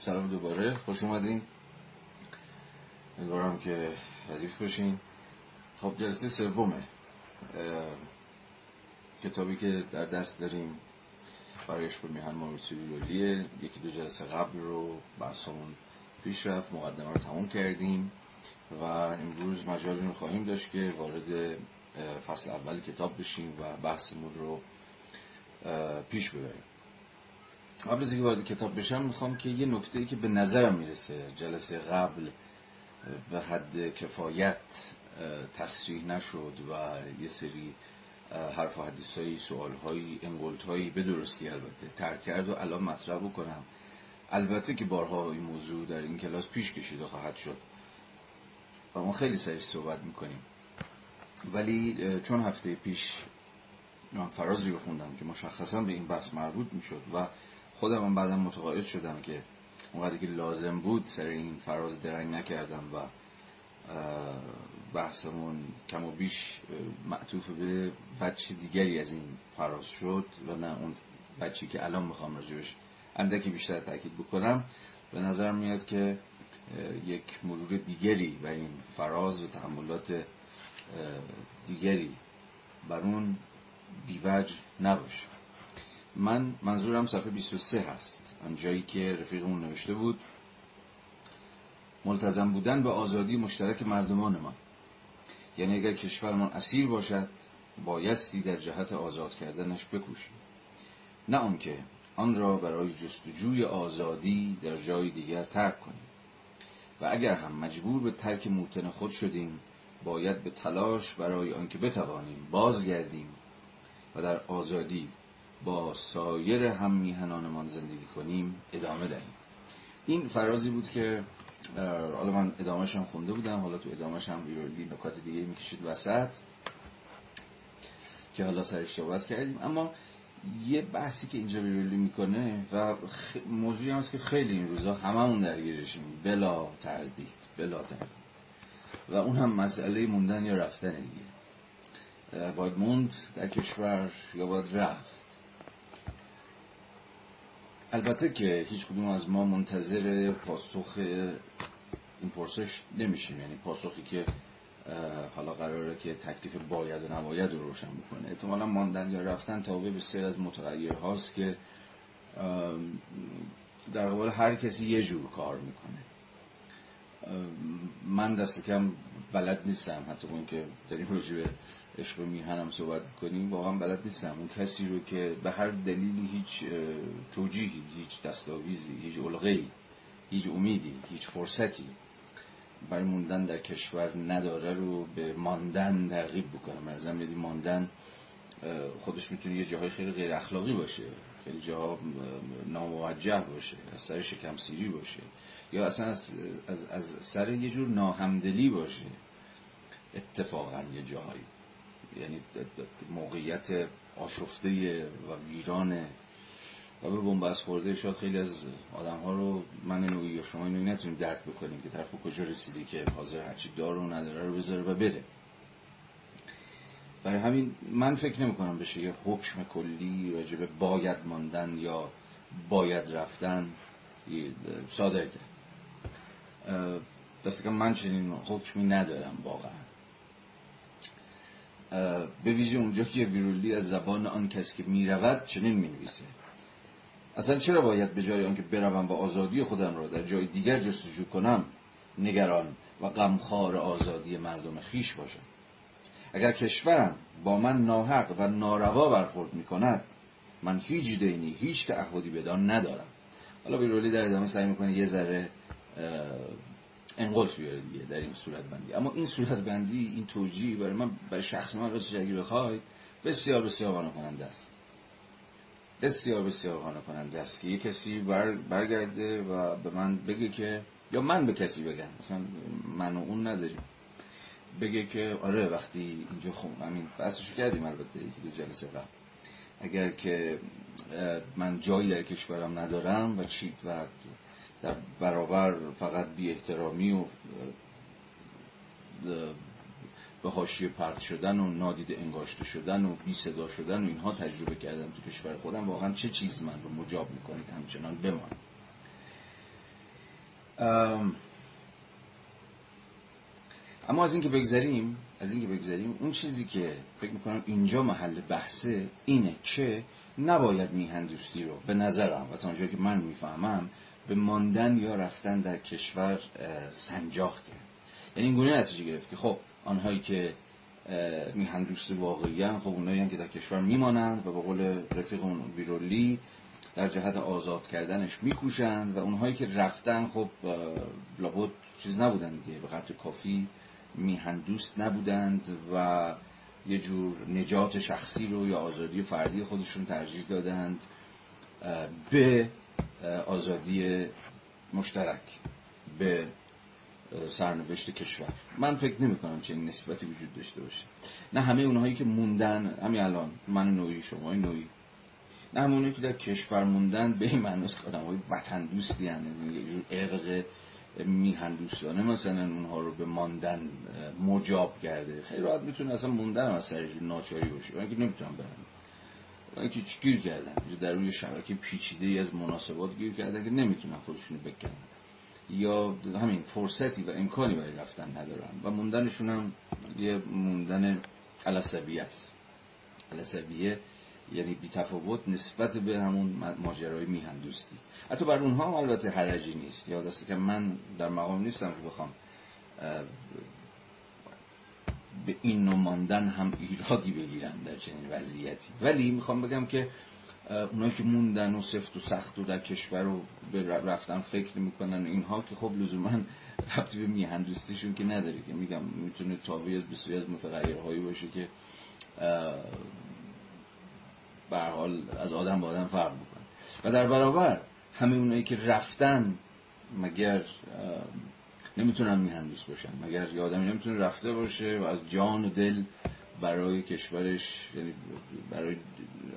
سلام دوباره. خوش اومدین. امیدوارم که ردیف باشین. خب جلسه سومه. کتابی که در دست داریم برایش به میهن مارسیلیولیه یکی دو جلسه قبل رو بحثمون پیش رفت. مقدمه رو تموم کردیم و امروز مجالی رو خواهیم داشت که وارد فصل اول کتاب بشیم و بحثمون رو پیش ببریم. قبل از اینکه وارد کتاب بشم می‌خوام که یه نکته ای که به نظرم می‌رسه جلسه قبل به حد کفایت تصریح نشد و یه سری حرف و حدیث هایی سوال هایی انگلت هایی به درستی البته ترک کرد و الان مطرح بکنم. البته که بارها این موضوع در این کلاس پیش کشیده خواهد شد و ما خیلی سریع صحبت می‌کنیم. ولی چون هفته پیش من فرازی رو خوندم که مشخصا به این بحث مربوط می‌شد و خودم هم بعدا متقاعد شدم که اونقدر که لازم بود سر این فراز درنگ نکردم و بحثمون کم و بیش معطوف به بچه دیگری از این فراز شد و نه اون بچی که الان می‌خوام راجبش اندکی بیشتر تاکید بکنم. به نظر میاد که یک مرور دیگری بر این فراز و تحملات دیگری بر اون بیوجه نباشه. من منظورم صفحه 23 هست. آنجایی که رفیقمون نوشته بود. ملتزم بودن به آزادی مشترک مردمان ما. یعنی اگر کشورمان اسیر باشد بایستی در جهت آزاد کردنش بکوشیم. نه آنکه آن را برای جستجوی آزادی در جای دیگر ترک کنیم. و اگر هم مجبور به ترک موتن خود شدیم باید به تلاش برای آنکه بتوانیم بازگردیم و در آزادی با سایر هم میهنانمان زندگی کنیم ادامه دهیم. این فرازی بود که حالا من ادامهش هم خونده بودم حالا تو ادامهش هم ویرولی نکات دیگه می‌کشید وسط که حالا سرش صحبت کردیم. اما یه بحثی که اینجا ویرولی می‌کنه و موضوعی هم هست که خیلی این روزا هممون درگیرشیم. بلا تردید بلا تردید. و اون هم مسئله موندن یا رفتن دیگه. باید موند در کشور یا باید رفت؟ البته که هیچ کدوم از ما منتظر پاسخ این پرسش نمیشیم. یعنی پاسخی که حالا قراره که تکلیف باید و نباید رو روشن بکنه. احتمالا ماندن یا رفتن تابع بسیار از متغیر هاست که در قبال هر کسی یه جور کار می‌کنه. من دست کم بلد نیستم. حتی اون که داریم راجع به عشق میهنم صحبت کنیم واقعا بلد نیستم. اون کسی رو که به هر دلیلی هیچ توجیهی هیچ دستاویزی هیچ علقه‌ای هیچ امیدی هیچ فرصتی برای موندن در کشور نداره رو به ماندن ترغیب بکنه مرزم یعنی ماندن خودش می‌تونه یه جاهای خیلی غیر اخلاقی باشه. خیلی جاها ناموجه باشه از سر شکم سیری باشه. یا اصلا از, از, از سر یه جور ناهمدلی باشه. اتفاقا یه جاهایی. یعنی موقعیت آشفته و ویرانه. و به بنبست خورده شاید خیلی از آدم ها رو من نوعی یا شما نوعی نتونیم درک بکنیم که طرف کجا رسیدی که حاضر هرچی داره و نداره رو بذاره و بره. برای همین من فکر نمی کنم بشه یه حکم کلی راجب باید ماندن یا باید رفتن صادر کرد. دست من چنین حکمی ندارم واقعا. به ویژه اونجا که ویرولی از زبان آن کسی که می‌رود چنین می‌نویسه. اصلا چرا باید به جای آنکه بروم و آزادی خودم را در جای دیگر جستجو کنم نگران و غمخوار آزادی مردم خیش باشم؟ اگر کشورم با من ناحق و ناروا برخورد می کند من هیچ دینی هیچ تعهدی بدان ندارم. حالا بیرولی در ادامه سعی می‌کنه یه ذره انقلت بیاره دیگه در این صورت بندی اما این صورت بندی این توجیه برای من برای شخص من راستش اگه بخواید بسیار بسیار قانع کننده است. بسیار بسیار قانع کننده است که یه کسی بر برگرده و به من بگه که یا من به کسی بگم. مثلا من و اون نداریم. بگه که آره وقتی اینجا خون همین بحثشو کردیم البته یکی دو جلسه قبل. اگر که من جایی در کشورم ندارم و چی و در برابر فقط بی احترامی و به حاشیه پرت شدن و نادیده انگاشته شدن و بی صدا شدن و اینها تجربه کردن تو کشور خودم واقعا چه چیز من رو مجاب می‌کنه که همچنان بمانم اما از اینکه بگذریم از اینکه بگذریم اون چیزی که فکر می‌کنم اینجا محل بحثه اینه که نباید میهن دوستی رو به نظرم و تا که من می‌فهمم به ماندن یا رفتن در کشور سنجاق کرد. یعنی این گونه نتیجه گرفت که خب آنهایی که میهن دوست واقعی خب اونایی که در کشور میمانند و به قول رفیق اون ویرولی در جهت آزاد کردنش میکوشند و اونهایی که رفتن خب لابد چیز نبودن دیگه. به قدر کافی میهن دوست نبودند و یه جور نجات شخصی رو یا آزادی فردی خودشون ترجیح دادند به آزادی مشترک به سرنوشت کشور. من فکر نمی کنم چه نسبتی وجود داشته باشه. نه همه اونهایی که موندن همین الان من نوعی شما نوعی. نه همونهایی که در کشور موندن به این معنی که آدم های وطن دوستی یعنی یه جور ارق میهن دوستانه مثلا اونها رو به ماندن مجاب کرده. خیلی راحت می‌تونه اصلا موندن هم از سرش ناچاری باشه. من که نمی‌تونم برم. من که گیر کردن در روی شبکه پیچیده ای از مناسبات گیر کردن که نمی‌تونن خودشونو بکنن. یا همین فرصتی و امکانی برای رفتن ندارن و موندنشون هم یه موندن علصبیه است. علصبیه یعنی بی تفاوت نسبت به همون ماجرای میهن دوستی حتی بر اونها هم البته حرجی نیست. یا دسته که من در مقام نیستم که بخوام به این ماندن هم ایرادی بگیرم در چنین وضعیتی. ولی می‌خوام بگم که اونایی که موندن و سفت و سخت و در کشور رو رفتن فکر می‌کنن اینها که خب لزوما ربطی به میهن دوستیشون که نداره که میگم می‌تونه تابعی از بسیاری از متغیرهایی باشه که به حال از آدم به آدم فرق می‌کنه. و در برابر همه اونایی که رفتن مگر نمی‌تونن میهندوس باشن. مگر یه آدمی نمی‌تونه رفته باشه و از جان و دل برای کشورش یعنی برای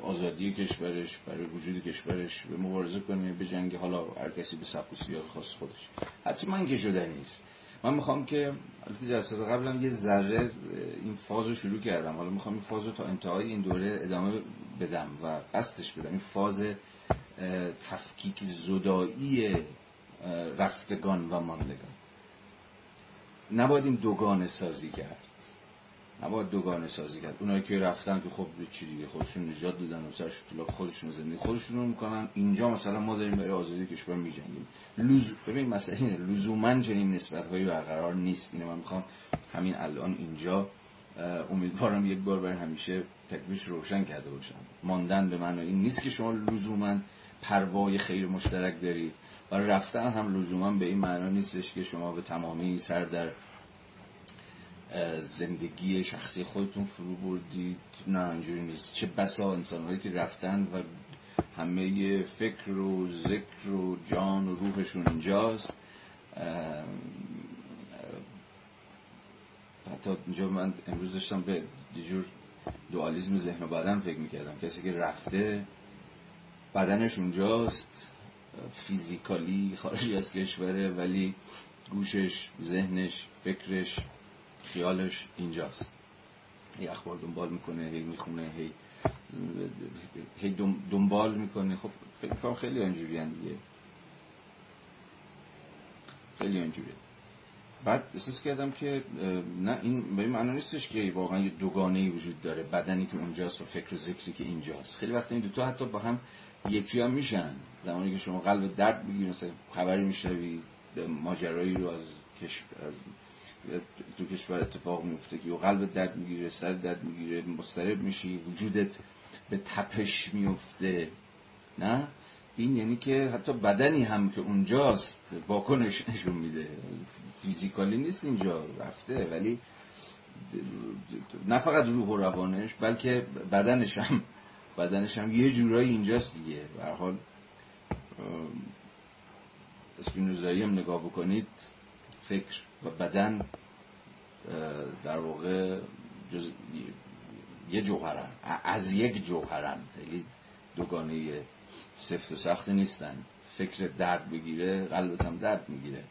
آزادی کشورش برای وجود کشورش به مبارزه کنه به جنگ حالا هر کسی به سبک و سیاق خاص خودش. حتی من که شده نیست. من می‌خوام که البته جلسات قبلم یه ذره این فاز رو شروع کردم. حالا می‌خوام این فاز رو تا انتهای این دوره ادامه بدم و قصدش بدم. این فاز تفکیک زدایی رفتگان و ماندگان. نباید این دوگانه سازی کرد. نباید دوگانه سازی کرد. اونایی که رفتن که خب چی دیگه؟ خودشون نجات دادن و سرش خودشون زندگی خودشون رو می‌کنن. اینجا مثلا ما داریم برای آزادی کشور میجنگیم. لزوم ببین مثلا اینه. لزوما چنین نسبت هایی برقرار نیست. اینه من می‌خوام همین الان اینجا امیدوارم یک بار برای همیشه تکلیفش روشن کرده باشم. ماندن به معنی این نیست که شما لزوما پروای خیر مشترک دارید. و رفتن هم لزوما به این معنا نیستش که شما به تمامی سر در زندگی شخصی خودتون فرو بردید. نه اینجوری نیست. چه بسا انسانهایی که رفتن و همه فکر و ذکر و جان و روحشون اینجاست. حتی اینجا من امروز داشتم به جور دوالیزم ذهن و بدن فکر می‌کردم. کسی که رفته بدنش اونجاست. فیزیکالی خارجی از کشوره ولی گوشش ذهنش فکرش خیالش اینجاست. هی اخبار دنبال می‌کنه هی می‌خونه هی هی دنبال می‌کنه. خب فکر کنم خیلی اینجوری دیگه. خیلی اینجوریه بعد احساس کردم که نه این به این معنی نیستش که واقعا یه دوگانه وجود داره. بدنی که اونجاست و فکر و ذکری که اینجاست. خیلی وقت این دوتا حتی با هم یکی هم میشن. زمانی که شما قلب درد می‌گیری مثلا خبری میشنوی ماجرایی رو از کشور تو کشور اتفاق میفته که قلب درد می‌گیره سر درد می‌گیره مسترب میشی وجودت به تپش میفته نه؟ این یعنی که حتی بدنی هم که اونجاست واکنش نشون میده. فیزیکالی نیست اینجا رفته ولی نه فقط روح و روانش بلکه بدنش هم. بدنش هم یه جورایی اینجاست دیگه. به حال اسپینوزایی هم نگاه بکنید فکر و بدن در واقع جز یه جوهرن. از یک جوهرن. خیلی دوگانه سفت و سخت نیستن. فکر درد بگیره قلبت هم درد می‌گیره.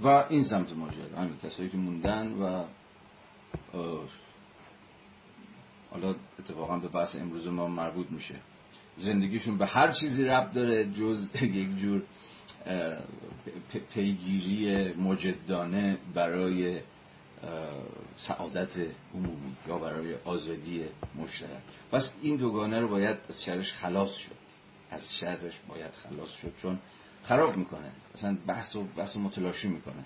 و این سمت ماجرا. همین کسایی که موندن و حالا اتفاقا به بحث امروز ما مربوط میشه. زندگیشون به هر چیزی ربط داره جز یک جور پیگیری مجدانه برای سعادت عمومی یا برای آزادی مشترک. پس این دوگانه رو باید از شرش خلاص شد. از شرش باید خلاص شد چون خراب می‌کنه. اصلا بحث و بحث و متلاشی می‌کنه.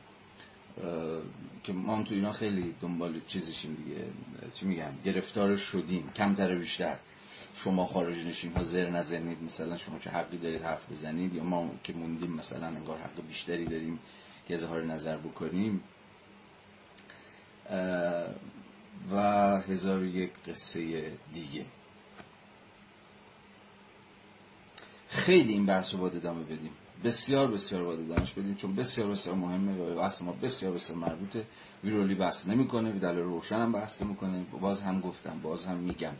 که ما هم تو اینا خیلی دنبال چیزشیم دیگه. چی میگم گرفتار شدیم. کمتر بیشتر. شما خارج نشین. ها زر نزنید. مثلا شما که حقی دارید حرف بزنید. یا ما که موندیم مثلا انگار حق بیشتری داریم که اظهار نظر بکنیم. و هزار یک قصه دیگه. خیلی این بحث رو باید ادامه بدیم. بسیار بسیار باید ادامهش بدیم چون بسیار بسیار مهمه و بحث ما بسیار بسیار مربوطه. ویرولی بحث نمی‌کنه دلیل روشن هم بحث نمی‌کنه. باز هم گفتم باز هم میگم.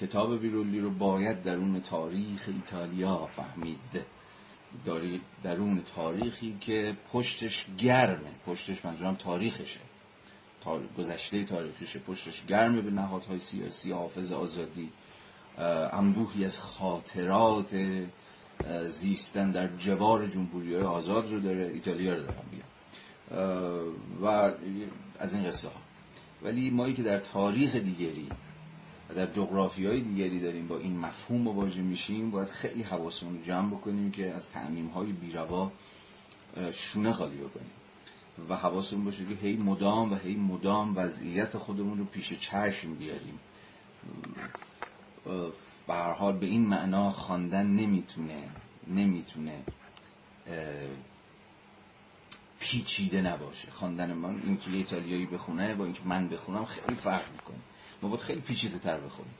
کتاب ویرولی رو باید درون تاریخ ایتالیا فهمید. داری درون تاریخی که پشتش گرمه. پشتش منظورم تاریخشه. گذشته تاریخیشه. پشتش گرمه به نهادهای سیاسی حافظ آزادی انبوهی از خاطرات زیستن در جوار جمهوری های آزاد رو داره ایتالیا رو دارم میگم. و از این قصه ها. ولی مایی که در تاریخ دیگری و در جغرافی های دیگری داریم با این مفهوم مواجه میشیم باید خیلی حواسمون رو جمع بکنیم که از تعمیم های بیروا شونه خالی بکنیم. و حواسمون باشه که هی مدام و هی مدام وضعیت خودمون رو پیش چشم بیاریم. به هر حال به این معنا خواندن نمی‌تونه نمی‌تونه پیچیده نباشه. خواندن من اینکه یه ایتالیایی بخونه با اینکه من بخونم خیلی فرق می‌کنه. ما باید خیلی پیچیده تر بخونیم.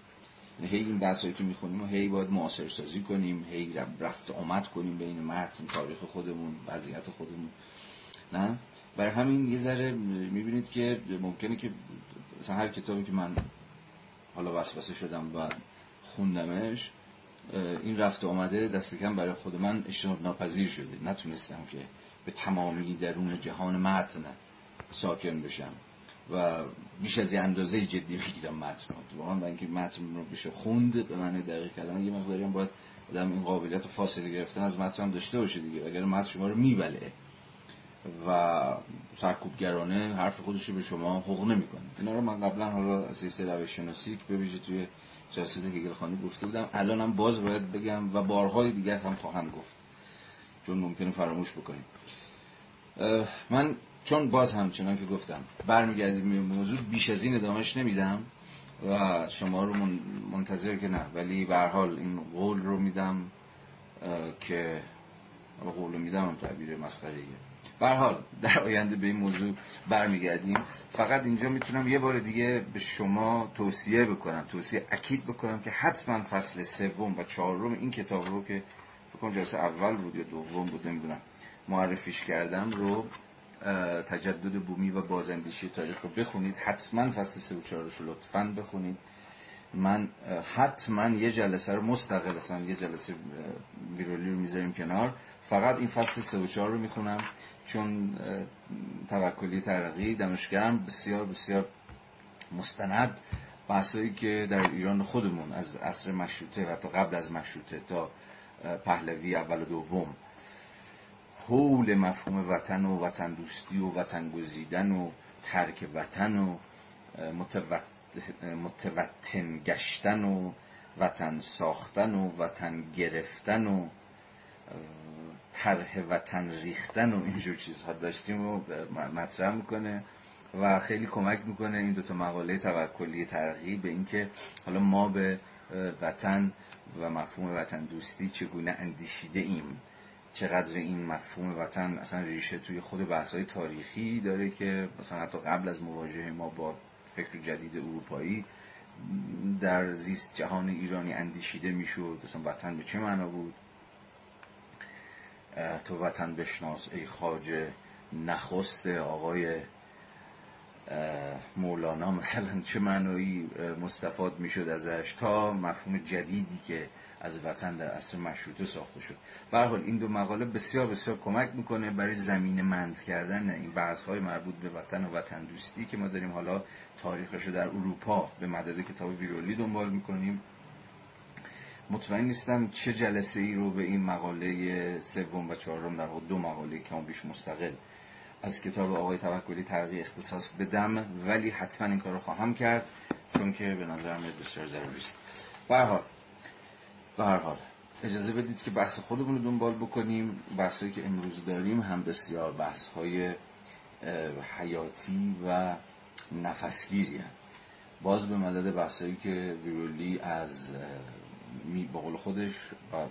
یعنی هی این بحثایی که می‌خونیم و هی باید معاصر سازی کنیم هی رفت آمد کنیم بین متن تاریخ خودمون وضعیت خودمون. نه؟ برای همین یه ذره می‌بینید که ممکنه که مثلا هر کتابی که من حالا وسوسه شدم و خوندمش این رفت آمده دست کم برای خود من اجتناب ناپذیر شده. نتونستم که به تمامی درون جهان متن ساکن بشم و بیش از یه اندازه جدی بگیرم متن رو. واقعا اینکه متن رو بشه خوند به معنی دقیق کلمه یه مقداری هم باید آدم این قابلیت و فاصله گرفتن از متن هم داشته باشه دیگه. اگر متن شما رو میبله و سرکوبگرانه حرف خودش رو به شما حقوق نمی‌کنه. اینا رو من قبلا حالا اساس روش شناسی که به توی جلسه هگل خانی گفته بودم. الانم باز باید بگم و بارهای دیگر هم خواهم گفت. چون ممکنه فراموش بکنیم. من چون باز همچنان که گفتم برمیگردیم به موضوع بیش از این ادامهش نمیدم و شما رو منتظر که نه. ولی به حال این قول رو میدم که قول رو میدم تعبیر مسخره حال در آینده به این موضوع برمیگردیم. فقط اینجا می‌تونم یه بار دیگه به شما توصیه بکنم توصیه اکید بکنم که حتما فصل سوم و چهارم این کتاب رو که فکر جلسه اول بود یا دوم بود نمی‌دونم معرفیش کردم رو تجدد بومی و بازاندیشی تاریخ رو بخونید. حتما فصل سه و چهارش رو لطفا بخونید. من حتما یه جلسه رو مستقل اصلا یه جلسه ویرولی رو می‌ذاریم کنار. فقط این فصل سه و چهار رو می‌خونم. چون توکلی ترقی دمشگرم بسیار بسیار مستند. بحثایی که در ایران خودمون از عصر مشروطه و تا قبل از مشروطه تا پهلوی اول و دوم حول مفهوم وطن و وطن دوستی و وطن گزیدن و ترک وطن و متوطن گشتن و وطن ساختن و وطن گرفتن و طرح وطن ریختن و اینجور چیزها داشتیم و مطرح می‌کنه و خیلی کمک می‌کنه این دوتا مقاله توکلی ترقی به اینکه حالا ما به وطن و مفهوم وطن دوستی چگونه اندیشیده ایم. چقدر این مفهوم وطن اصلا ریشه توی خود بحث های تاریخی داره که مثلا حتی قبل از مواجهه ما با فکر جدید اروپایی در زیست جهان ایرانی اندیشیده می‌شد. مثلا وطن به چه معنا بود؟ تو وطن بشناس ای خاجه نخست آقای مولانا. مثلا چه معنایی مستفاد می‌شد ازش تا مفهوم جدیدی که از وطن در اصل مشروطه ساخته شد. حال این دو مقاله بسیار بسیار کمک می‌کنه برای زمین مند کردن این بحث های مربوط به وطن و وطن دوستی که ما داریم حالا تاریخش رو در اروپا به مدد کتاب ویرولی دنبال می‌کنیم. مطمئن نیستم چه جلسه ای رو به این مقاله سوم و چهارم در دو مقاله که بیش مستقل از کتاب آقای توکلی ترقی اختصاص بدم ولی حتما این کار رو خواهم کرد چون که به نظر میاد بسیار ضروری است به حال اجازه بدید که بحث خودمون رو دنبال بکنیم بحثایی که امروز داریم هم بسیار بحث های حیاتی و نفسگیری هم. باز به مدد بحثایی که ویرولی از می بقول خودش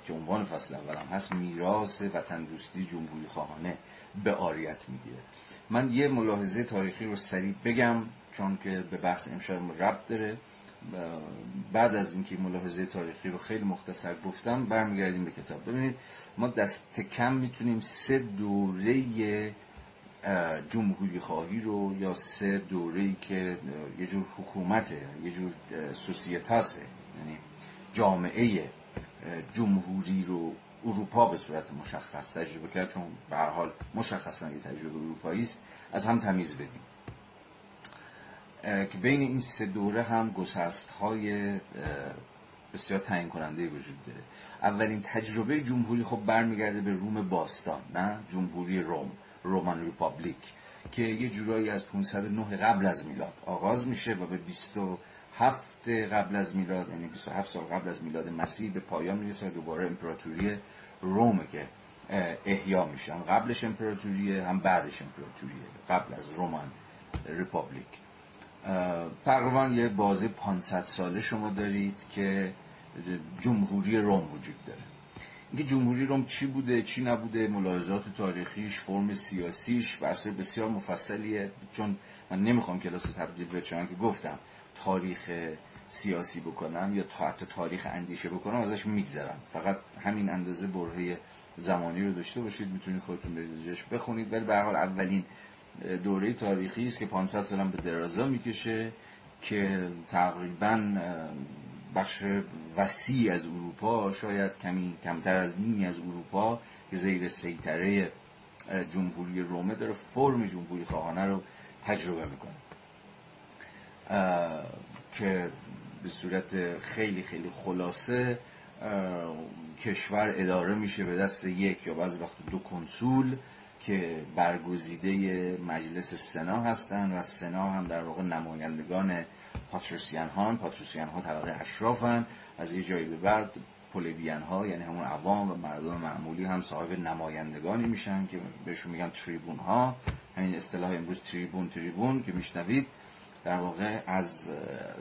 که عنوان فصل اولم هست میراث وطن دوستی جمهوری خواهانه به آریت می‌گیره. من یه ملاحظه تاریخی رو سریع بگم چون که به بحث امشب ربط داره. بعد از اینکه ملاحظه تاریخی رو خیلی مختصر گفتم برمیگردیم به کتاب. ببینید ما دست کم می‌تونیم سه دوره جمهوری خواهی رو یا سه دوره که یه جور حکومته یه جور سوسیتاسه. یعنی جامعه جمهوری رو اروپا به صورت مشخص تجربه کرد چون به هر حال مشخصا یه تجربه اروپایی است. از هم تمیز بدیم. که بین این سه دوره هم گسست های بسیار تعیین کننده وجود داره. اولین تجربه جمهوری خب برمیگرده به روم باستان نه؟ جمهوری روم Roman Republic که یه جورایی از 509 قبل از میلاد آغاز میشه و به 27 قبل از میلاد یعنی 27 سال قبل از میلاد مسیح به پایان می‌رسه و دوباره امپراتوری رومه که احیا میشه. هم قبلش امپراتوریه هم بعدش امپراتوریه. قبل از Roman Republic. تقریبا یه بازه 500 ساله شما دارید که جمهوری روم وجود داره. اینکه جمهوری روم چی بوده چی نبوده ملاحظات تاریخیش فرم سیاسیش بحث بسیار مفصلیه. چون من نمی‌خوام کلاس تبدیل به که گفتم تاریخ سیاسی بکنم یا حتی تاریخ اندیشه بکنم ازش میگذرم. فقط همین اندازه برهه زمانی رو داشته باشید می‌تونید خودتون برید بخونید. ولی به حال اولین دوره تاریخی است که 500 سال به درازا می‌کشه که تقریبا بخش وسیع از اروپا شاید کمی کمتر از نیمی از اروپا که زیر سیطره جمهوری رومه داره فرم جمهوری خواهانه رو تجربه می‌کنه. که به صورت خیلی خیلی خلاصه کشور اداره میشه به دست یک یا بعضی وقت دو کنسول که برگزیده مجلس سنا هستند و سنا هم در واقع نمایندگان پاتریسیان ها پاتریسیان ها طبقه اشرافن از یه جایی به بعد پولویان ها یعنی همون عوام و مردم معمولی هم صاحب نمایندگانی میشن که بهشون میگن تریبون ها. همین اصطلاح امروز تریبون تریبون که میشنوید. در واقع از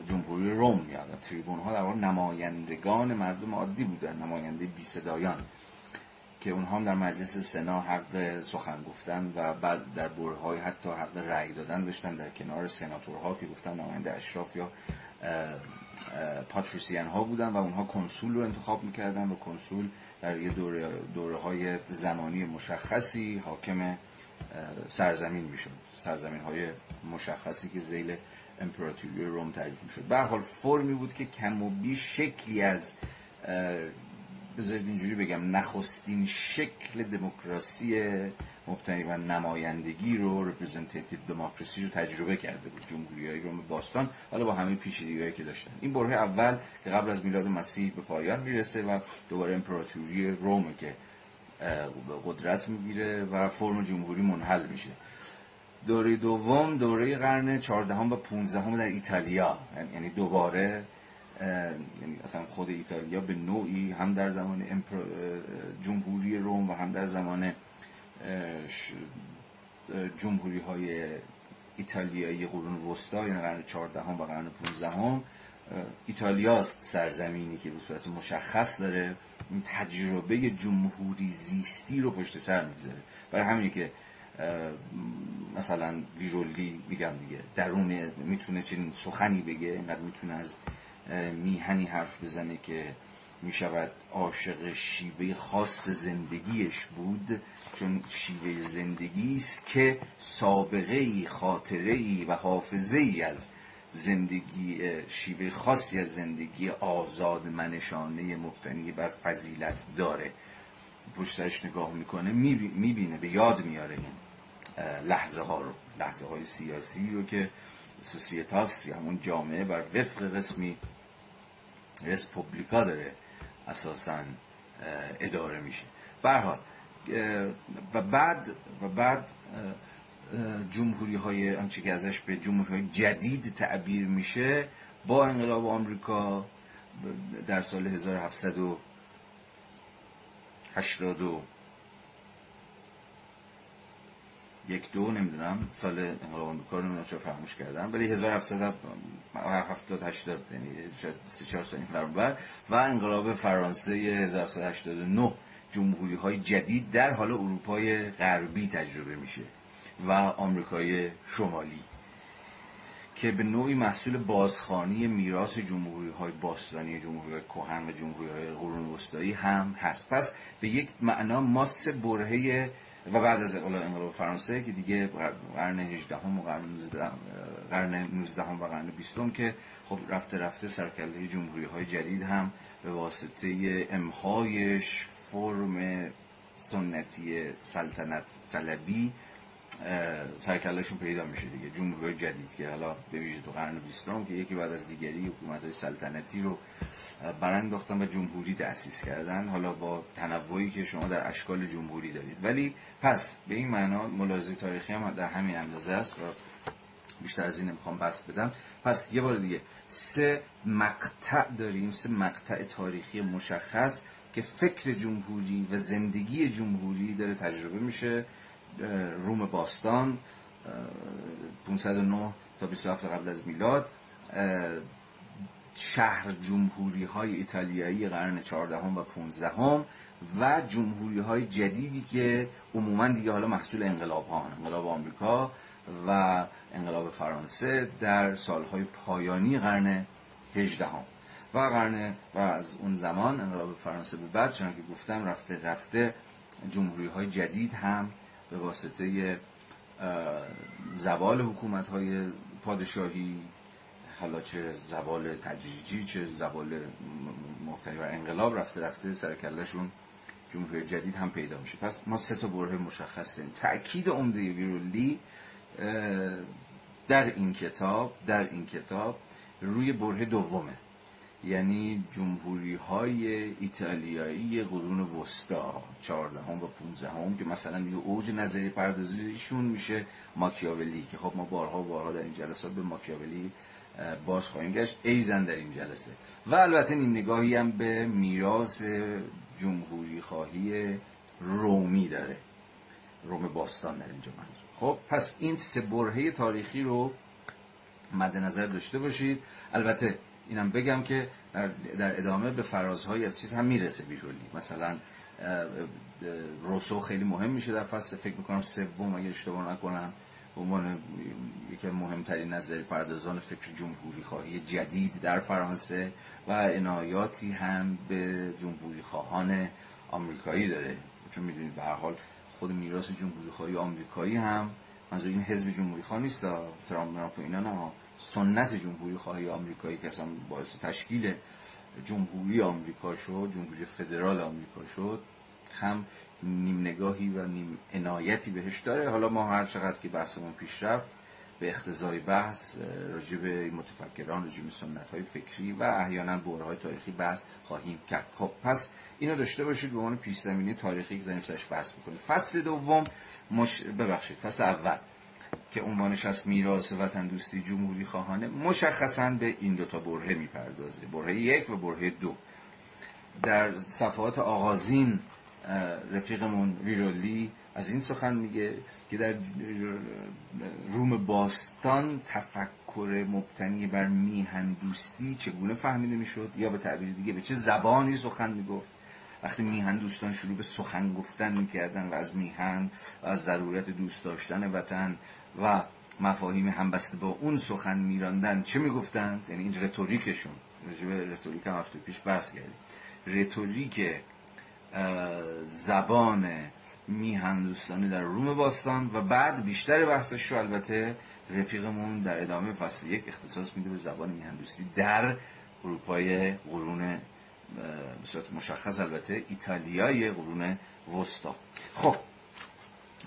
جمهوری روم میاد. و تریبون ها در واقع نمایندگان مردم عادی بودن نماینده بی صدایان که اونها هم در مجلس سنا حق سخن گفتن و بعد در برهای حتی حق رأی دادن داشتن در کنار سناتورها که گفتن نماینده اشراف یا پاتریسیان ها بودن و اونها کنسول رو انتخاب می‌کردن و کنسول در یه دوره, دوره های زمانی مشخصی حاکم سرزمین می‌شد. سرزمین های مشخصی که زیل امپراتوری روم تعریف می‌شد. به حال فرمی بود که کم و بیش شکلی از بذارید اینجوری بگم نخستین شکل دموکراسی مبتنی بر نمایندگی رو رپرزنتیتیو دموکراسی رو تجربه کرده بود. جمهوری های روم باستان حالا با همه پیچیدگی‌هایی که داشتن. این بره اول که قبل از میلاد مسیح به پایان می‌رسه و دوباره امپراتوری روم که قدرت می‌گیره و فرم جمهوری منحل میشه. دوره دوم دوره قرن 14 و 15 در ایتالیا. یعنی دوباره یعنی اصلا خود ایتالیا به نوعی هم در زمان جمهوری روم و هم در زمان جمهوری های ایتالیایی قرون وسطا یعنی قرن 14 و قرن 15 هم ایتالیاست سرزمینی که به صورت مشخص داره این تجربه جمهوری زیستی رو پشت سر می‌ذاره برای همینه که مثلا ویرولی میگم دیگه درون می‌تونه چنین سخنی بگه اینقدر می‌تونه از میهنی حرف بزنه که می‌شود عاشق شیوه خاص زندگیش بود چون شیوه زندگی است که سابقه ای خاطره ای و حافظه ای از زندگی شیوه خاصی از زندگی آزاد منشانه مبتنی بر فضیلت داره. پشتش نگاه می‌کنه می‌بینه به یاد میاره این لحظه ها رو لحظه های سیاسی رو که سوسیتاس همون جامعه بر وفق قسمی رسپوبلیکا داره اساسا اداره میشه. حال و بعد و بعد جمهوری های آنچه که ازش به جمهوری های جدید تعبیر میشه با انقلاب آمریکا در سال 1780 یک دو نمی‌دونم سال انقلاب آمریکا رو نمی‌دونم چرا فراموش کردم ولی 1770 80 یعنی شاید 3 4 سال این و انقلاب فرانسه 1789 جمهوری های جدید در حال اروپای غربی تجربه میشه. و آمریکای شمالی که به نوعی محصول بازخانی میراث جمهوری های باستانی جمهوری های کهن و جمهوری های قرون وسطایی هم هست. پس به یک معنا ماس برهه و بعد از انقلاب فرانسه که دیگه قرن 18 و قرن 19 قرن 19 و قرن 20 که خب رفته رفته سرکله جمهوری های جدید هم به واسطه امخایش فرم سنتی سلطنت طلبی سرکلشون پیدا میشه دیگه. جمهوری جدید که حالا به ویژه تو قرن بیستم که یکی بعد از دیگری حکومت های سلطنتی رو برانداختن و جمهوری تأسیس کردن. حالا با تنوعی که شما در اشکال جمهوری دارید. ولی پس به این معنا ملاحظه تاریخی هم در همین اندازه است و بیشتر از این نمی‌خوام بس بدم. پس یه بار دیگه سه مقطع داریم سه مقطع تاریخی مشخص که فکر جمهوری و زندگی جمهوری داره تجربه میشه. روم باستان 509 تا 27 قبل از میلاد. شهر جمهوری های ایتالیایی قرن 14 و 15 و جمهوری های جدیدی که عموما دیگه حالا محصول انقلاب ها انقلاب آمریکا و انقلاب فرانسه در سالهای پایانی قرن 18 و قرن و از اون زمان انقلاب فرانسه به بعد چون که گفتم رفته رفته جمهوری های جدید هم به واسطه زوال حکومت های پادشاهی حالا چه زوال تدریجی چه زوال محتنی و انقلاب رفته رفته سرکلشون جمهوری جدید هم پیدا میشه. پس ما سه تا بره مشخص داریم تأکید عمده ویرولی در این کتاب در این کتاب روی بره دومه. یعنی جمهوری های ایتالیایی قرون وسطا چهاردهم و پونزدهم که مثلا دیگه اوج نظری پردازیشون میشه ماکیاولی که خب ما بارها بارها در این جلسات به ماکیاولی باز خواهیم گشت ایزن در این جلسه. و البته این نگاهی هم به میراث جمهوری خواهی رومی داره. روم باستان در اینجا منظور. خب پس این سه برهه تاریخی رو مد نظر داشته باشید. البته اینم بگم که در, ادامه به فرازهایی از چیز هم می‌رسه بیرولی مثلا روسو خیلی مهم میشه در فصل. فکر می‌کنم سوم اگه اشتباه نکنم به عنوان یکی مهمترین نظر پردازان فکر جمهوری خواهی جدید در فرانسه و عنایاتی هم به جمهوری خواهان آمریکایی داره. چون می‌دونید به هر حال خود میراث جمهوری خواهی آمریکایی هم منظور این حزب جمهوری خواه نیست ترامپ اینا نه سنت جمهوری خواهی آمریکایی که اصلا باعث تشکیل جمهوری آمریکا شد جمهوری فدرال آمریکا شد هم نیم نگاهی و نیم عنایتی بهش داره. حالا ما هر چقدر که بحثمون پیش رفت به اختزای بحث راجع به متفکران راجع به سنت های فکری و احیانا بوره های تاریخی بحث خواهیم کرد. خب پس اینو داشته باشید به عنوان پیش زمینه تاریخی که داریم سرش بحث بکنیم فصل دوم مش... ببخشید فصل اول. که عنوانش از میراث وطن دوستی جمهوری خواهانه مشخصا به این دو تا برهه می‌پردازه. برهه یک و برهه دو. در صفحات آغازین رفیقمون ویرولی از این سخن میگه که در روم باستان تفکر مبتنی بر میهن دوستی چگونه فهمیده می‌شد؟ یا به تعبیر دیگه به چه زبانی سخن می‌گفت؟ وقتی میهن دوستان شروع به سخن گفتن می‌کردن و از میهن و از ضرورت دوست داشتن وطن و مفاهیم همبسته با اون سخن میراندن چه می‌گفتن؟ یعنی این رتوریکشون رجوع رتوریک هم هفته پیش بحث کردیم. رتوریک زبان میهندوستانی در روم باستان و بعد بیشتر بحثش رو البته رفیقمون در ادامه فصل یک اختصاص میده به زبان میهندوستی در اروپای قرون به مشخص البته ایتالیای قرون وسطا. خب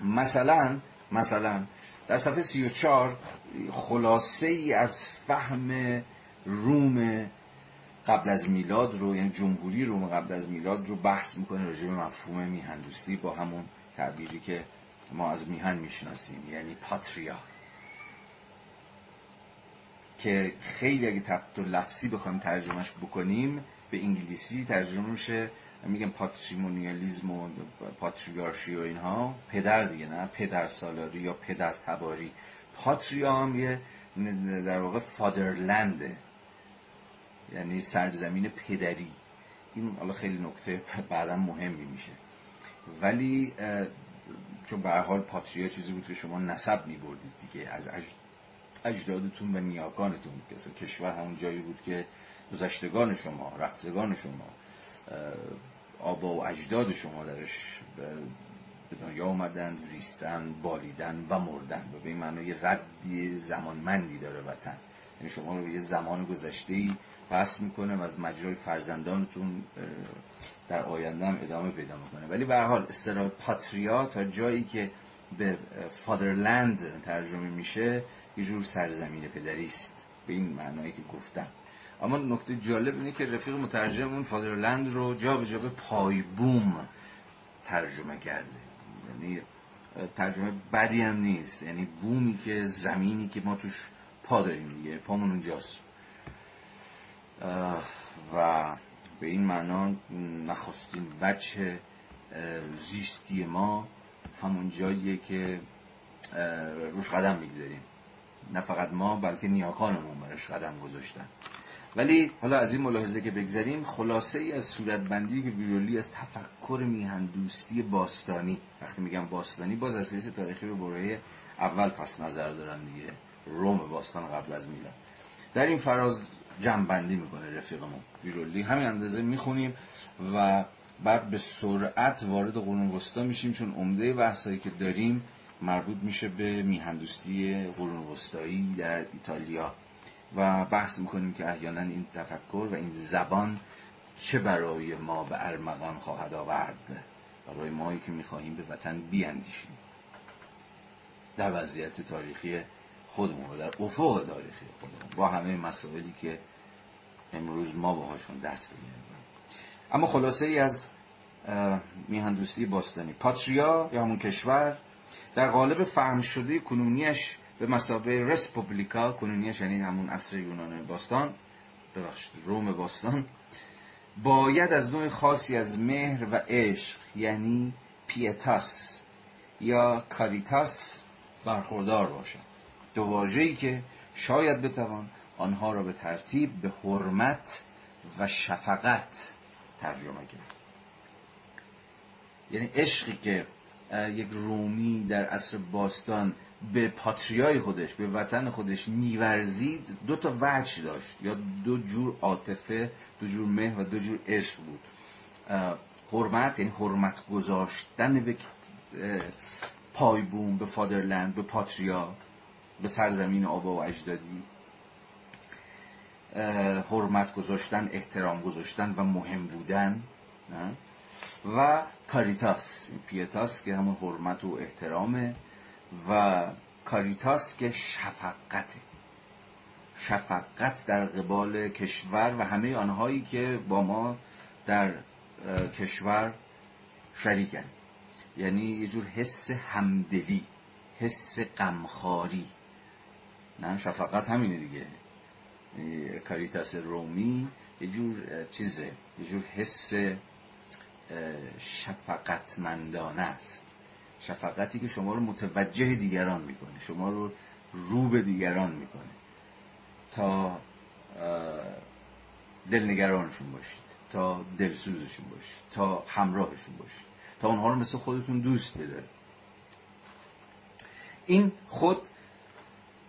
مثلا مثلا در صفحه 34 خلاصه ای از فهم روم قبل از میلاد رو یعنی جمهوری روم قبل از میلاد رو بحث می‌کنه راجع به مفهوم میهندوستی با همون تعبیری که ما از میهن می‌شناسیم یعنی پاتریا. که خیلی اگه تبت و لفظی بخوایم ترجمهش بکنیم به انگلیسی ترجمه میشه. میگن پاتریمونیالیزم و پاتریارشی و اینها. پدر دیگه نه؟ پدر سالاری یا پدر تباری. پاتریا هم یه در واقع فادرلنده. یعنی سرزمین پدری. این حالا خیلی نکته بعدا مهمی میشه. ولی چون به حال پاتریا چیزی بود که شما نسب میبردید دیگه. از اجدادتون و نیاکانتون کشور همون جایی بود که گذشتگان شما رفتگان شما آبا و اجداد شما درش به دنیا اومدن زیستن بالیدن و مردن. و به این معنی ردی زمانمندی داره وطن. یعنی شما رو به یه زمان گذشته ای پس می‌کنه و از مجرای فرزندانتون در آینده هم ادامه پیدا می‌کنه. ولی به حال اصطلاح پاتریا تا جایی که به فادرلند ترجمه میشه یه جور سرزمین پدری است به این معنایی که گفتم. اما نکته جالب اینه که رفیق مترجم اون فادرلند رو جا به جا به پایبوم ترجمه کرده. یعنی ترجمه بدی هم نیست. یعنی بومی که زمینی که ما توش پا داریم دیگه. پامون اونجاست. و به این معنا نخستین بچه زیستی ما همون جاییه که روش قدم می‌گذاریم. نه فقط ما بلکه نیاکانمون برش قدم گذاشتن. ولی حالا از این ملاحظه که بگذاریم خلاصه ای از صورتبندی که بیرولی از تفکر میهندوستی باستانی. وقتی میگم باستانی باز اساس تاریخی رو برای اول پس نظر دارن دیگه. روم باستان قبل از میلاد. در این فراز جنبندی می‌کنه رفیقمون. بیرولی همین اندازه می‌خونیم و بعد به سرعت وارد قرون وسطا میشیم چون عمده بحثایی که داریم مربوط میشه به میهندوستی قرون وسطایی در ایتالیا. و بحث می‌کنیم که احیانا این تفکر و این زبان چه برای ما به ارمغان خواهد آورد. برای مایی که می‌خواهیم به وطن بیاندیشیم. در وضعیت تاریخی خودمون و در افق تاریخی خودمون. با همه مسائلی که امروز ما باهاشون دست بگیریم. اما خلاصه ای از میهندوستی باستانی. پاتریا یا همون کشور در قالب فهم شده کنونیش به مسابقه رسپوبلیکا کنونیش یعنی همون اصر یونان باستان. ببخشید روم باستان. باید از نوع خاصی از مهر و عشق یعنی پیتاس یا کاریتاس برخوردار باشد. دو واژه‌ای که شاید بتوان آنها را به ترتیب به حرمت و شفقت ترجمه کرد. یعنی عشقی که یک رومی در عصر باستان به پاتریای خودش به وطن خودش میورزید دو تا وجه داشت. یا دو جور عاطفه دو جور مه و دو جور عشق بود. حرمت یعنی حرمت گذاشتن به پایبوم به فادرلند به پاتریا به سرزمین آبا و اجدادی. حرمت گذاشتن احترام گذاشتن و مهم بودن. و کاریتاس پیتاس که همون حرمت و احترامه. و کاریتاس که شفقته. شفقت در قبال کشور و همه آنهایی که با ما در کشور شریکن. یعنی یه جور حس همدلی حس غمخواری. نه شفقت همینه دیگه. کاریتاس رومی یه جور چیزه یه جور حس شفقتمندانه است. شفقتی که شما رو متوجه دیگران می‌کنه. شما رو رو به دیگران می‌کنه. تا دلنگرانشون باشید. تا دلسوزشون باشید. تا همراهشون باشید. تا اونها رو مثل خودتون دوست بدارید. این خود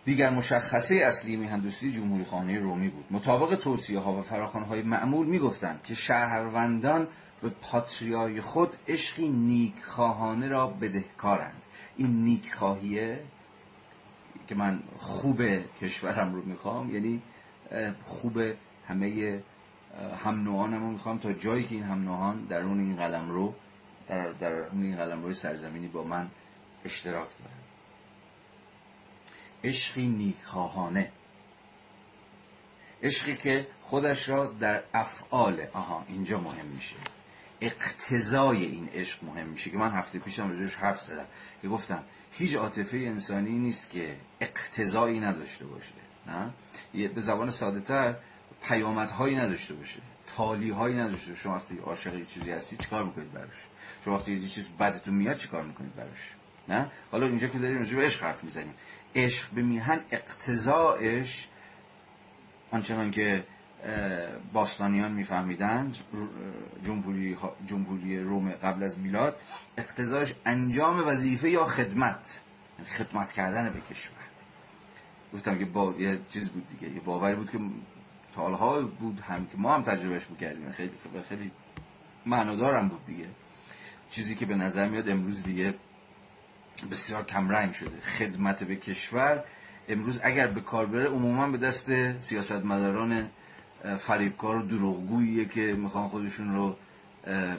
دیگر مشخصه اصلی میهندوستی جمهوری خانه رومی بود. مطابق توصیه ها و فراخانه های معمول می‌گفتند که شهروندان به پاتریای خود عشقی نیکخواهانه را بدهکارند. این نیکخواهیه که من خوب کشورم رو می‌خوام یعنی خوب همه هم نوعانم رو می‌خوام تا جایی که این هم نوعان در اون این قلم رو در, در اون این قلم روی سرزمینی با من اشتراک دارن. عشقی نیکخواهانه. عشقی که خودش را در افعال آها اینجا مهم میشه. اقتضای این عشق مهم میشه که من هفته پیشم راجعش حرف زدم که گفتم هیچ عاطفه انسانی نیست که اقتضایی نداشته باشه نه؟ به زبان ساده تر پیامدهایی نداشته باشه تالی هایی نداشته شما وقتی عاشق چیزی هستی چیکار می‌کنید براش؟ شما وقتی یه چیز بدتون میاد چیکار می‌کنید براش؟ نه؟ حالا اینجا که داریم راجع به عشق حرف می‌زنیم. عشق به میهن اقتضاعش آنچنان که باستانیان میفهمیدند جمهوری, جمهوری روم قبل از میلاد اقتضاش انجام وظیفه یا خدمت یعنی خدمت کردن به کشور. گفتم که با یه چیز بود دیگه یه باوری بود که سالها بود هم که ما هم تجربهش بکردیم خیلی خیلی معنادارم بود دیگه. چیزی که به نظر میاد امروز دیگه بسیار کمرنگ شده. خدمت به کشور امروز اگر به کار بره عموما به دست سیاستمداران فریبکار و دروغگوییه که می‌خوان خودشون رو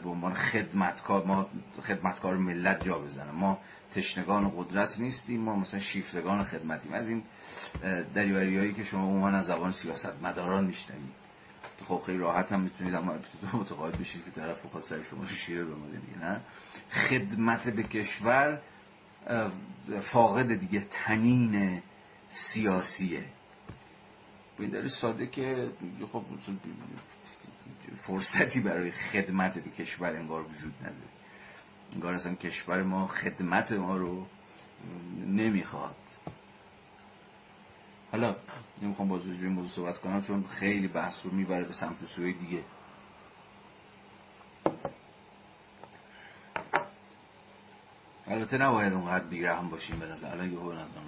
به عنوان خدمتکار ما خدمتکار ملت جا بزنن. ما تشنگان قدرت نیستیم ما مثلا شیفتگان خدمتیم. از این دریوری هایی که شما عموما از زبان سیاست مداران میشنوید. خب خیلی راحت هم می‌تونید اما متقاعد بشید که طرف بخواد سر شما شیره بمونه دیگه نه؟ خدمت به کشور فاقد دیگه تنین سیاسیه. به ساده که خب فرصتی برای خدمت به کشور انگار وجود نداره. انگار اصلا کشور ما خدمت ما رو نمی‌خواد. حالا نمی‌خوام باز به موضوع صحبت کنم چون خیلی بحث رو می‌بره به سمت سوی دیگه. البته نباید اونقدر بیرحم باشیم به نظر. الان یه به نظر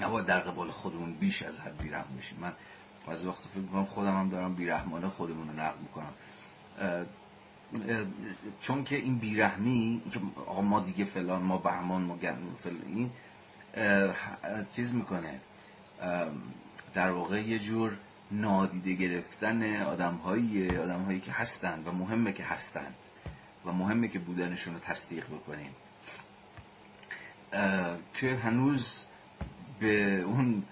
نباید در قبال خودمون بیش از حد بیرحم باشیم من بعضی وقت فکر می‌کنم خودم هم دارم بیرحمانه خودمون رو نقد می‌کنم. چون که این بیرحمی که آقا ما دیگه فلان ما بهمان ما فلان این چیز می‌کنه. در واقع یه جور نادیده گرفتن آدم هایی آدم هایی که هستند و مهمه که هستند و مهمه که بودنشون رو تصدیق بکنیم. که هنوز به اون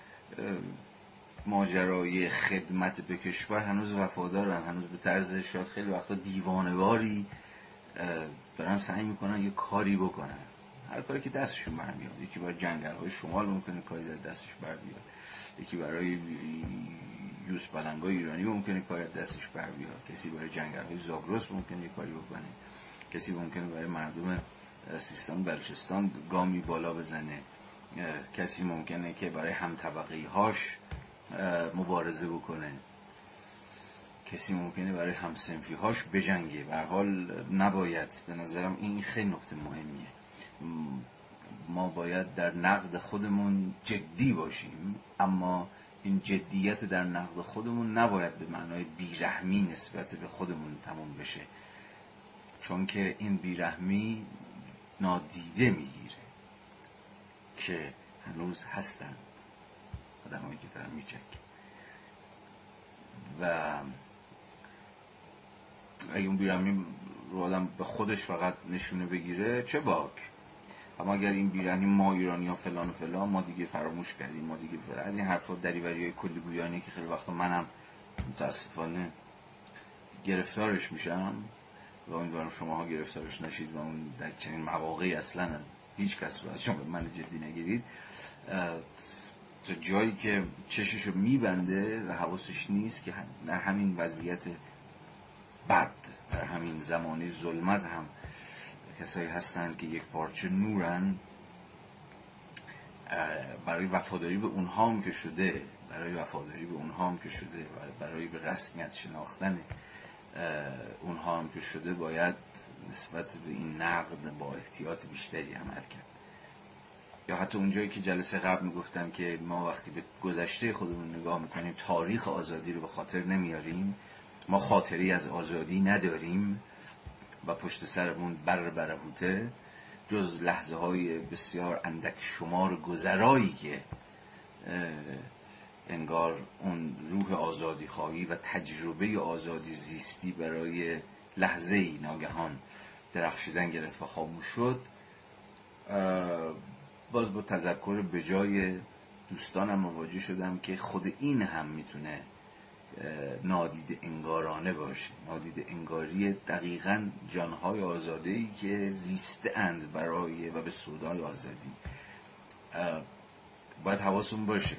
ماجرای خدمت به کشور هنوز وفادارن. هنوز به طرز شاید خیلی وقتا دیوانواری دارن سعی می‌کنن یه کاری بکنن. هر کاری که دستشون برمیاد یکی برای جنگل های شمال ممکنه کاری در دستش بر بیاد. یکی برای یوس بلنگای ایرانی ممکنه کاری دستش بر بیاد. کسی برای جنگل های زاگرس ممکنه یه کاری بکنه. کسی ممکنه برای مردم سیستان بلوچستان گامی بالا بزنه. کسی ممکنه که برای هم هاش مبارزه بکنه. کسی ممکنه برای همسنفی هاش بجنگه. و حال نباید. به نظرم این خیلی نکته مهمیه. ما باید در نقد خودمون جدی باشیم. اما این جدیت در نقد خودمون نباید به معنای بیرحمی نسبت به خودمون تموم بشه. چون که این بیرحمی نادیده می‌گیره. که هنوز هستند آدمایی که دارن میچک و اگه اون بیرحمی رو آدم به خودش فقط نشونه بگیره چه باک؟ اما اگر این بیرحمی ما ایرانی ها فلان و فلان ما دیگه فراموش کردیم ما دیگه از این حرفا دریوری های کلی گویانی که خیلی وقتا منم متاسفانه گرفتارش میشم و امیدوارم شما ها گرفتارش نشید و اون در چنین مواقعی اصلا از هیچ کس رو از شما من جدی نگیرید. جایی که چشش رو میبنده و حواسش نیست که در همین وضعیت بد در همین زمانی ظلمت هم کسایی هستند که یک پارچه نورن. برای وفاداری به اونها هم که شده برای وفاداری به اونها هم که شده برای به رسمیت شناختن اونها هم که شده باید نسبت به این نقد با احتیاط بیشتری عمل کرد. یا حتی اونجایی که جلسه قبل می‌گفتم که ما وقتی به گذشته خودمون نگاه می‌کنیم تاریخ آزادی رو به خاطر نمیاریم. ما خاطری از آزادی نداریم و پشت سرمون بر برهوته. جز لحظه های بسیار اندک شمار گذرایی که انگار اون روح آزادی خواهی و تجربه آزادی زیستی برای لحظه ای ناگهان درخشیدن گرفت و خاموش شد. باز با تذکر به جای دوستانم مواجه شدم که خود این هم می‌تونه نادید انگارانه باشه. نادید انگاری دقیقا جانهای آزاده ای که زیسته اند برای و به سودای آزادی. باید حواسون باشه.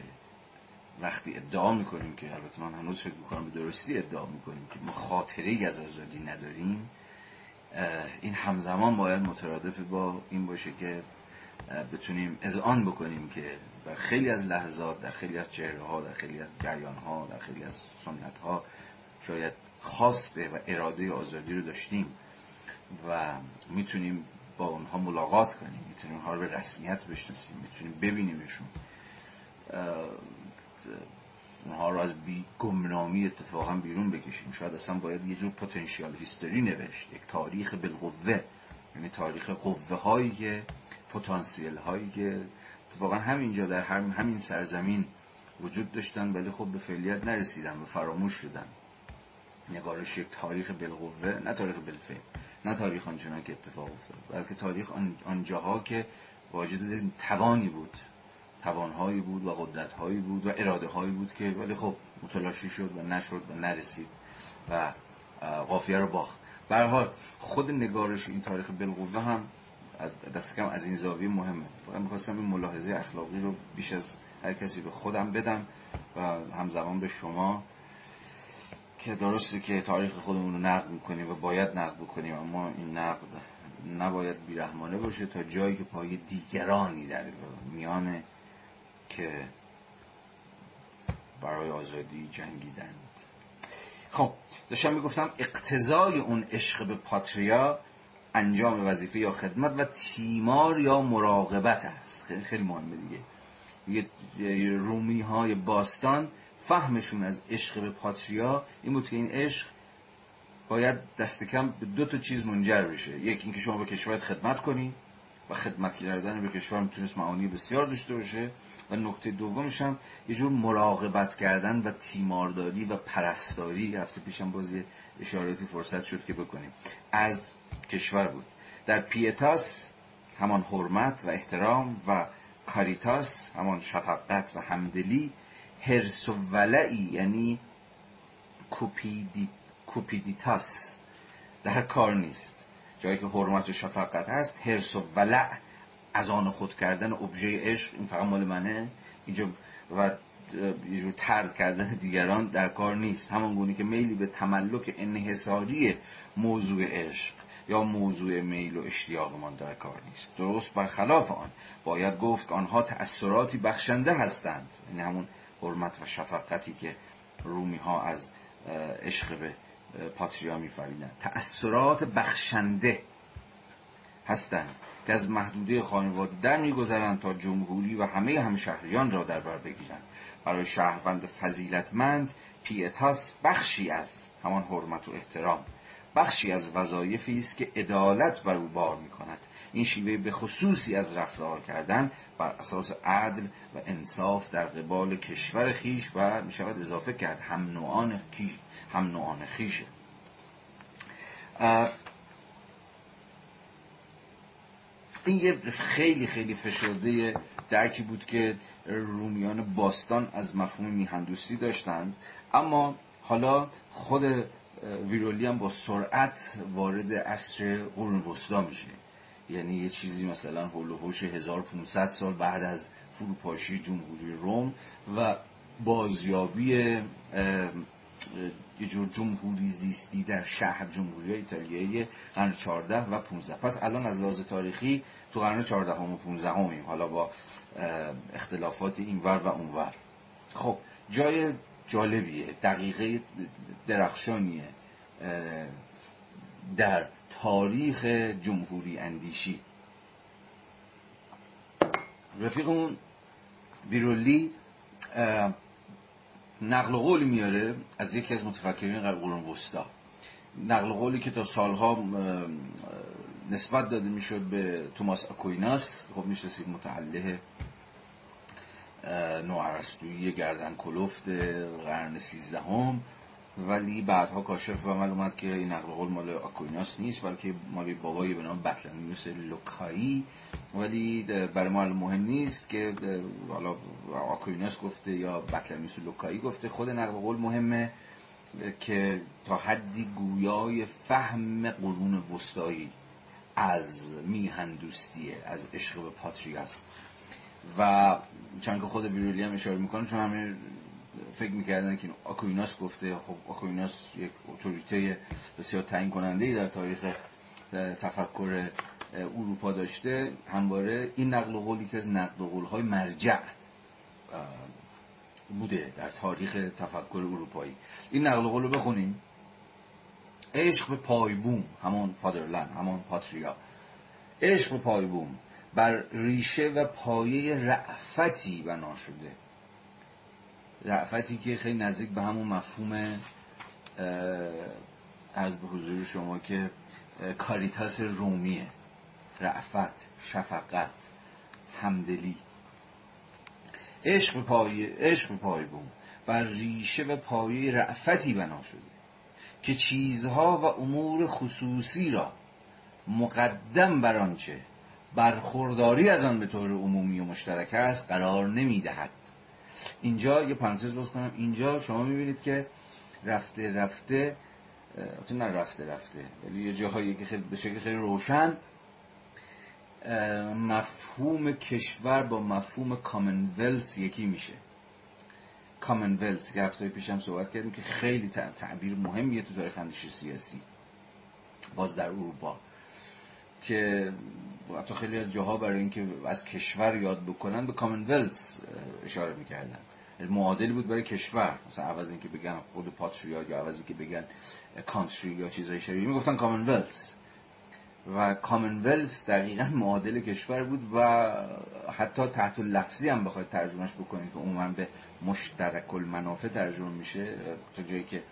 وقتی ادعا می‌کنیم که البته من هنوز فکر می‌کنم به درستی ادعا می‌کنیم که ما خاطره از آزادی نداریم این همزمان باید مترادف با این باشه که بتونیم اذعان بکنیم که در خیلی از لحظات در خیلی از چهره ها در خیلی از جریان ها در خیلی از سنت ها شاید خواسته و اراده آزادی رو داشتیم و می‌تونیم با اونها ملاقات کنیم می‌تونیم اونها رو به رسمیت بشناسیم می‌تونیم ببینیمشون. اونها رو از بی گمنامی اتفاقا بیرون بکشیم. شاید اصلا باید یه جور پتانسیال هیستوری نوشت یک تاریخ بالقوه یعنی تاریخ قوه هایی که پتانسیل هایی که اتفاقا همینجا در همین سرزمین وجود داشتن ولی خب به فعلیت نرسیدن و فراموش شدن. نگارش یک تاریخ بالقوه نه تاریخ بالفعل نه تاریخ آنچنان که اتفاق افتاد بلکه تاریخ آنجاها که واجد توانی بود. توانهایی بود و قدرتهایی بود و اراده هایی بود که ولی خب متلاشی شد و نشد و نرسید و قافیه رو باخت. حال خود نگارش این تاریخ بالقوه هم دست کم از این زاویه مهمه. فقط می‌خواستم این ملاحظه اخلاقی رو بیش از هر کسی به خودم بدم و همزمان به شما که درسته که تاریخ خودمون رو نقد می‌کنیم و باید نقد بکنیم اما این نقد نباید بیرحمانه باشه تا جایی که پای دیگرانی در میان که برای آزادی جنگیدند. خب داشتم می‌گفتم اقتضای اون عشق به پاتریا انجام وظیفه یا خدمت و تیمار یا مراقبت است. خیلی خیلی مهمه دیگه. رومی های باستان فهمشون از عشق به پاتریا. این بود که این عشق باید دست کم به دو تا چیز منجر بشه. یک اینکه شما به کشورت خدمت کنی و خدمت کردن به کشور می‌تونست معانی بسیار داشته باشه. و نکته دومش هم یه جور مراقبت کردن و تیمارداری و پرستاری. هفته پیشم بازی اشاراتی فرصت شد که بکنیم. از کشور بود. در پیتاس همان حرمت و احترام و کاریتاس همان شفقت و همدلی. هرس و ولعی یعنی کوپیدی، کوپیدیتاس. در کار نیست. جایی که حرمت و شفقت هست هرس و ولع از آن خود کردن ابژه عشق این فقط مال منه. اینجا و یه جور ترد کردن دیگران در کار نیست. همان گونه که میلی به تملک انحصاری موضوع عشق یا موضوع میل و اشتیاقمان در کار نیست. درست برخلاف آن باید گفت که آنها تأثیراتی بخشنده هستند. یعنی همون حرمت و شفقتی که رومی ها از عشق به پاتریا میفرینند تأثیرات بخشنده هستند که از محدوده خانواده در میگذرند تا جمهوری و همه همشهریان را در بر بگیرند. برای شهروند فضیلتمند پیتاس بخشی از همان حرمت و احترام بخشی از وظایفی است که عدالت بر او بار می کند این شیوه به خصوصی از رفتار کردن بر اساس عدل و انصاف در قبال کشور خیش و می شود اضافه کرد هم نوعان خیش هم نوعان خیشه این یه خیلی خیلی فشرده درکی بود که رومیان باستان از مفهوم میهندوستی داشتند. اما حالا خود ویرولی هم با سرعت وارد عصر قرون وسطا میشه. یعنی یه چیزی مثلا هول و هوش 1500 سال بعد از فروپاشی جمهوری روم و بازیابی یه جور جمهوری زیستی در شهر جمهوری ایتالیایی قرن 14 و 15 پس الان از لحاظ تاریخی تو قرن 14 و 15 همیم حالا با اختلافات اینور و اونور خب جای جالبیه دقیقه درخشانیه در تاریخ جمهوری اندیشی. رفیقمون ویرولی نقل قول میاره از یکی از متفکرین قرون وسطا. نقل قولی که تا سالها نسبت داده می‌شد به توماس آکویناس. خب می‌شناسید متأله نوارسطویی گردن کلفت قرن سیزدهم. ولی بعدها کاشف به عمل اومد که این نقل قول مال آکویناس نیست بلکه مال بابایی به نام بطلمیوس لوکایی. ولی برای ما مهم نیست که حالا آکویناس گفته یا بطلمیوس لوکایی گفته. خود نقل قول مهمه که تا حدی گویای فهم قرون وسطایی از میهندوستیه از عشق به پاتریاست و چون که خود بیرولی هم اشاره می‌کنه چون همه فکر می‌کردن که آکویناس گفته خب آکویناس یک اتوریته بسیار تعیین کننده در تاریخ تفکر اروپا داشته. همواره این نقل قولی که از نقل قول های مرجع بوده در تاریخ تفکر اروپایی. این نقل قول رو بخونیم. عشق به پایبوم همون فادرلند همون پاتریا عشق به پایبوم بر ریشه و پایه رعفتی بنا شده. رعفتی که خیلی نزدیک به همون مفهوم از به حضور شما که کاریتاس رومیه. رعفت شفقت همدلی. عشق به پایه عشق پای بوم. بر ریشه و پایه رعفتی بنا شده که چیزها و امور خصوصی را مقدم بر آنچه برخورداری از آن به طور عمومی و مشترک است قرار نمی‌دهد. اینجا یه پرانتز باز کنم. اینجا شما می‌بینید که رفته رفته نه رفته رفته. ولی یه جاهایی که خیلی به شکل خیلی روشن. مفهوم کشور با مفهوم کامنولس یکی میشه. کامنولس که هفته پیشم صحبت کردیم که خیلی تعبیر مهمیه تو تاریخ اندیشه سیاسی. باز در اروپا. که حتی خیلی از جاها برای اینکه از کشور یاد بکنن به کامنولس اشاره می‌کردن. معادلی بود برای کشور. مثلا عوض اینکه بگن خود پاتریا یا عوض اینکه بگن کانتری یا چیزای شبیه. می‌گفتن کامنولس و کامنولس دقیقا معادل کشور بود و حتی تحت لفظی هم بخواید ترجمهش بکنید که عموما به مشترک المنافع ترجمه میشه تا جایی که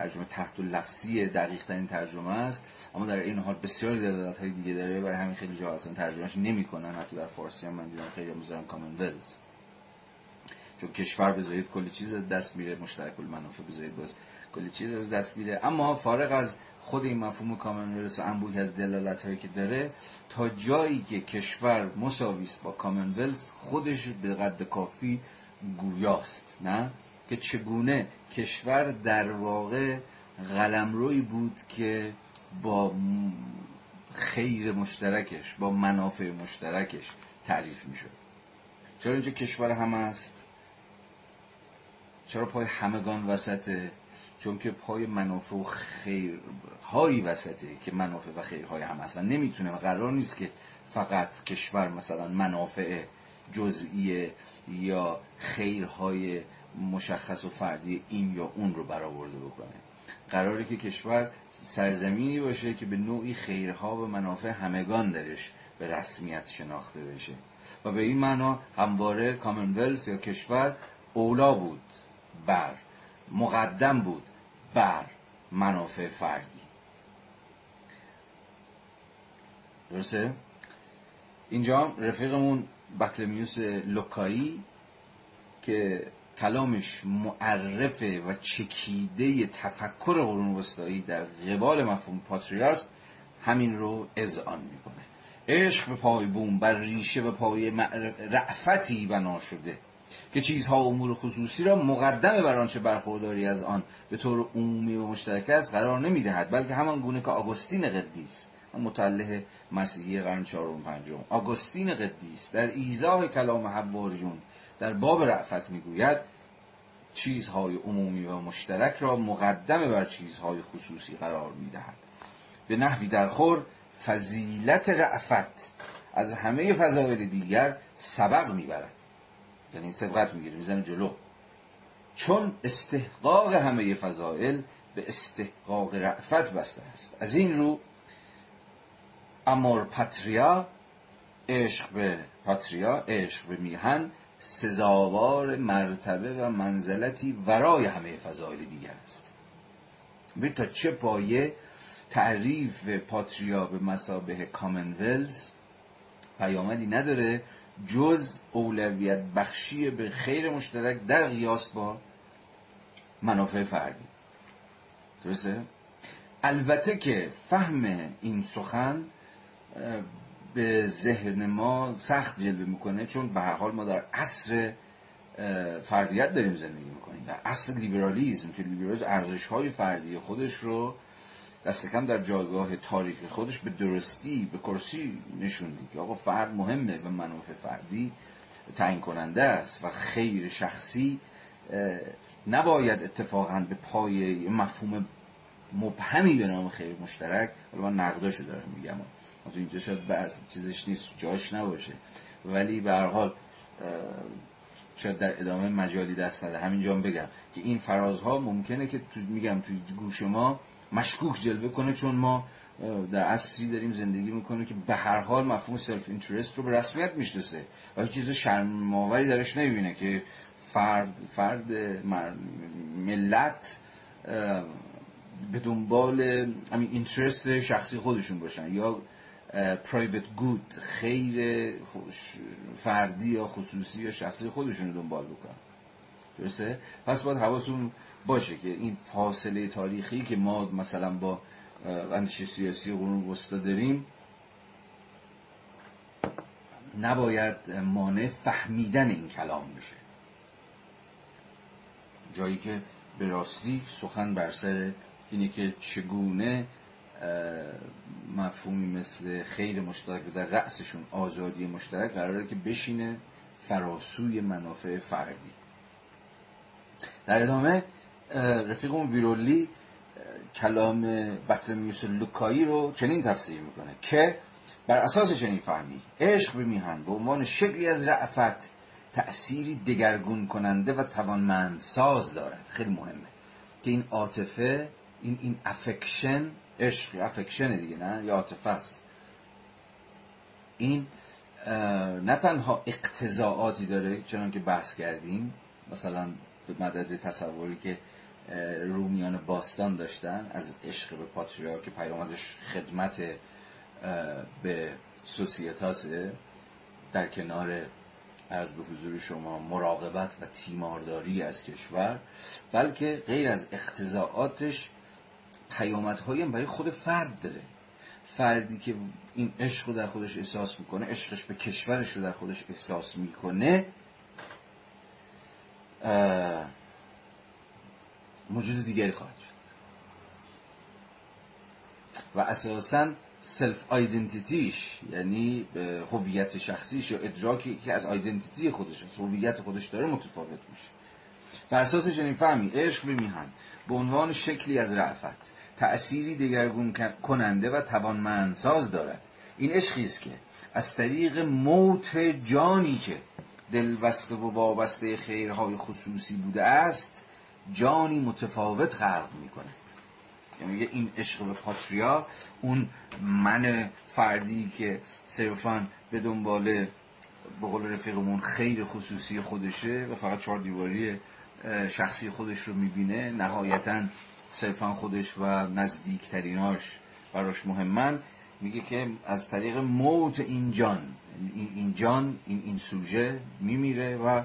ترجمه تحت لفظی دقیق ترین ترجمه است. اما در این حال بسیاری دلالت های دیگه داره برای همین خیلی جا اصلا ترجمهش نمی‌کنن حتی در فارسی هم من دیدم خیلی می‌ذارن کامنولس چون کشور بذارید کلی چیز دست میره مشترک المنافع بذارید باز کلی چیز از دست میره. اما فارغ از خود این مفهوم کامنولس و انبوهی از دلالت هایی که داره تا جایی که کشور مساویست با کامنولس خودش به قد کافی گویاست نه؟ که چگونه کشور در واقع قلمروی بود که با خیر مشترکش با منافع مشترکش تعریف می‌شد. چرا اینجا کشور هم است؟ چرا پای همگان وسطه؟ چون که پای منافع و خیرهایی وسطه که منافع و خیرهای هم اصلا نمی‌تونه قرار نیست که فقط کشور مثلا منافع جزئی یا خیرهای مشخص و فردی این یا اون رو برآورده بکنه. قراره که کشور سرزمینی باشه که به نوعی خیرها و منافع همگان درش به رسمیت شناخته بشه. و به این معنا همواره کامنولس یا کشور اولا بود بر مقدم بود بر منافع فردی. درسته؟ اینجا رفیقمون بطلمیوس لوکایی که کلامش معرفه و چکیده تفکر قرون وسطایی در قبال مفهوم پاتریاست همین رو اذعان می‌کنه. عشق به پای بوم بر ریشه و پای رعفتی بنا شده که چیزها و امور خصوصی را مقدم بر آنچه برخورداری از آن به طور عمومی و مشترک است قرار نمی‌دهد بلکه همان گونه که آگوستین قدیس متعله مسیحی قرن چهارم پنجم آگوستین قدیس در ایزای کلام حواریون در باب رعفت می‌گوید چیزهای عمومی و مشترک را مقدم بر چیزهای خصوصی قرار می‌دهد. به نحوی در خور فضیلت رعفت از همه فضایل دیگر سبق می‌برد. یعنی سبقت می‌گیره می‌زنه جلو. چون استحقاق همه فضائل به استحقاق رعفت بسته است. از این رو امور پاتریا عشق به پاتریا عشق به میهن سزاوار مرتبه و منزلتی ورای همه فضایل دیگر است. ببین تا چه پایه تعریف پاتریا به مسابه کامنولز پیامدی نداره جز اولویت بخشی به خیر مشترک در قیاس با منافع فردی. درسته؟ البته که فهم این سخن به ذهن ما سخت جلوه می‌کنه چون به هر حال ما در عصر فردیت داریم زندگی می‌کنیم در عصر لیبرالیزم که لیبرالیزم ارزش های فردی خودش رو دست کم در جایگاه تاریخی خودش به درستی به کرسی نشوندی که آقا فرد مهمه و منافع فردی تعیین کننده است و خیر شخصی نباید اتفاقا به پای مفهوم مبهمی به نام خیر مشترک حالا من نقداشو دارم میگم. اینجا شاید بعض چیزش نیست جاش نباشه. ولی به هر حال شاید در ادامه مجالی دست نده. همینجا بگم که این فرازها ممکنه که تو میگم توی گوش ما مشکوک جلوه کنه چون ما در عصری داریم زندگی می‌کنه که به هر حال مفهوم self interest رو به رسمیت می‌شناسه. و چیز شرماوری درش نمی‌بینه که فرد فرد ملت به دنبال همین interest شخصی خودشون باشن. یا پرایوت گود خیر فردی یا خصوصی یا شخصی خودشون رو دنبال بکنن درسته؟ پس باید حواسون باشه که این فاصله تاریخی که ما مثلا با اندیشه سیاسی قرون وسطا داریم نباید مانع فهمیدن این کلام بشه جایی که به راستی سخن بر سر اینه که چگونه مفهومی مثل خیر مشترک در رأسشون آزادی مشترک قراره که بشینه فراسوی منافع فردی. در ادامه رفیقمون ویرولی کلام بطلمیوس لوکایی رو چنین تفسیر می‌کنه که بر اساس چنین فهمی عشق به میهن به عنوان شکلی از رعفت تأثیری دگرگون کننده و توانمندساز دارد. خیلی مهمه که این عاطفه این این افکشن عشق افکشن دیگه نه؟ یا عاطفه است. این نه تنها اقتضاعاتی داره چنان که بحث کردیم مثلا به مدد تصوری که رومیان باستان داشتن از عشق به پاتریا که پیامدش خدمت به سوسیتاسه در کنار از به حضور شما مراقبت و تیمارداری از کشور بلکه غیر از اقتضاعاتش پیامدهایی هم برای خود فرد داره. فردی که این عشق رو در خودش احساس می‌کنه عشقش به کشورش رو در خودش احساس می‌کنه موجود دیگری خواهد شد. و اساسا سلف آیدنتیتیش یعنی هویت شخصیش یا ادراکی که از آیدنتیتی خودش از هویت خودش داره متفاوت میشه. بر اساس چنین فهمی عشق به میهن به عنوان شکلی از رعفت. تأثیری دگرگون کننده و توانمندساز دارد. این عشقی است که از طریق موت جانی که دلبسته و وابسته خیرهای خصوصی بوده است جانی متفاوت خلق می‌کنه یعنی این عشق به پاتریا اون من فردی که صرفا به دنبال به قول رفیقمون خیر خصوصی خودشه و فقط چهار دیواری شخصی خودش رو می‌بینه نهایتا صرفا خودش و نزدیکتریناش براش مهمن. میگه که از طریق موت این جان این جان این این سوژه میمیره و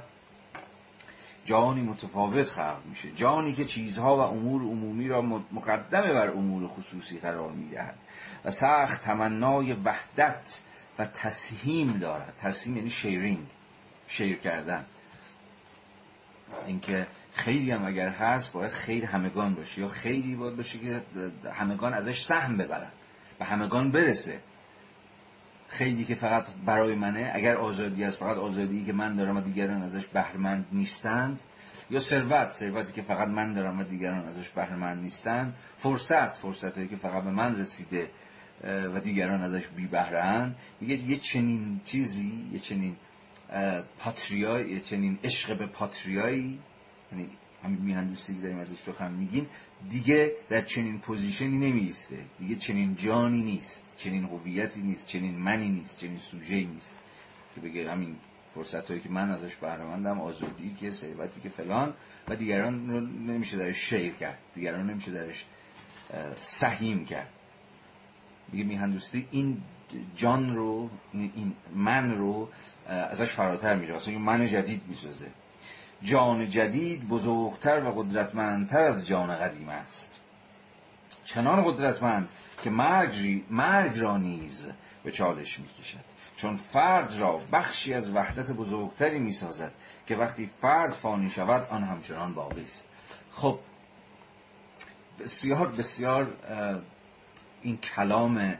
جانی متفاوت خلق میشه. جانی که چیزها و امور عمومی را مقدمه بر امور خصوصی قرار می‌دهد و سخت تمنای وحدت و تسهیم دارد. تسهیم یعنی شیرینگ شیر کردن. اینکه خیلی هم اگر هست باید خیر همگان باشه یا خیلی باید باشه که همگان ازش سهم ببرن و همگان برسه. خیلی که فقط برای منه اگر آزادی است فقط آزادی که من دارم و دیگران ازش بهرمند نیستند یا ثروت ثروتی که فقط من دارم و دیگران ازش بهرمند نیستند فرصت فرصتی که فقط به من رسیده و دیگران ازش بی بهره‌ن یه چنین چیزی یه چنین پاتریای یه چنین عشق به پاتریایی یعنی همین میهن‌دوستی که داریم ازش سخن می‌گیم دیگه در چنین position ی نمی‌ایسته دیگه چنین جانی نیست چنین هویتی نیست چنین منی نیست چنین سوژه‌ای نیست. که بگه همین فرصت هایی که من ازش بهره‌مندم آزادی که ثروتی که فلان و دیگران رو نمیشه درش share کرد. دیگران نمیشه درش سهیم کرد. میگه میهندوستی این جان رو این من رو ازش فراتر میره. اصلا من جدید می‌سازه. جان جدید بزرگتر و قدرتمندتر از جان قدیم است. چنان قدرتمند که مرگ, مرگ را نیز به چالش می‌کشد. چون فرد را بخشی از وحدت بزرگتری می‌سازد که وقتی فرد فانی شود آن همچنان باقی است. خب بسیار بسیار این کلام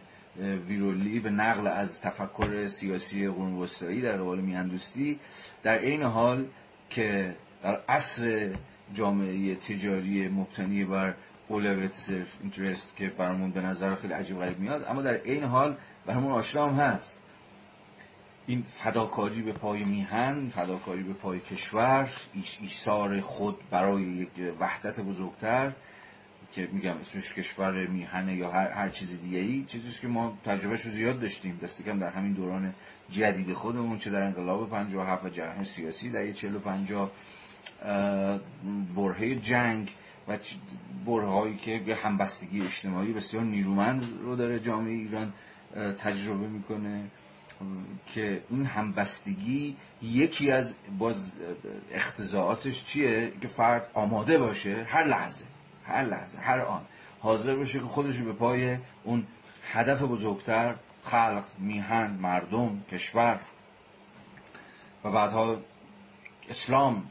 ویرولی به نقل از تفکر سیاسی قرون وسطایی در قبال میهندوستی در این حال که در عصر جامعه تجاری مبتنی بر اولویت صرف اینترست که برامون به نظر خیلی عجیب غریب میاد اما در این حال برامون آشنا هم هست. این فداکاری به پای میهن فداکاری به پای کشور ایثار خود برای یک وحدت بزرگتر که میگم اسمش کشور میهنه یا هر, هر چیز دیگه ای چیزیست که ما تجربهش رو زیاد داشتیم. دست کم در همین دوران جدید خودمون چه در انقلاب 57 و سیاسی در 40 و 50 برهه جنگ و بره هایی که به همبستگی اجتماعی بسیار نیرومند رو داره جامعه ایران تجربه می‌کنه که این همبستگی یکی از باز اختزاعاتش چیه؟ که فرد آماده باشه هر لحظه. هر لحظه هر آن. حاضر باشه که خودش به پای اون هدف بزرگتر خلق میهن مردم کشور و بعدها اسلام.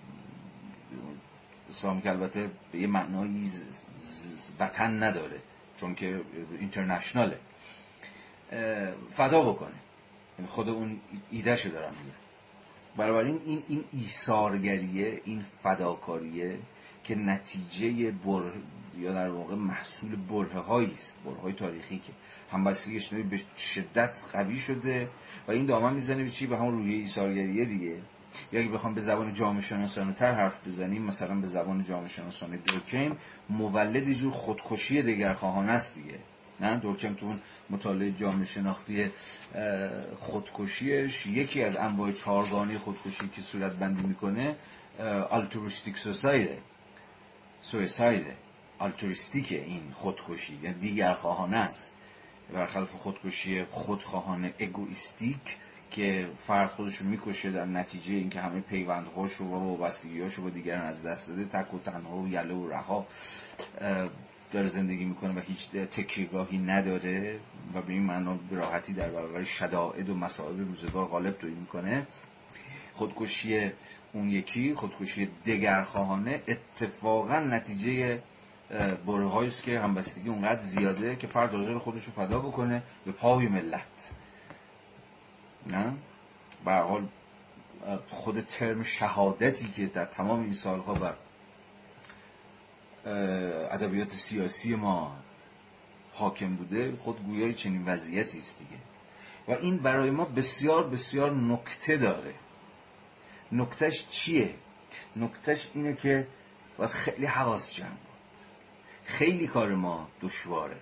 اسلام که البته به یه معنایی وطن نداره چون که اینترنشناله. فدا بکنه. یعنی خود اون ایدهشو دارم میگم. بنابراین این این ایثارگریه این فداکاریه که نتیجه بر یا در واقع محصول بره هایی است. بره های تاریخی که همبستگی اجتماعی به شدت قوی شده و این دامن می‌زنه به چی؟ به همون روحیه ایثارگریه دیگه. یا اگه بخوام به زبان جامعه شناسانه تر حرف بزنیم مثلا به زبان جامعه شناسانه دورکیم مولد جور خودکشی دگرخواهانه است دیگه. نه؟ دورکیم تو مطالعه جامعه شناختی خودکشیش. یکی از انواع چهارگانه خودکشی که صورت بندی می‌کنه آلتروستیک سوسایده سویسایده آلتوریستیک این خودکشی یعنی دیگرخواهانه است. برخلاف خودکشی خودخواهانه اگویستیک که فرد خودش رو می‌کشه در نتیجه اینکه همه پیوندهاش رو و وابستگیهاش رو با دیگران از دست داده تک و تنها و یله و رها داره زندگی می‌کنه و هیچ تکیگاهی نداره و به این معنا راحتی در برابر شدائد و مسائل روزگار غالب توی می‌کنه. خودکشی اون یکی خودکشی دگرخواهانه اتفاقا نتیجه بره است که همبستگی اونقدر زیاده که فرد حاضر خودش رو فدا بکنه به پای ملت. نه؟ به حال خود ترم شهادتی که در تمام این سالها بر ادبیات سیاسی ما حاکم بوده خود گویای چنین وضعیتی است دیگه. و این برای ما بسیار بسیار نکته داره. نکتهش چیه؟ نکتهش اینه که باید خیلی حواس جمع بود خیلی کار ما دشواره.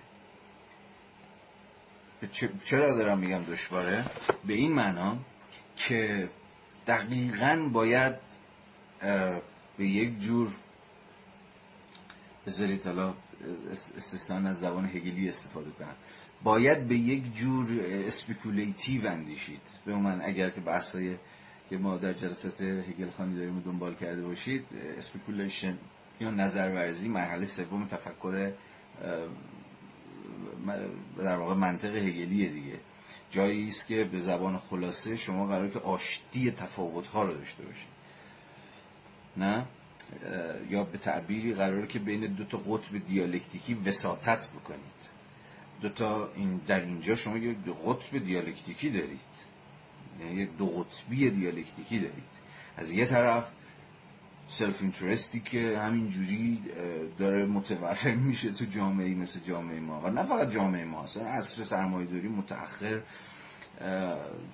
چرا دارم میگم دشواره؟ به این معنا که دقیقا باید به یک جور بذارید حالا استثنائا از زبان هگلی استفاده کنم. باید به یک جور speculative اندیشید. به من اگر که بحثای که ما در جلسات هگل خوانی داریم دنبال کرده باشید speculation یا نظرورزی مرحله سوم تفکر در واقع منطق هگلیه دیگه. جایی است که به زبان خلاصه شما قرار که آشتی تفاوت ها رو داشته باشید. نه؟ یا به تعبیری قراره که بین دو تا قطب دیالکتیکی وساطت بکنید. دو تا این در اینجا شما یک قطب دیالکتیکی دارید. یعنی یک دو قطبی دیالکتیکی دارید. از یه طرف self interest ی که همینجوری داره متورم میشه تو جامعه مثل جامعه ما. و نه فقط جامعه ما اصلا عصر سرمایه داری متأخر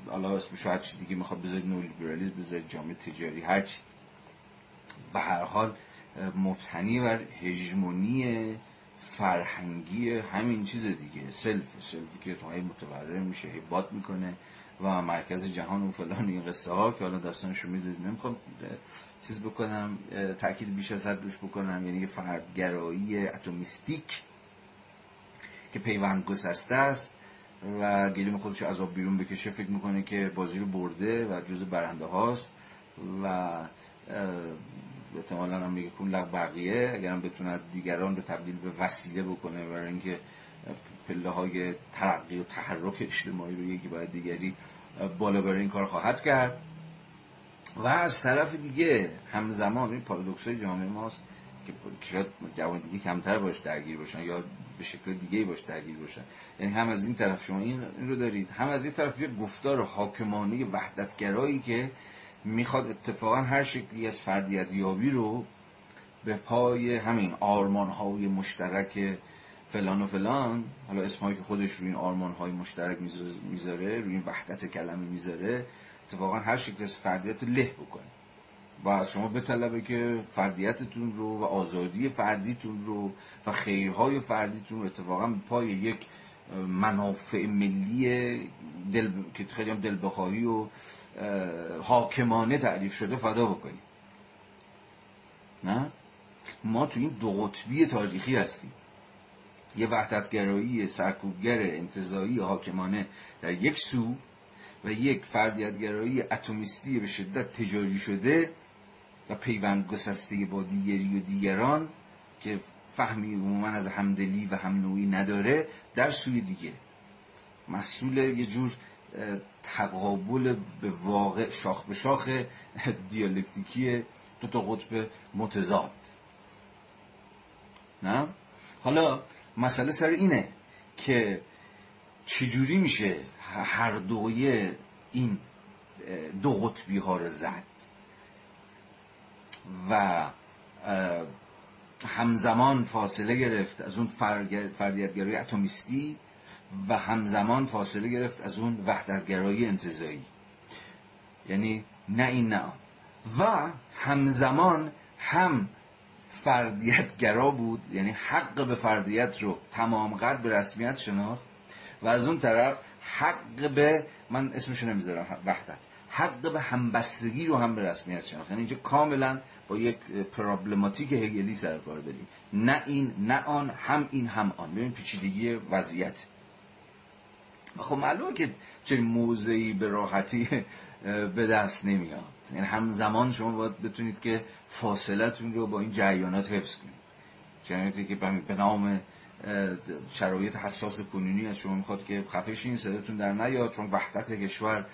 حالا اسم شاید چی دیگه می‌خواد بذارید نولیبرالیسم بذارید جامعه تجاری هرچی به هر حال مبتنی بر هژمونی فرهنگی همین چیز دیگه سلف سلفی که تو متورم میشه باد می‌کنه. و مرکز جهان و فلان این قصه ها که حالا داستانش رو می‌دونید. نمی‌خوام چیز بکنم تاکید بیش از حد روش بکنم. یعنی فردگرایی اتمیستیک که پیوند گسسته است و گلیم خودش از آب بیرون بکشه. فکر می‌کنه که بازی رو برده و جز برنده هاست و احتمالا هم میگه کن بقیه. اگرم بتونه دیگران رو تبدیل به وسیله بکنه برای اینکه پله های ترقی و تحرک اجتماعی رو یکی باید دیگری بالا برای این کار خواهد کرد. و از طرف دیگه همزمان این پارادوکس جامعه ماست که شاید جوان دیگه کمتر باش درگیر باشن یا به شکل دیگه باش درگیر باشن. یعنی هم از این طرف شما این, رو دارید هم از این طرف یه گفتار حاکمانه وحدتگرایی که می‌خواد اتفاقا هر شکلی از فردیت یابی رو به پای همین آرمان های مشترک فلان و فلان حالا اسمهایی که خودش روی این آرمان های مشترک می‌ذاره روی این وحدت کلمه می‌ذاره اتفاقا هر شکل از فردیت له بکنه. و شما بطلبه که فردیتتون رو و آزادی فردیتون رو و خیرهای فردیتون رو اتفاقا پای یک منافع ملی دل... که خیلی هم دلبخواهی و حاکمانه تعریف شده فدا بکنیم نه؟ ما تو این دو قطبی تاریخی هستیم. یه وحدتگرایی سرکوبگر انتظایی حاکمانه در یک سو و یک فردیتگرایی اتمیستی به شدت تجاری شده و پیوند گسسته با دیگری و دیگران که فهمی عموما از همدلی و همنوعی نداره در سوی دیگه. محصول یه جور تقابل به واقع شاخ به شاخ دیالکتیکی دو تا قطب متضاد. نه؟ حالا مسئله سر اینه که چجوری میشه هر دوی این دو قطبی ها رو زد. و همزمان فاصله گرفت از اون فردیتگرایی اتمیستی و همزمان فاصله گرفت از اون وحدتگرایی انتظایی یعنی نه این نه و همزمان هم فردیتگرا بود یعنی حق به فردیت رو تمام قد به رسمیت شناخت و از اون طرف حق به من اسمشو نمی‌ذارم وحدت حق به همبستگی رو هم به رسمیت شناخت. یعنی اینجا کاملا با یک پرابلماتیک هگلی سر کار داریم. نه این نه آن هم این هم آن. ببین پیچیدگی وضعیت. خب معلومه که چه موضعی به راحتی به دست نمیاد. یعنی همزمان شما باید بتونید که فاصلتون رو با این جریانات حفظ کنید. جریاناتی که به نام شرایط حساس کنونی از شما می‌خواد که خفش این صداتون در نیاد چون وحدت کشور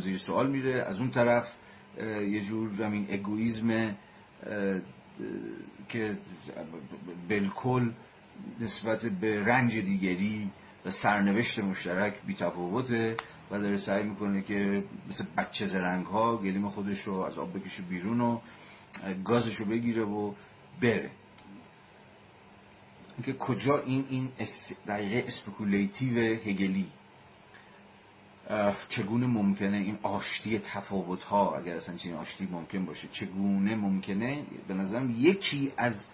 زیر سوال میره. از اون طرف یه جور همین اگویزم که بالکل نسبت به رنج دیگری و سرنوشت مشترک بی تفاوته و داره سعی می‌کنه که مثل بچه زرنگ ها گلیم خودش رو از آب بکشه بیرون و گازش رو بگیره و بره. که کجا این این دقیقه speculative هگلی چگونه ممکنه این آشتی تفاوت ها اگر اصلا چنین آشتی ممکن باشه چگونه ممکنه؟ به نظرم یکی از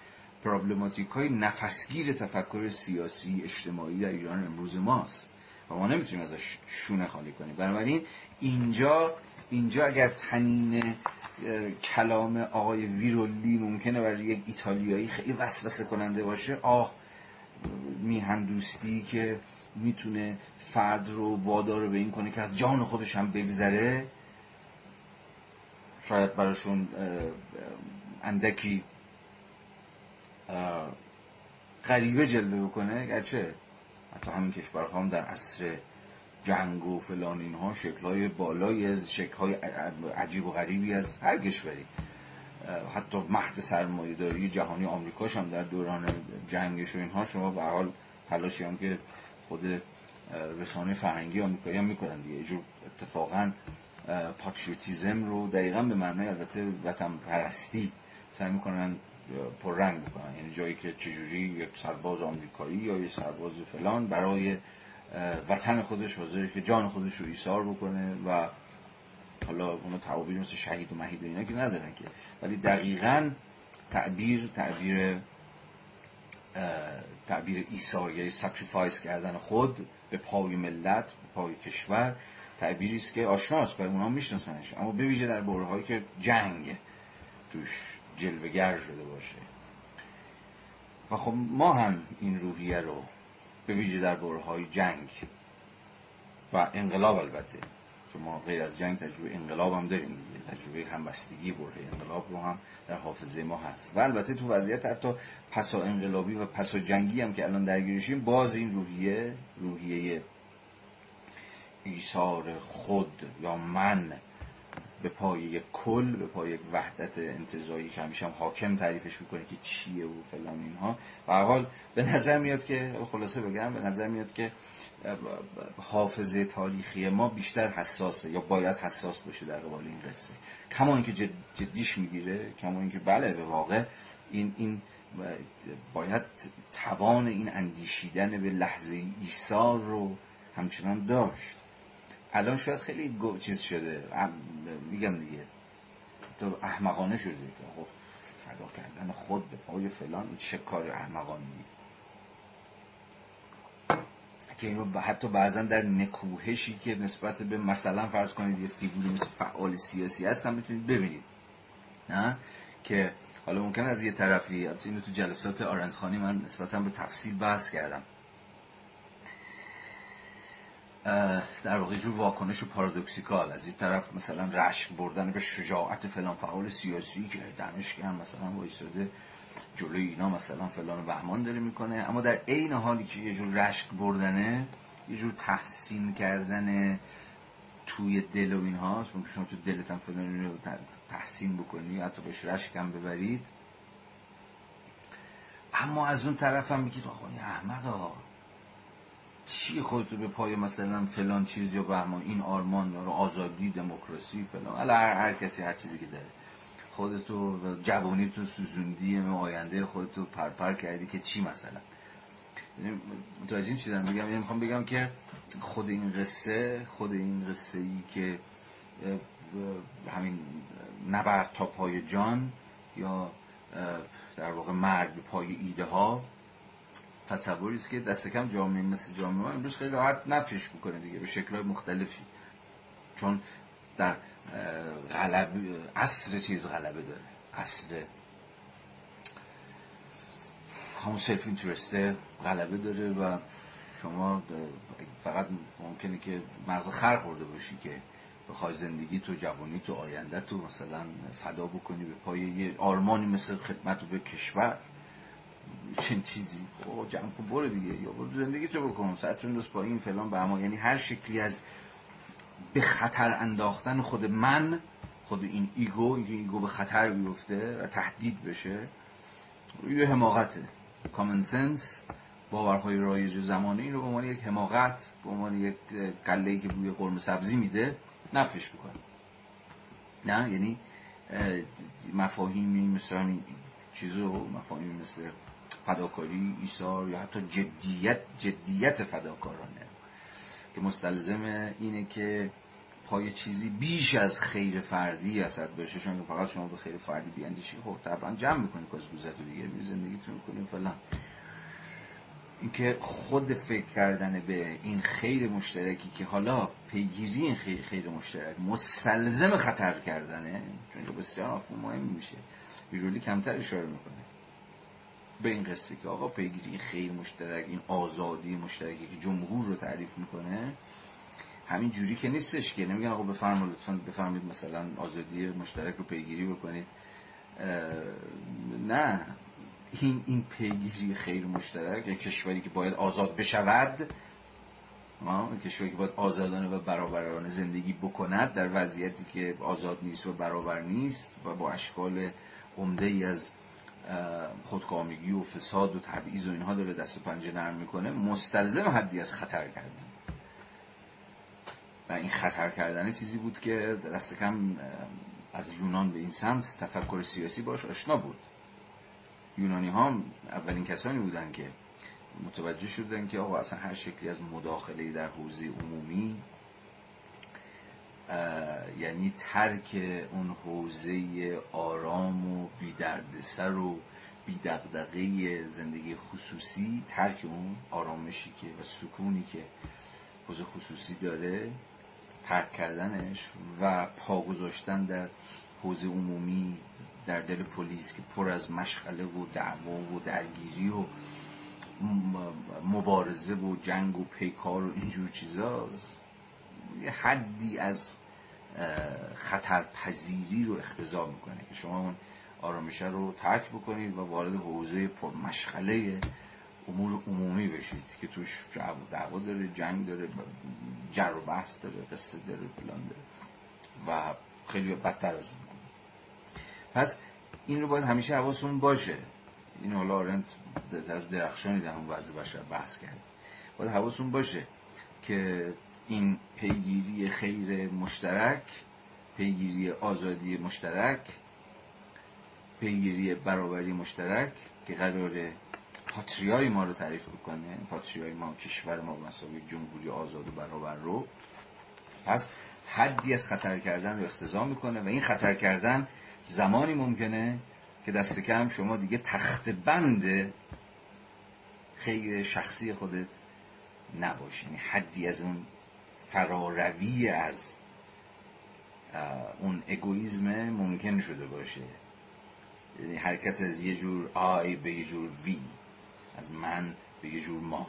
problematic های نفسگیر تفکر سیاسی اجتماعی در ایران امروز ماست. و ما نمی‌تونیم ازش شونه خالی کنیم. بنابراین اینجا اینجا اگر تنین کلام آقای ویرولی ممکنه برای یک ایتالیایی خیلی وسوسه کننده باشه آه میهندوستی که می‌تونه فرد رو وادار به این کنه که از جان خودش هم بگذره شاید براشون اندکی غریبه جلوه بکنه گرچه حتی همین کشورها هم در عصر جنگ و فلان اینها شکلهای بالایی از شکلهای عجیب و غریبی از هر کشوری. حتی مهد سرمایهداری جهانی آمریکاش هم در دوران جنگش و اینها شما به حال تلاشی هم که خود رسانه فرهنگی آمریکایی هم می‌کنن دیگه. جور اتفاقا پاتریوتیزم رو دقیقا به معنای البته وطن پرستی سعی می‌کنن پررنگ می‌کنن. یعنی جایی که چجوری یک سرباز آمریکایی یا یک سرباز فلان برای وطن خودش حاضره که جان خودش رو ایثار بکنه و حالا اونا تعابیر مثل شهید و مهید و اینا که ندارن که. ولی دقیقا تعبیر تعبیر تعبیر ایثار یعنی sacrifice کردن خود به پای ملت به پای کشور تعبیری است که آشناست برای اونها میشناسنش. اما بویژه در هایی که جنگ توش جلوگر شده باشه. و خب ما هم این روحیه رو به ویژه در های جنگ و انقلاب البته شما غیر از جنگ تجربه انقلاب هم داریم تجربه همبستگی بره انقلاب رو هم در حافظه ما هست. و البته تو وضعیت حتی پسا انقلابی و پسا جنگی هم که الان درگیرشیم باز این روحیه روحیه ایثار خود یا من به پای کل به پای وحدت انتظایی که همیشه هم حاکم تعریفش می‌کنه که چیه و فلان اینها. و حال به نظر میاد که خلاصه بگم به نظر میاد که حافظه تاریخی ما بیشتر حساسه یا باید حساس باشه در قبال این قصه. کما اینکه جد جدیش می‌گیره کما اینکه بله به واقع این این باید توان این اندیشیدن به لحظه ایثار رو همچنان داشت. الان شاید خیلی چیز شده. میگم دیگه. تو احمقانه شده که فدا کردن خود به پای فلان چه کار احمقانه که اینو حتی بعضا در نکوهشی که نسبت به مثلا فرض کنید یه فیگوری مثل فعال سیاسی هست می‌تونید ببینید. نه؟ که حالا ممکن از یه طرفی اینو تو جلسات آرندخانی من نسبتا به تفصیل بحث کردم. در واقع جور واکنش پارادوکسیکال از این طرف مثلا رشک بردن به شجاعت فلان فعال سیاسی که دمش هم مثلا وایساده جلوی اینا مثلا فلان بهمان داره می‌کنه. اما در عین حالی که یه جور رشک بردنه یه جور تحسین کردن توی دل و اینهاست ممکن شما تو دلت هم فلان رو تحسین بکنی حتی بهش رشک هم ببرید. اما از اون طرف هم میگید آقا احمد ها چی خودتو به پای مثلا فلان چیز یا بهمان این آرمان رو آزادی دموکراسی فلان. هر, هر کسی هر چیزی که داره. خودتو جوانی تو سوزوندی آینده خودتو پرپر کردی که چی مثلا؟ یعنی متوجه این چیزم میگم. یعنی می‌خوام بگم که خود این قصه خود این قصه ای که همین نبرد تا پای جان یا در واقع به پای ایده ها تصوری است که دست کم جامعه مثل جامعه ما امروز خیلی راحت نفش بکنه دیگه به شکلهای مختلفی. چون در غلب اصل چیز غلبه داره. اصل همون سلف اینترسته غلبه داره و شما فقط ممکنه که مغز خر خورده باشی که بخوای زندگی تو جوانی تو آینده تو مثلا فدا بکنی به پای یه آرمانی مثل خدمت به کشور. چنین چیزی؟ خب جمع کن برو دیگه. یا برو زندگی تو بکن. سرتون دست با این فلان به اما یعنی هر شکلی از به خطر انداختن خود من خود این ego اینکه ego به خطر بیفته و تهدید بشه یه حماقته common sense باورهای رایج زمانه این رو به عنوان یک حماقت به عنوان یک کله که بوی قرمه سبزی میده نفش بکنه نه؟ یعنی مفاهیمی مثل چیزو مفاهیمی مثل فداکاری ایثار یا حتی جدیت جدیت فداکارانه. که مستلزم اینه که پای چیزی بیش از خیر فردی اصد باشه چون فقط شما به خیر فردی بیاندیشی خب طبعا جمع می‌کنید کاز گذرت دیگه زندگیتون می‌کنید فلان. اینکه خود فکر کردن به این خیر مشترکی که حالا پیگیری این خیر, خیر مشترک مستلزم خطر کردنه چون بسیار مهم میشه. بیرولی کمتر اشاره می‌کنه. به این قصه که آقا پیگیری این خیر مشترک این آزادی مشترکی که جمهور رو تعریف می‌کنه همین جوری که نیستش که. نمیگن آقا بفرمایید لطفا بفرمایید مثلا آزادی مشترک رو پیگیری بکنید. نه. این این پیگیری خیر مشترک یک کشوری که باید آزاد بشود کشوری که باید آزادانه و برابرانه زندگی بکند در وضعیتی که آزاد نیست و برابر نیست و با اشکال عمده ای از خودکامگی و فساد و تبعیض و اینها داره دست و پنجه نرم می‌کنه. مستلزم حدی از خطر کردن. و این خطر کردن چیزی بود که دست کم از یونان به این سمت تفکر سیاسی باش آشنا بود. یونانی ها اولین کسانی بودن که متوجه شدن که آقا اصلا هر شکلی از مداخله در حوزه عمومی یعنی ترک اون حوزه آرام و بیدردسر و بیدقدقه زندگی خصوصی ترک اون آرامشی که و سکونی که حوزه خصوصی داره ترک کردنش و پا گذاشتن در حوزه عمومی در دل پلیس که پر از مشغله و دعوا و درگیری و مبارزه و جنگ و پیکار و اینجور چیزاست یه حدی از خطرپذیری رو اختضا می‌کنه که شما اون آرامشه رو ترک بکنید و وارد حوزه پرمشغله امور عمومی بشید که توش دعوا داره جنگ داره جر و بحث داره قصه داره فلان داره و خیلی بدتر از اون. پس این رو باید همیشه حواستون باشه. این حالا آرنت از درخشانی در اون وضع بشر بحث کرد. باید حواستون باشه که این پیگیری خیر مشترک پیگیری آزادی مشترک پیگیری برابری مشترک که قرار پاتریای ما رو تعریف بکنه پاتریای ما کشور ما مساوی جمهوری آزاد و برابر رو. پس حدی از خطر کردن رو اختضا می‌کنه و این خطر کردن زمانی ممکنه که دست کم شما دیگه تخت بند خیر شخصی خودت نباشی. یعنی حدی از اون فراروی از اون اگویزم ممکن شده باشه. یعنی حرکت از یه جور آی به یه جور وی از من به یه جور ما.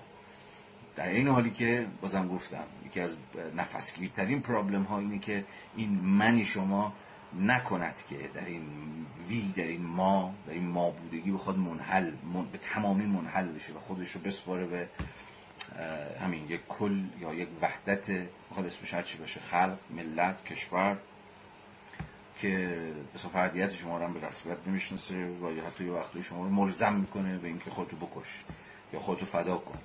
در این حالی که بازم گفتم یکی از نفسگیرترین پرابلم ها اینه که این منی شما نکند که در این وی در این ما در این ما بودگی به خود منحل به تمامی منحل بشه و خودش رو بسپاره به همین یک کل یا یک وحدت بخواد اسمش هرچی باشه؟ خلق ملت کشور که به فردیت شما رو هم به رسمیت نمی‌شناسه و یا حتی یه وقتی شما رو ملزم می‌کنه به اینکه خودتو بکش یا خودتو فدا کن.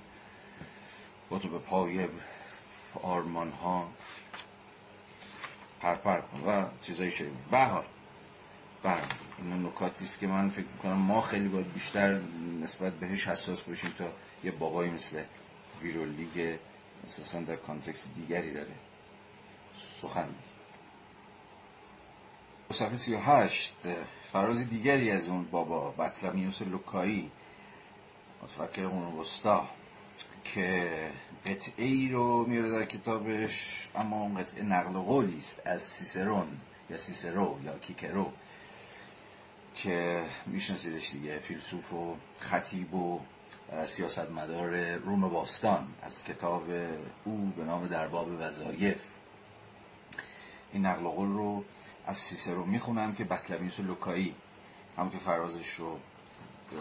خودتو به پای آرمان ها پرپر کن و چیزای شبیه به حال این نکاتی است که من فکر می‌کنم ما خیلی باید بیشتر نسبت بهش حساس باشیم تا یه بابایی مثل ویرولی که اساسا در کانتکست دیگری داره. سخن. صفحه 38 فراز دیگری از اون بابا بطلمیوس لوکایی. متفکر قرون وسطا که قطعه ای رو میاره در کتابش اما اون قطعه نقل قولی است از سیسرون یا سیسرو یا کیکرو که میشناسیدش دیگه. فیلسوف و خطیب و سیاستمدار روم باستان از کتاب او به نام درباب وظایف. این نقل قول رو از سیسرو می‌خونم که بطلمیوس لوکایی همون که فرازش رو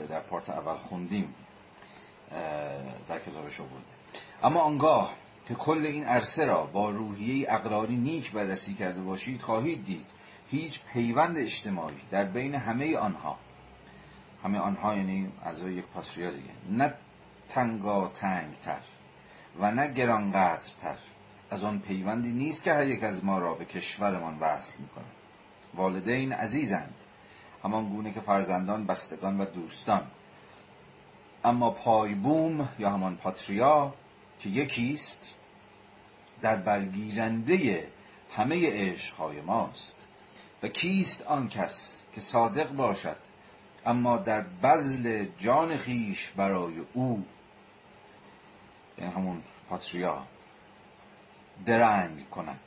در پارت اول خوندیم در کتابش آورده اما آنگاه که کل این عرصه را با روحیه اقراری نیک بررسی کرده باشید خواهید دید هیچ پیوند اجتماعی در بین همه آنها همه آنها یعنی اعضای یک پاسریا دیگه. نه تنگا تنگ تر و نه گرانقدر تر از آن پیوندی نیست که هر یک از ما را به کشورمان وصل می‌کنه. والدین عزیزند. همان گونه که فرزندان بستگان و دوستان. اما پایبوم یا همان پاتریا که یکیست در برگیرنده همه عشقهای ماست. و کیست آن کس که صادق باشد اما در بذل جان خیش برای او این همون پاتریا درنگ کند.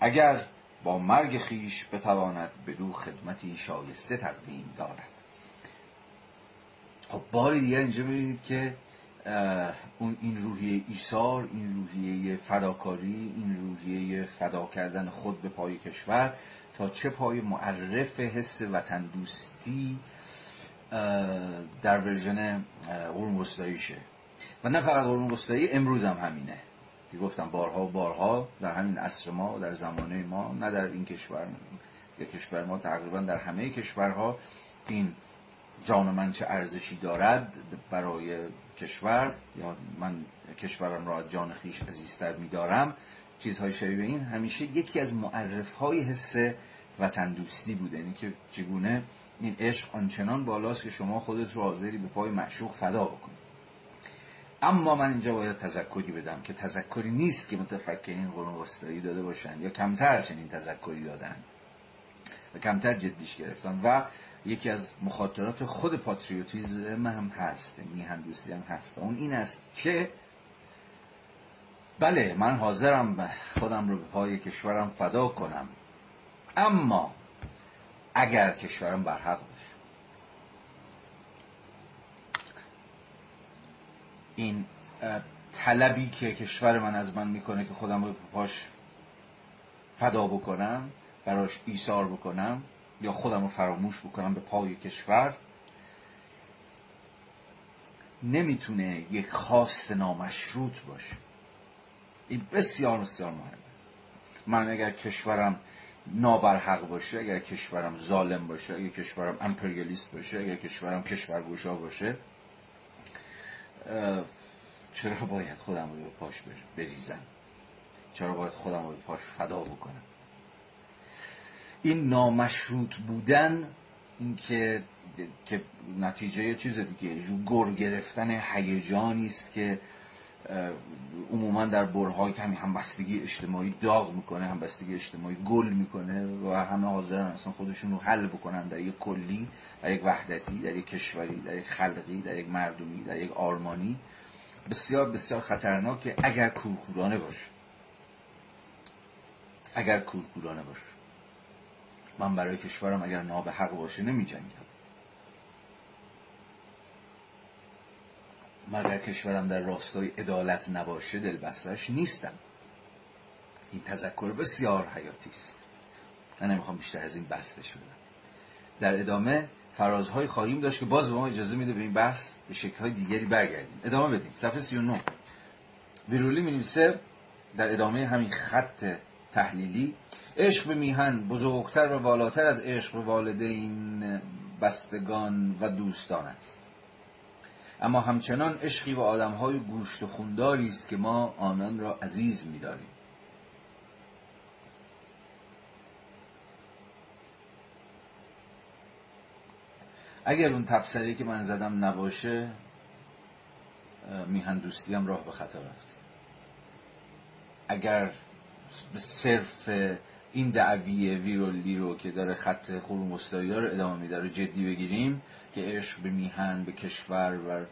اگر با مرگ خیش بتواند دو خدمتی شایسته تقدیم دارد. خب بار دیگر اینجا ببینید که اون این روحیه ایثار این روحیه فداکاری این روحیه فدا کردن خود به پای کشور تا چه پای معرف حس وطن دوستی در ورژن قرون وسطاییشه و نه فقط قرون وسطایی امروز هم همینه. که گفتم بارها و بارها در همین عصر ما در زمانه ما نه در این کشور یا کشور ما تقریبا در همه کشورها این جان من چه ارزشی دارد برای کشور یا من کشورم را جان خیش عزیزتر میدارم. چیزهای شبیه این همیشه یکی از معرف های حس وطن دوستی بوده. یعنی که چگونه این عشق آنچنان بالاست که شما خودت رو حاضری به پای معشوق فدا بکنی. اما من اینجا باید تذکری بدم که تذکری نیست که متفکرین قرون وسطایی داده باشند یا کمتر چنین تذکری دادن. و کمتر جدیش گرفتن. و یکی از مخاطرات خود پاتریوتیزم هم هست. میهن دوستی هم هست. اون این است که بله من حاضرم خودم رو به پای کشورم فدا کنم. اما اگر کشورم برحق باشه. این طلبی که کشور من از من می‌کنه که خودم رو پاش فدا بکنم براش ایثار بکنم یا خودم رو فراموش بکنم به پای کشور نمی‌تونه یک خواست نامشروط باشه. این بسیار بسیار مهمه. من اگر کشورم نابرحق باشه اگر کشورم ظالم باشه اگر کشورم امپریالیست باشه اگر کشورم کشورگوشا باشه چرا باید خودم رو به پاش بریزم؟ چرا باید خودم رو به پاش فدا بکنم؟ این نامشروط بودن این که که نتیجه چیز دیگه گر گرفتن هیجانی که عموما در برهای کمی همبستگی اجتماعی داغ می‌کنه همبستگی اجتماعی گل می‌کنه و همه حاضرن اصلا خودشون رو حل بکنن در یک کلی در یک وحدتی در یک کشوری در یک خلقی در یک مردمی در یک آرمانی. بسیار بسیار خطرناکه اگر کورکورانه باشه اگر کورکورانه باشه. من برای کشورم اگر نابحق باشه نمی اگر کشورم در راستای عدالت نباشه دلبستش نیستم. این تذکر بسیار حیاتی است. من نمی‌خوام بیشتر از این بستش بدم. در ادامه فرازهای خواهیم داشت که باز به ما اجازه میده به این بحث به شکلهای دیگری برگردیم. ادامه بدیم. صفحه 39 بیرولی می در ادامه همین خط تحلیلی عشق به میهن بزرگتر و والاتر از عشق به والدین بستگان و دوستان است. اما همچنان عشقی و آدمهای گوشت و است که ما آنان را عزیز می‌داریم اگر اون تبصره که من زدم نباشه میهن دوستی هم راه به خطا رفت اگر به صرف این دعوی ویرولی رو که داره خط خروم استایی رو ادامه میده رو جدی بگیریم که عشق به میهن به کشور و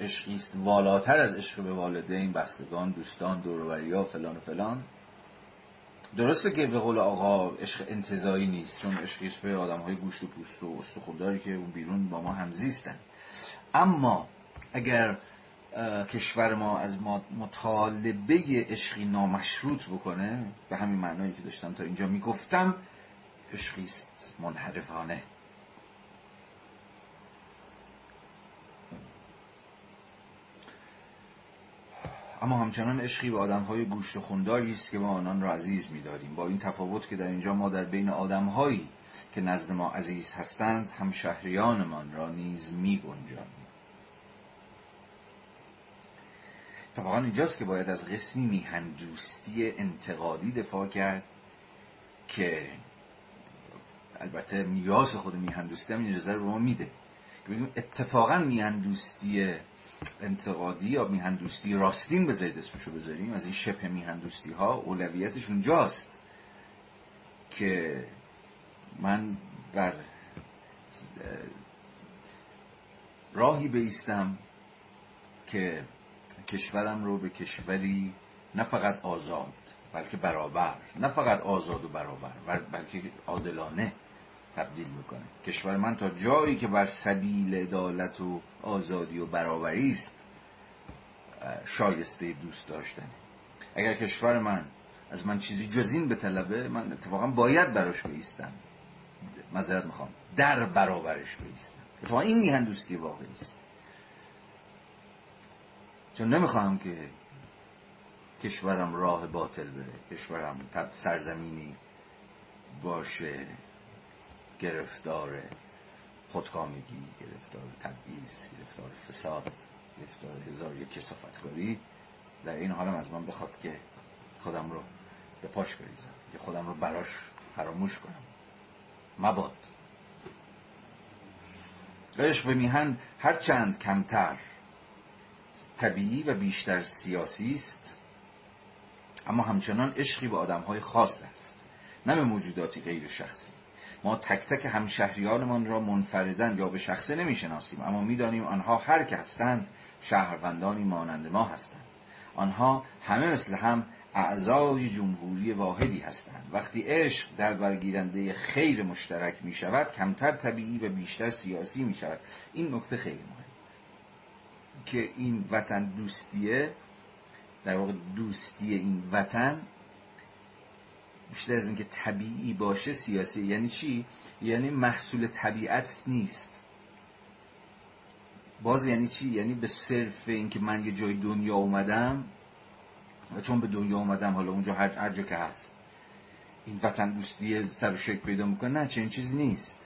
عشقی است. والاتر از عشق به والدین بستگان دوستان دوروبریا فلان و فلان. درسته که به قول آقا عشق انتظایی نیست چون عشقی به آدم های گوشت و پوست و استخونداری که اون بیرون با ما همزیستن. اما اگر کشور ما از ما مطالبه عشقی نامشروط بکنه به همین معنایی که داشتم تا اینجا می‌گفتم عشقیست منحرفانه. اما همچنان عشقی به آدمهای گوشت خونداری است که ما آنان را عزیز می‌داریم. با این تفاوت که در اینجا ما در بین آدمهایی که نزد ما عزیز هستند هم شهریانمان را نیز می‌گنجانیم. اتفاقا اینجاست که باید از قسمی میهندوستی انتقادی دفاع کرد که البته میراث خود میهندوستی هم این اجازه رو به ما میده. اتفاقا میهندوستی انتقادی یا میهندوستی راستین بذارید اسمشو بذاریم از این شبه میهندوستی ها اولویتش اونجاست که من بر راهی بیستم که کشورم رو به کشوری نه فقط آزاد بلکه برابر نه فقط آزاد و برابر بلکه عادلانه تبدیل می‌کنه کشور من تا جایی که بر سبیل عدالت و آزادی و برابری است شایسته دوست داشتن اگر کشور من از من چیزی جز به طلبه من اتفاقا باید براش بیستم. مذارت می‌خوام. در برابرش بیستم. اتفاقا این میهن دوستی واقعی است. چون نمی‌خواهم که کشورم راه باطل بره کشورم سرزمینی باشه. گرفتار خودکامگی گرفتار تبعیض گرفتار فساد گرفتار هزار یک کسافتکاری. در این حالم از من بخواد که خودم رو به پاش بریزم که خودم رو براش فراموش کنم. مباد. عشق به میهن هر چند کمتر طبیعی و بیشتر سیاسی است اما همچنان عشقی به آدمهای خاص است نه به موجوداتی غیر شخصی. ما تک تک همشهریانمان را منفردن یا به شخصه نمی‌شناسیم. اما می‌دانیم آنها هر که هستند شهروندانی مانند ما هستند. آنها همه مثل هم اعضای جمهوری واحدی هستند. وقتی عشق در برگیرنده خیر مشترک می شود کمتر طبیعی و بیشتر سیاسی می شود این نکته خیلی مهم. که این وطن دوستیه در واقع دوستی این وطن بیشتر از اینکه طبیعی باشه سیاسی یعنی چی؟ یعنی محصول طبیعت نیست. باز یعنی چی؟ یعنی به صرف اینکه من یه جای دنیا اومدم و چون به دنیا اومدم حالا اونجا هر, هر جا که هست. این وطن دوستی سر شکل پیدا می‌کنه نه چنین چیزی نیست.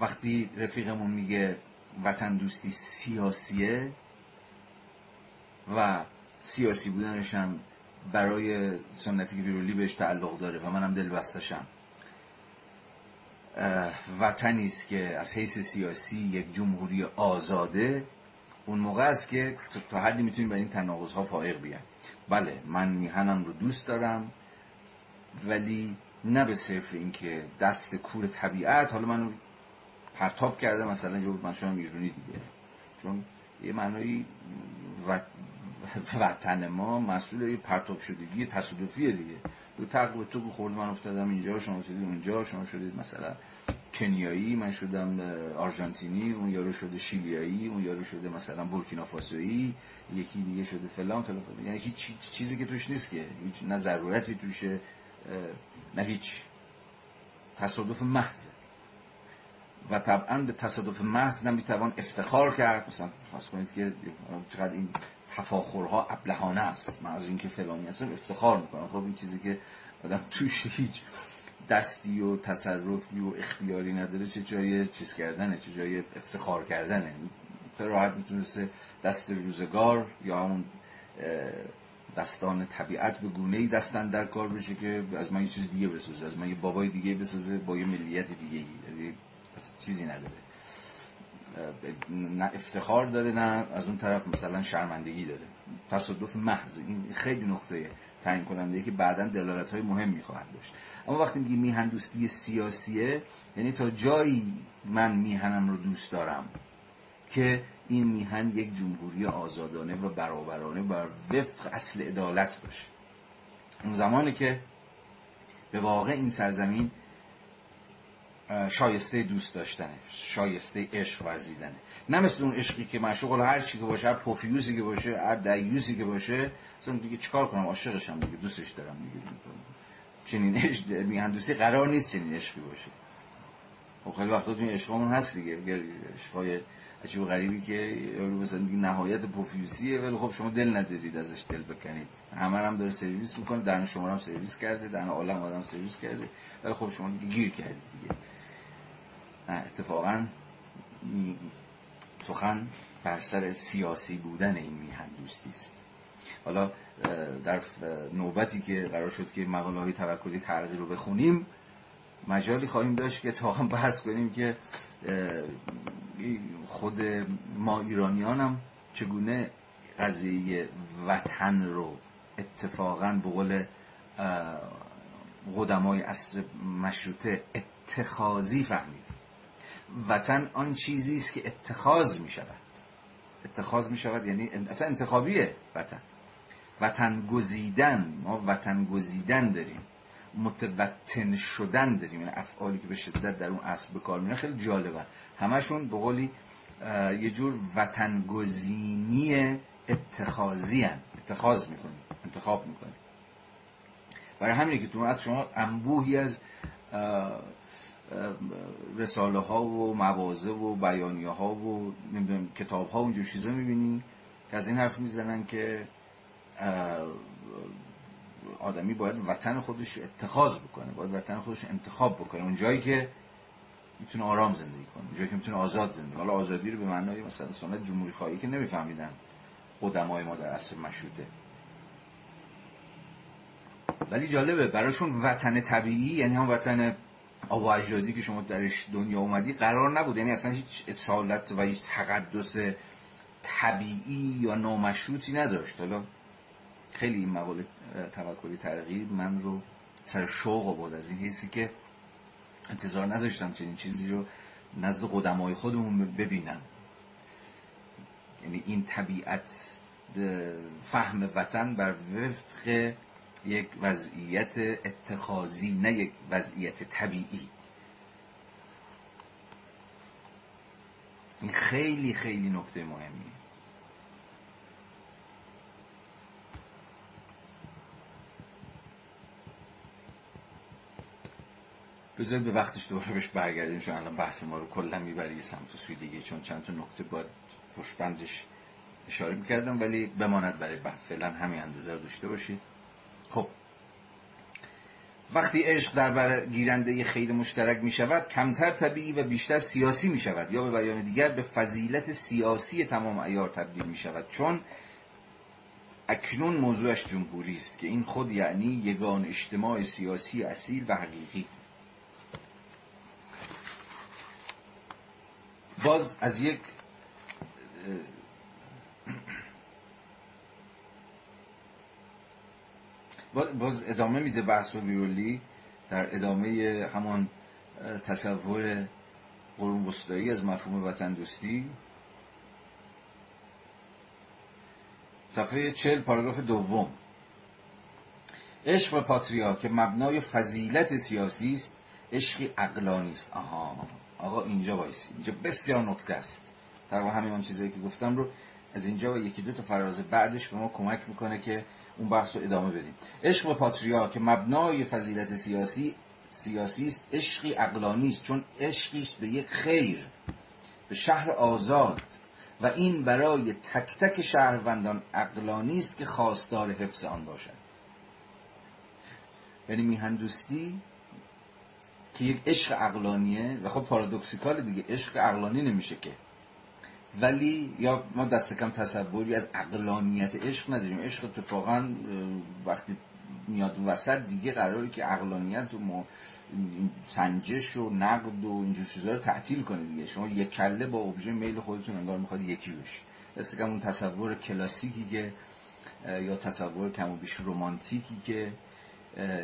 وقتی رفیقمون میگه وطن دوستی سیاسیه و سیاسی بودنش هم برای سنتی که بیرولی بهش تعلق داره و منم دل بستشم وطنی است که از حیث سیاسی یک جمهوری آزاده اون موقع است که تا حدی می‌تونیم به این تناقض ها فائق بیان بله من میهنم رو دوست دارم ولی نه به صرف اینکه دست کور طبیعت حالا من پرتاب کرده مثلا یه من شدم ایرونی دیگه. چون یه معنایی وطن ما مسئول یه پرتاب شدگی تصادفیه دیگه. دو تق تو خورد من افتادم اینجا شما شدید اونجا شما شدید مثلا کنیایی من شدم آرژانتینی اون یارو شده شیلیایی اون یارو شده مثلا بورکینافاسویی یکی دیگه شده فلان فلان یعنی هیچ چیزی که توش نیست که. هیچ نه ضرورتی توشه نه هیچ. تصادف محضه و طبعا به تصادف محض نمی‌توان افتخار کرد. مثلا فرض کنید که چقدر این تفاخرها ابلهانه است. من از اینکه فلانی هستم افتخار می‌کنم. خب این چیزی که آدم توش هیچ دستی و تصرفی و اختیاری نداره چه جای چیز کردنه چه جای افتخار کردنه. راحت می‌تونسته دست روزگار یا اون دستان طبیعت به گونه ای دستن در کار بشه که از من یه چیز دیگه بسازه از من یه بابای دیگه بسازه با یه ملیت دیگه از چیزی نداره. نه افتخار داره نه از اون طرف مثلا شرمندگی داره. تصادف محض. این خیلی نقطه تعیین کننده که بعدا دلالت های مهمی خواهد داشت. اما وقتی میگی میهن دوستی سیاسیه یعنی تا جایی من میهنم رو دوست دارم که این میهن یک جمهوری آزادانه و برابرانه بر وفق اصل عدالت باشه. اون زمانی که به واقع این سرزمین شایسته دوست داشتنه شایسته عشق ورزیدنه. نه مثل اون عشقی که مشغول هر چی که باشه هر پوفیوزی که باشه هر دیوزی که باشه اصلا دیگه چیکار کنم؟ عاشقشم دیگه دوستش دارم دیگه. چنین عشق میهندوسی قرار نیست چنین عشقی باشه. خب خیلی وقتا تو عشقمون هست دیگه. عشقای عجیب غریبی که مثلا دیگه نهایت پوفیوسیه ولی خب شما دل ندارید ازش دل بکنید. همه هم داره سرویس می‌کنه در شما هم سرویس کرده در عالم آدم سرویس کرده ولی خب شما دیگه گیر کردید دیگه. اتفاقا سخن بر سر سیاسی بودن این میهن دوستی است. حالا در نوبتی که قرار شد که مقاله های توکلی ترقی رو بخونیم مجالی خواهیم داشت که تا هم بحث کنیم که خود ما ایرانیان هم چگونه قضیه وطن رو اتفاقا به قول قدمای اصر مشروطه اتخاذی فهمیدیم وطن آن چیزی است که اتخاذ می شود اتخاذ می شود یعنی اصلا انتخابیه وطن. وطن گزیدن ما وطن گزیدن داریم. متوطن شدن داریم. یعنی افعالی که به شدت در اون اصل به کار خیلی جالبه. همشون به قولی یه جور وطن گزینی اتخاذی هن. اتخاذ می‌کنیم. انتخاب می‌کنیم. برای همینه که تو از شما انبوهی از رساله ها و موازه و بیانیه ها و نمی‌دونم کتاب ها و چیزا می‌بینی که از این حرف می‌زنن که آدمی باید وطن خودش اتخاذ بکنه باید وطن خودش انتخاب بکنه. اون جایی که می‌تونه آرام زندگی کنه اون جایی که می‌تونه آزاد زندگی حالا آزادی رو به معنای مثلا سنت جمهوری خواهی که نمیفهمیدن قدمای ما در عصر مشروطه. ولی جالبه براشون وطن طبیعی یعنی هم وطن آب و که شما درش دنیا اومدی قرار نبود. یعنی اصلا هیچ اصالت و هیچ تقدس طبیعی یا نامشروطی نداشت. حالا خیلی این مقاله توکلی ترغیب من رو سر شوق بود از این حیثی که انتظار نداشتم چنین چیزی رو نزد قدمای خودمون ببینم. یعنی این طبیعت فهم وطن بر وفق یک وضعیت اتخاذی نه یک وضعیت طبیعی. این خیلی خیلی نکته مهمیه. بذارید به وقتش دوباره بهش برگردیم چون الان بحث ما رو کلا می‌بره یه سمت سوی دیگه چون چند تا نکته باید پشتبندش اشاره می‌کردم ولی بماند برای بحث فعلا همین اندازه رو داشته باشید. وقتی عشق در بر گیرنده خیر مشترک می شود کمتر طبیعی و بیشتر سیاسی می شود یا به بیان دیگر به فضیلت سیاسی تمام ایار تبدیل می شود چون اکنون موضوعش جمهوری است که این خود یعنی یگان اجتماع سیاسی اصیل و حقیقی. باز از یک باز ادامه میده بحث و ویولی در ادامه همان تصور قرون وسطایی از مفهوم وطن دوستی. صفحه چل پاراگراف دوم. عشق و پاتریا که مبنای فضیلت سیاسی است عشقی عقلانی است. آها آقا اینجا وایسی اینجا بسیار نکته است. در همین چیزایی که گفتم رو از اینجا و یکی دو تا فراز بعدش به ما کمک می‌کنه که اون بحث رو ادامه بدیم. عشق و پاتریا که مبنای فضیلت سیاسی سیاسی است عشقی عقلانی است چون عشقی است به یک خیر به شهر آزاد. و این برای تک تک شهروندان عقلانی است که خواستار حفظ آن باشد. یعنی میهندوستی که یک عشق عقلانیه و خب پارادوکسیکال دیگه عشق عقلانی نمیشه که ولی یا ما دست کم تصوری از اقلانیت عشق نداریم. عشق اتفاقا وقتی میاد وسط دیگه قراره که اقلانیت و سنجش و نقد و اینجور چیزا رو تعطیل کنه دیگه. شما یک کله با ابژه میل خودتون انگار می‌خواد یکی بشی. دست کم اون تصور کلاسیکی که یا تصور کم و بیش رومانتیکی که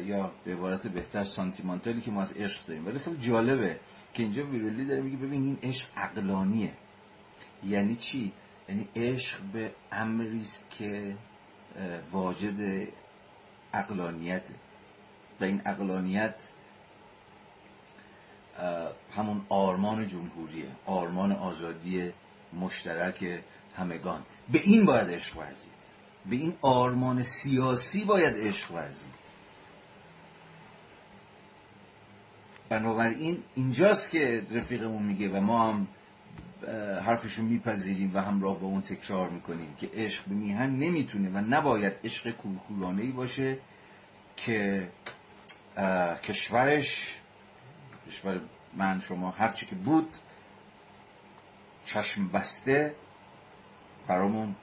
یا به عبارت بهتر سانتیمانتالی که ما از عشق داریم. ولی خیلی جالبه که اینجا ویرولی داره میگه ببین این عشق عقلانیه. یعنی چی؟ یعنی عشق به امری است که واجد اقلانیت و این اقلانیت همون آرمان جمهوریه آرمان آزادی مشترک همگان. به این باید عشق ورزید. به این آرمان سیاسی باید عشق ورزید. بنابراین اینجاست که رفیقمون میگه و ما هم حرفشون میپذیریم و همراه با اون تکرار می‌کنیم که عشق به میهن نمی‌تونه و نباید عشق کولکولانه ای باشه که کشورش کشور من شما هرچی که بود چشم بسته برامون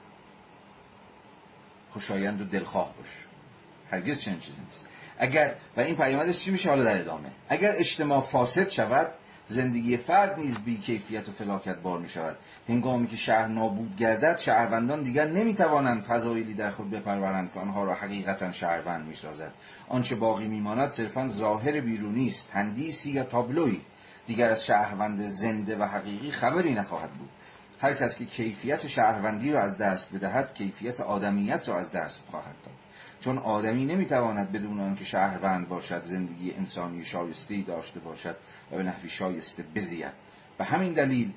خوشایند و دلخواه باشه. هرگز چنین چیزی نیست. اگر و این پیامدش چی میشه؟ حالا در ادامه. اگر اجتماع فاسد شود زندگی فرد نیز بی کیفیت و فلاکت بار می شود هنگامی که شهر نابود گردد شهروندان دیگر نمی توانند فضایلی در خود بپرورند که آنها را حقیقتا شهروند می سازد آنچه باقی میماند صرفا ظاهر بیرونی است تندیسی یا تابلوی دیگر از شهروند زنده و حقیقی خبری نخواهد بود. هر کس که کیفیت شهروندی را از دست بدهد کیفیت آدمیت را از دست خواهد داد. چون آدمی نمی‌تواند بدون آنکه شهروند باشد زندگی انسانی شایسته داشته باشد و به نحوی شایسته بزید. به همین دلیل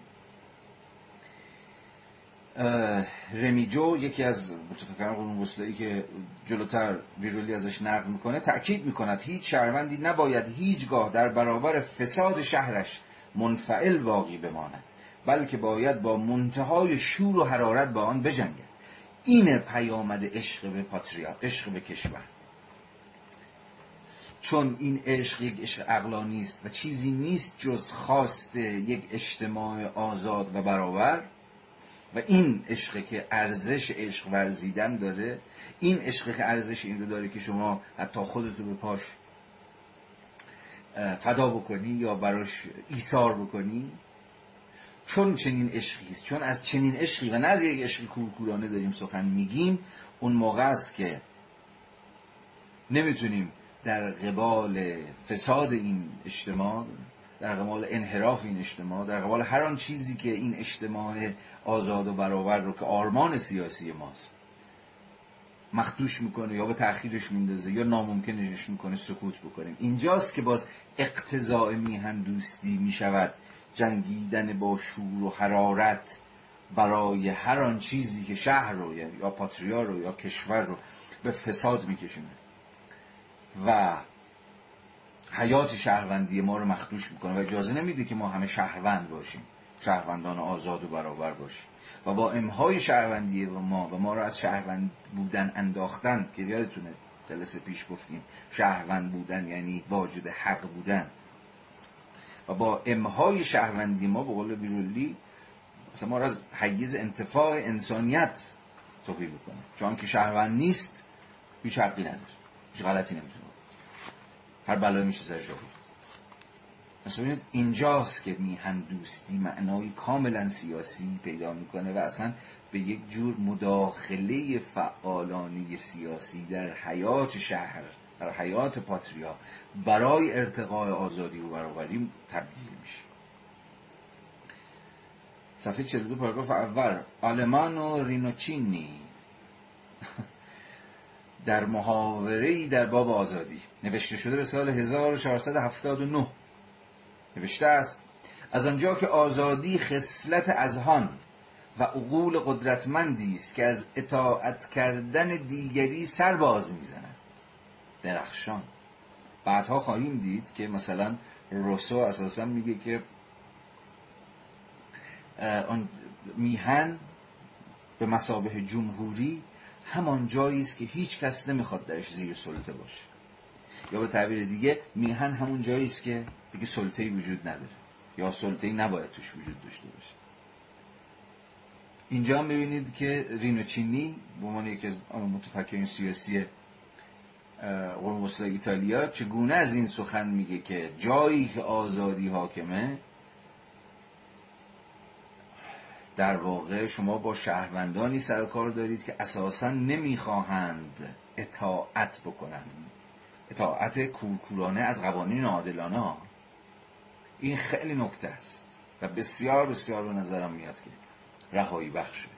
رمیجو یکی از متفکران قرون وسطایی که جلوتر ویرولی ازش نقل می‌کنه تأکید می‌کند هیچ شهروندی نباید هیچگاه در برابر فساد شهرش منفعل واقعی بماند بلکه باید با منتهای شور و حرارت با آن بجنگد. این پیامد عشق به پاتریا عشق به کشور. چون این عشق یک عشق عقلانی است و چیزی نیست جز خواست یک اجتماع آزاد و برابر و این عشق که ارزش عشق ورزیدن داره این عشق که ارزش این رو داره که شما حتی خودتو به پاش فدا بکنی یا براش ایثار بکنی چون چنین عشقی است. چون از چنین عشقی و نه از یک عشقی کورکورانه داریم سخن میگیم اون موقع است که نمی‌تونیم در قبال فساد این اجتماع در قبال انحراف این اجتماع در قبال هر آن چیزی که این اجتماع آزاد و برابر رو که آرمان سیاسی ماست مخدوش می‌کنه یا به تأخیرش میندازه یا ناممکنش می‌کنه سکوت بکنیم. اینجاست که باز اقتضاع میهن دوستی می‌شود. جنگیدن با شور و حرارت برای هر آن چیزی که شهر رو یعنی یا پاتریا رو یا کشور رو به فساد میکشونه. و حیات شهروندی ما رو مخدوش می‌کنه. و اجازه نمیده که ما همه شهروند باشیم شهروندان آزاد و برابر باشیم. و با امهای شهروندی و ما و ما رو از شهروند بودن انداختن که یادتونه جلسه پیش گفتیم شهروند بودن یعنی واجد حق بودن. و با امهای شهروندی ما به قول بیرولی ما را از حیز انتفاع انسانیت توهی بکنه. چون که شهروند نیست هیچ حقی نداره. هیچ غلطی نمی‌تونه هر بلایی میشه سرش پس ببینید اینجاست که میهن دوستی معنای کاملا سیاسی پیدا می‌کنه و اصلا به یک جور مداخله فعالانی سیاسی در حیات شهر در حیات پاتریا برای ارتقاء آزادی و برابری تبدیل میشه. صفحه 42 پاراگراف اول. آلمان و رینوچینی در محاوره در باب آزادی. نوشته شده به سال 1479 نوشته است از آنجا که آزادی خصلت اذهان و عقول قدرتمندی است که از اطاعت کردن دیگری سر باز می‌زند. درخشان. بعدها خواهیم دید که مثلا روسو اساسا میگه که آن میهن به مسابه جمهوری همان جایی است که هیچ کس نمی‌خواد درش زیر سلطه باشه. یا به تعبیر دیگه میهن همون جایی است که دیگه سلطه‌ای وجود نداره. یا سلطه‌ای نباید توش وجود داشته باشه. اینجا هم ببینید که رینوچینی به عنوان یکی از متفکرین سیاسی وسطای ایتالیا چگونه از این سخن میگه که جایی که آزادی حاکمه در واقع شما با شهروندانی سرکار دارید که اساسا نمی‌خواهند اطاعت بکنند. اطاعت کورکورانه از قوانین عادلانه این خیلی نکته است و بسیار بسیار به نظرم میاد که رهایی بخشه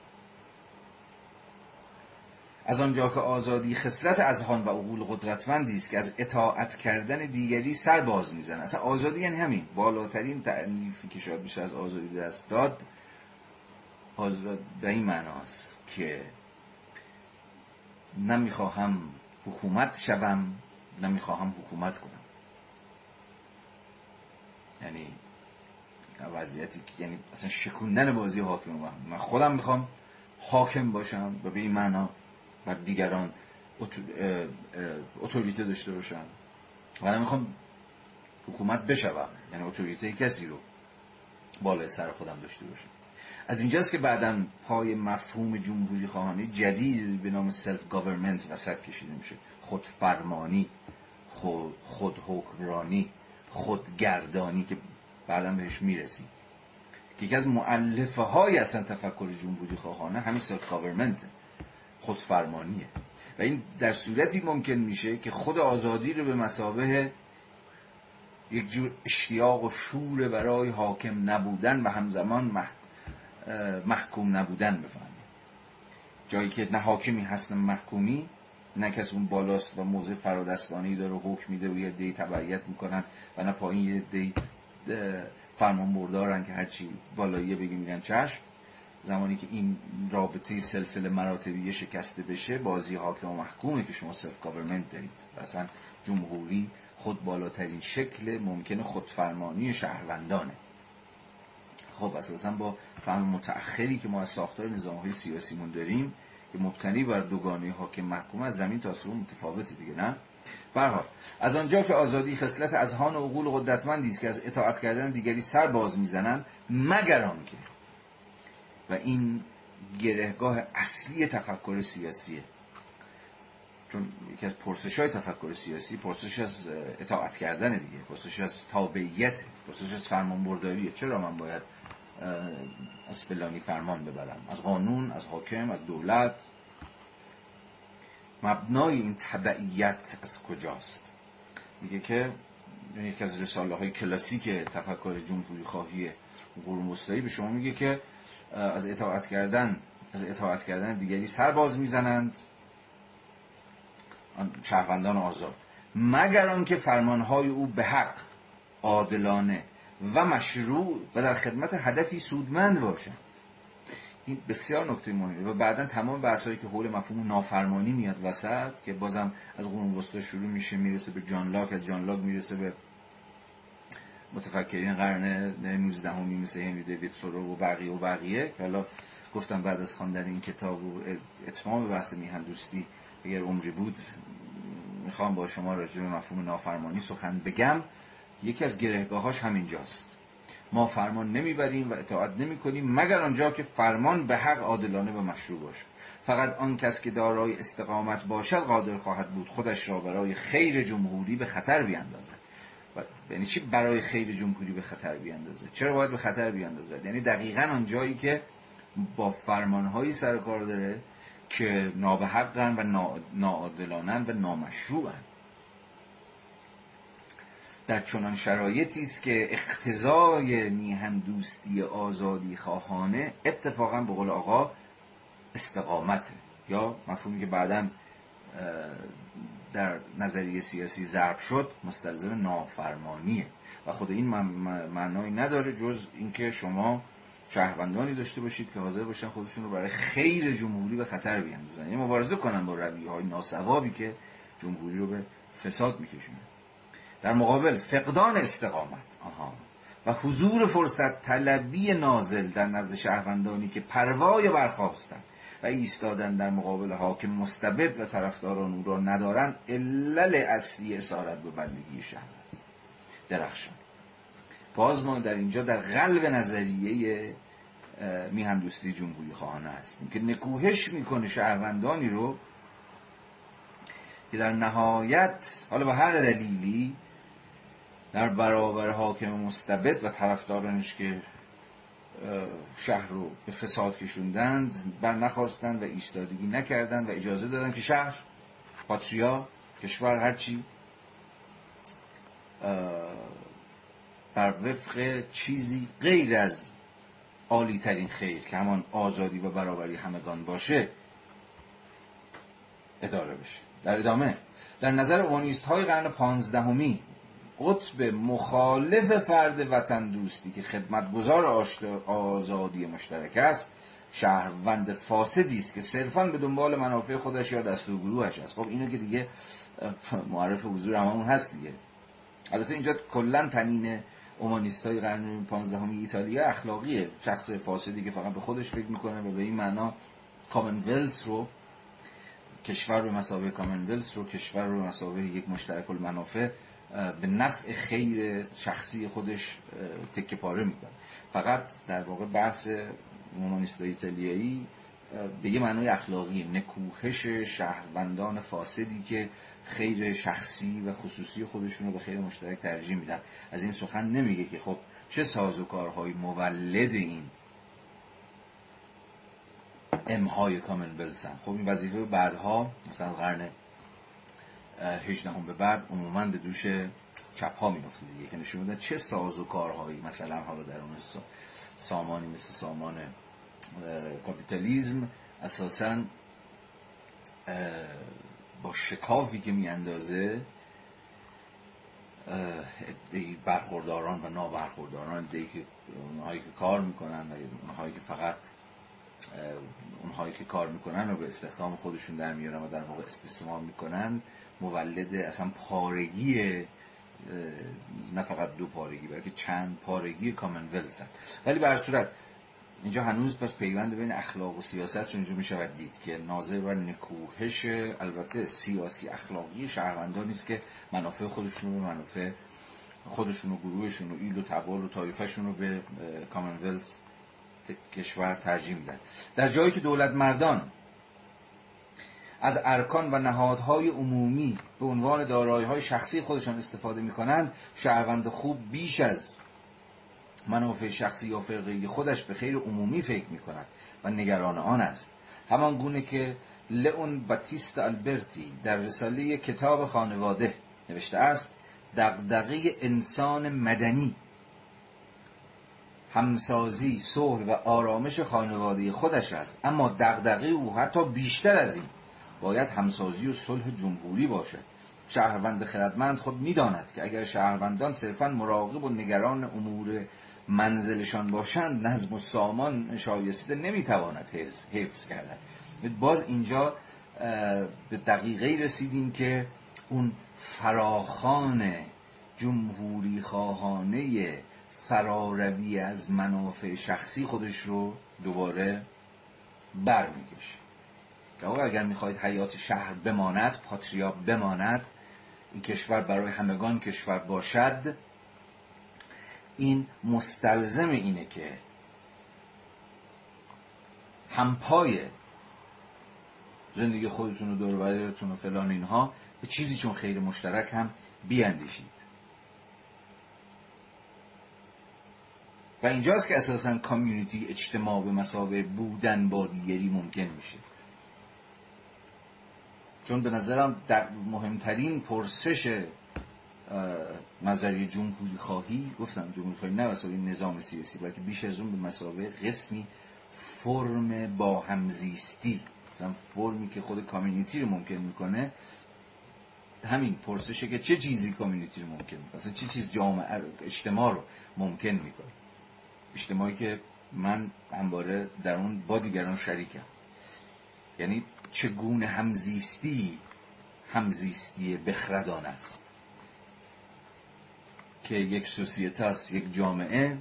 از آنجا که آزادی خصلت اذهان و عقول قدرتمندی است که از اطاعت کردن دیگری سر باز می‌زنه. اصلا آزادی یعنی همین. بالاترین تعریفی که شاید بشه از آزادی دست داد آزاد به این معناست که نمی‌خواهم حکومت شوم نمی‌خواهم حکومت کنم. یعنی وضعیتی که یعنی اصلا شکوندن بازی حاکم من خودم می‌خوام حاکم باشم و به این معنا بر دیگران اتوریته داشته باشم و نمی‌خوام حکومت بشوم. یعنی اتوریته کسی رو بالای سر خودم داشته باشم. از اینجاست که بعدا پای مفهوم جمهوری خواهانی جدید به نام self-government وسط کشیده میشه. خودفرمانی خود, خود حکمرانی خودگردانی که بعدا بهش می‌رسیم که یکی از مؤلفه های اصلا تفکر جمهوری خواهانه همین self-government خودفرمانیه. و این در صورتی ممکن میشه که خود آزادی رو به مثابه یک جور اشتیاق و شور برای حاکم نبودن و همزمان محکوم نبودن بفهمیم. جایی که نه حاکمی هست نه محکومی نه کسی اون بالاست و موضع فرادستانی داره حکم میده و یه عده‌ای تبعیت می‌کنن و نه پایین یه عده‌ای فرمان بردارن که هرچی بالاییه بگی میگن چشم. زمانی که این رابطه سلسله مراتبی شکسته بشه بازی حاکم و محکومه که شما self-government دارید. اصلا جمهوری خود بالاترین شکل ممکن خودفرمانی شهروندانه. خب اساسا با فهم متأخری که ما از ساختار نظام های سیاسیمون داریم که مبتنی بر دوگانه حاکم محکوم از زمین تا آسمون متفاوته دیگه نه؟ برها از آنجا که آزادی خصلت اذهان و عقول قدرتمندی است که از اطاعت کردن دیگری سر باز می‌زنند مگر آنکه و این گرهگاه اصلی تفکر سیاسیه. چون یکی از پرسش های تفکر سیاسی پرسش از اطاعت کردن دیگه پرسش از تابعیت پرسش از فرمان برداریه چرا من باید از فلانی فرمان ببرم؟ از قانون از حاکم از دولت. مبنای این تبعیت از کجاست؟ میگه که یکی از رساله های کلاسیک تفکر جمهوری خواهی قرون به شما میگه که از اطاعت کردن از اطاعت کردن دیگری سر باز می‌زنند. شهروندان آزاد. مگر آنکه فرمانهای او به حق عادلانه و مشروع و در خدمت هدفی سودمند باشند. این بسیار نکته مهمه و بعدا تمام بحثایی که حول مفهوم نافرمانی میاد وسط که بازم از قرون وسطا شروع میشه می‌رسه به جان لاک از جان لاک می‌رسه به متفکرین قرن 19 همی مثل هنری دیوید سورو و بقیه و بقیه که حالا گفتم بعد از خواندن این کتاب و اتمام بحث میهن دوستی اگر عمری بود می‌خوام با شما راجع به مفهوم نافرمانی سخن بگم. یکی از گرهگاهاش همینجاست. ما فرمان نمی‌بریم و اطاعت نمی کنیم مگر آنجا که فرمان به حق عادلانه و مشروع باشد فقط آن کس که دارای استقامت باشد قادر خواهد بود خودش را برای خیر جمهوری به خطر بیاندازد. یعنی چی برای خیر جمهوری به خطر بیاندازه؟ چرا باید به خطر بیاندازد یعنی دقیقا آن جایی که با فرمانهایی سر کار داره که نابحقن و ناعادلانن و نامشروعن. در چنان شرایطی است که اقتضای میهن دوستی آزادی خواهانه اتفاقا به قول آقا استقامته یا مفهومی که بعدا در نظریه سیاسی ضرب شد مستلزم نافرمانیه. و خود این معنایی نداره جز اینکه شما شهروندانی داشته باشید که حاضر باشن خودشون رو برای خیر جمهوری به خطر بیاندازن. یعنی مبارزه کنن با رویه های ناسوابی که جمهوری رو به فساد میکشونه. در مقابل فقدان استقامت. آها. و حضور فرصت طلبی نازل در نزد شهروندانی که پروای برخواستن و ایستادن در مقابل حاکم مستبد و طرفداران او را ندارند علل اصلی اسارت به بندگی شهر است. درخشان. باز ما در اینجا در قلب نظریه میهندوستی جمهوری خواهانه هستیم که نکوهش می‌کنه شهروندانی رو که در نهایت حالا به هر دلیلی در برابر حاکم مستبد و طرفدارانش که شهر رو به فساد کشوندند بر نخواستند و ایستادگی نکردند و اجازه دادن که شهر پاتریا کشور هرچی بر وفق چیزی غیر از عالی ترین خیر که همان آزادی و برابری همگان باشه اداره بشه. در ادامه در نظر اونیست های قرن پانزدهمی قطب مخالف فرد وطن دوستی که خدمتگزار آزادی مشترک است شهروند فاسدی است که صرفا به دنبال منافع خودش یا دست گروهش است. خب اینو که دیگه معرف حضور همون هست دیگه. البته اینجا کلا تنین اومانیست های قرن پانزدهمی ایتالیا اخلاقیه. شخص فاسدی که فقط به خودش فکر می‌کنه و به این معنا کامنولس رو کشور به مسابقه کامنولس رو کشور به مسابقه یک مشترک المنافع به نفع خیر شخصی خودش تکه پاره می‌کنه. فقط در واقع بحث اومانیست ایتالیایی به یه معنای اخلاقی نکوهش شهروندان فاسدی که خیر شخصی و خصوصی خودشون رو به خیر مشترک ترجیح میدن. از این سخن نمیگه که خب چه سازوکارهای مولد این امهای کامن بلسن خب این وظیفه بعدها مثلا قرن هجدهم به بعد عموما به دوش چپ ها میفته دیگه که نشون چه سازوکارهایی مثلا حالا در اون سامانی مثل سامان کاپیتالیزم اساسا با شکافی که میاندازه برخورداران و نابرخورداران ادهی که اونهایی که کار می‌کنن و اونهایی که فقط اونهایی که کار می‌کنن و به استخدام خودشون در میارن و در واقع استثمار می‌کنن مولد اصلا پارگی نه فقط دو پارگی بلکه چند پارگی کامنولز ولی به صورت اینجا هنوز پس پیوند بین اخلاق و سیاست چون می شود دید که ناظر بر نکوهش البته سیاسی اخلاقی شهروندان نیست که منافع خودشون رو منافع خودشون و گروهشون و ایل و تبال و طایفهشون رو به کامنولز کشور ترجیح میدن. در جایی که دولت مردان از ارکان و نهادهای عمومی به عنوان دارایی شخصی خودشان استفاده می کنند شهروند خوب بیش از منافع شخصی یا فرقی خودش به خیر عمومی فکر می کند و نگران آن است. همان گونه که لئون باتیست البرتی در رساله کتاب خانواده نوشته است دغدغه انسان مدنی همسازی صلح و آرامش خانواده خودش است. اما دغدغه او حتی بیشتر از این باید همسازی و صلح جمهوری باشد. شهروند خردمند خود می‌داند که اگر شهروندان صرفا مراقب و نگران امور منزلشان باشند نظم و سامان شایسته نمی‌تواند حفظ کردن باز اینجا به دقیقه رسیدیم که اون فراخان جمهوری خواهانه فراروی از منافع شخصی خودش رو دوباره برمیگشه که اگر می‌خواید حیات شهر بماند پاتریا بماند این کشور برای همگان کشور باشد این مستلزم اینه که همپای زندگی خودتون و دوربریتون و فلان اینها به چیزی چون خیر مشترک هم بیاندیشید. و اینجاست که اساسا کامیونیتی اجتماع به مسابقه بودن با دیگری ممکن میشه. چون به نظرم در مهمترین پرسش نظریه جمهوری خواهی گفتم جمهوری خواهی نه مسابقه نظام سیاسی بلکه بیش از اون به مسابقه قسمی فرم با همزیستی مثلا فرمی که خود کامیونیتی رو ممکن می‌کنه همین پرسشه که چه چیزی کامیونیتی رو ممکن می‌کنه چه چیز جامعه اجتماع رو ممکن می‌کنه. اجتماعی که من همواره در اون با دیگران شریکم. یعنی چگونه همزیستی همزیستی بخردان است. که یک سوسیتاس یک جامعه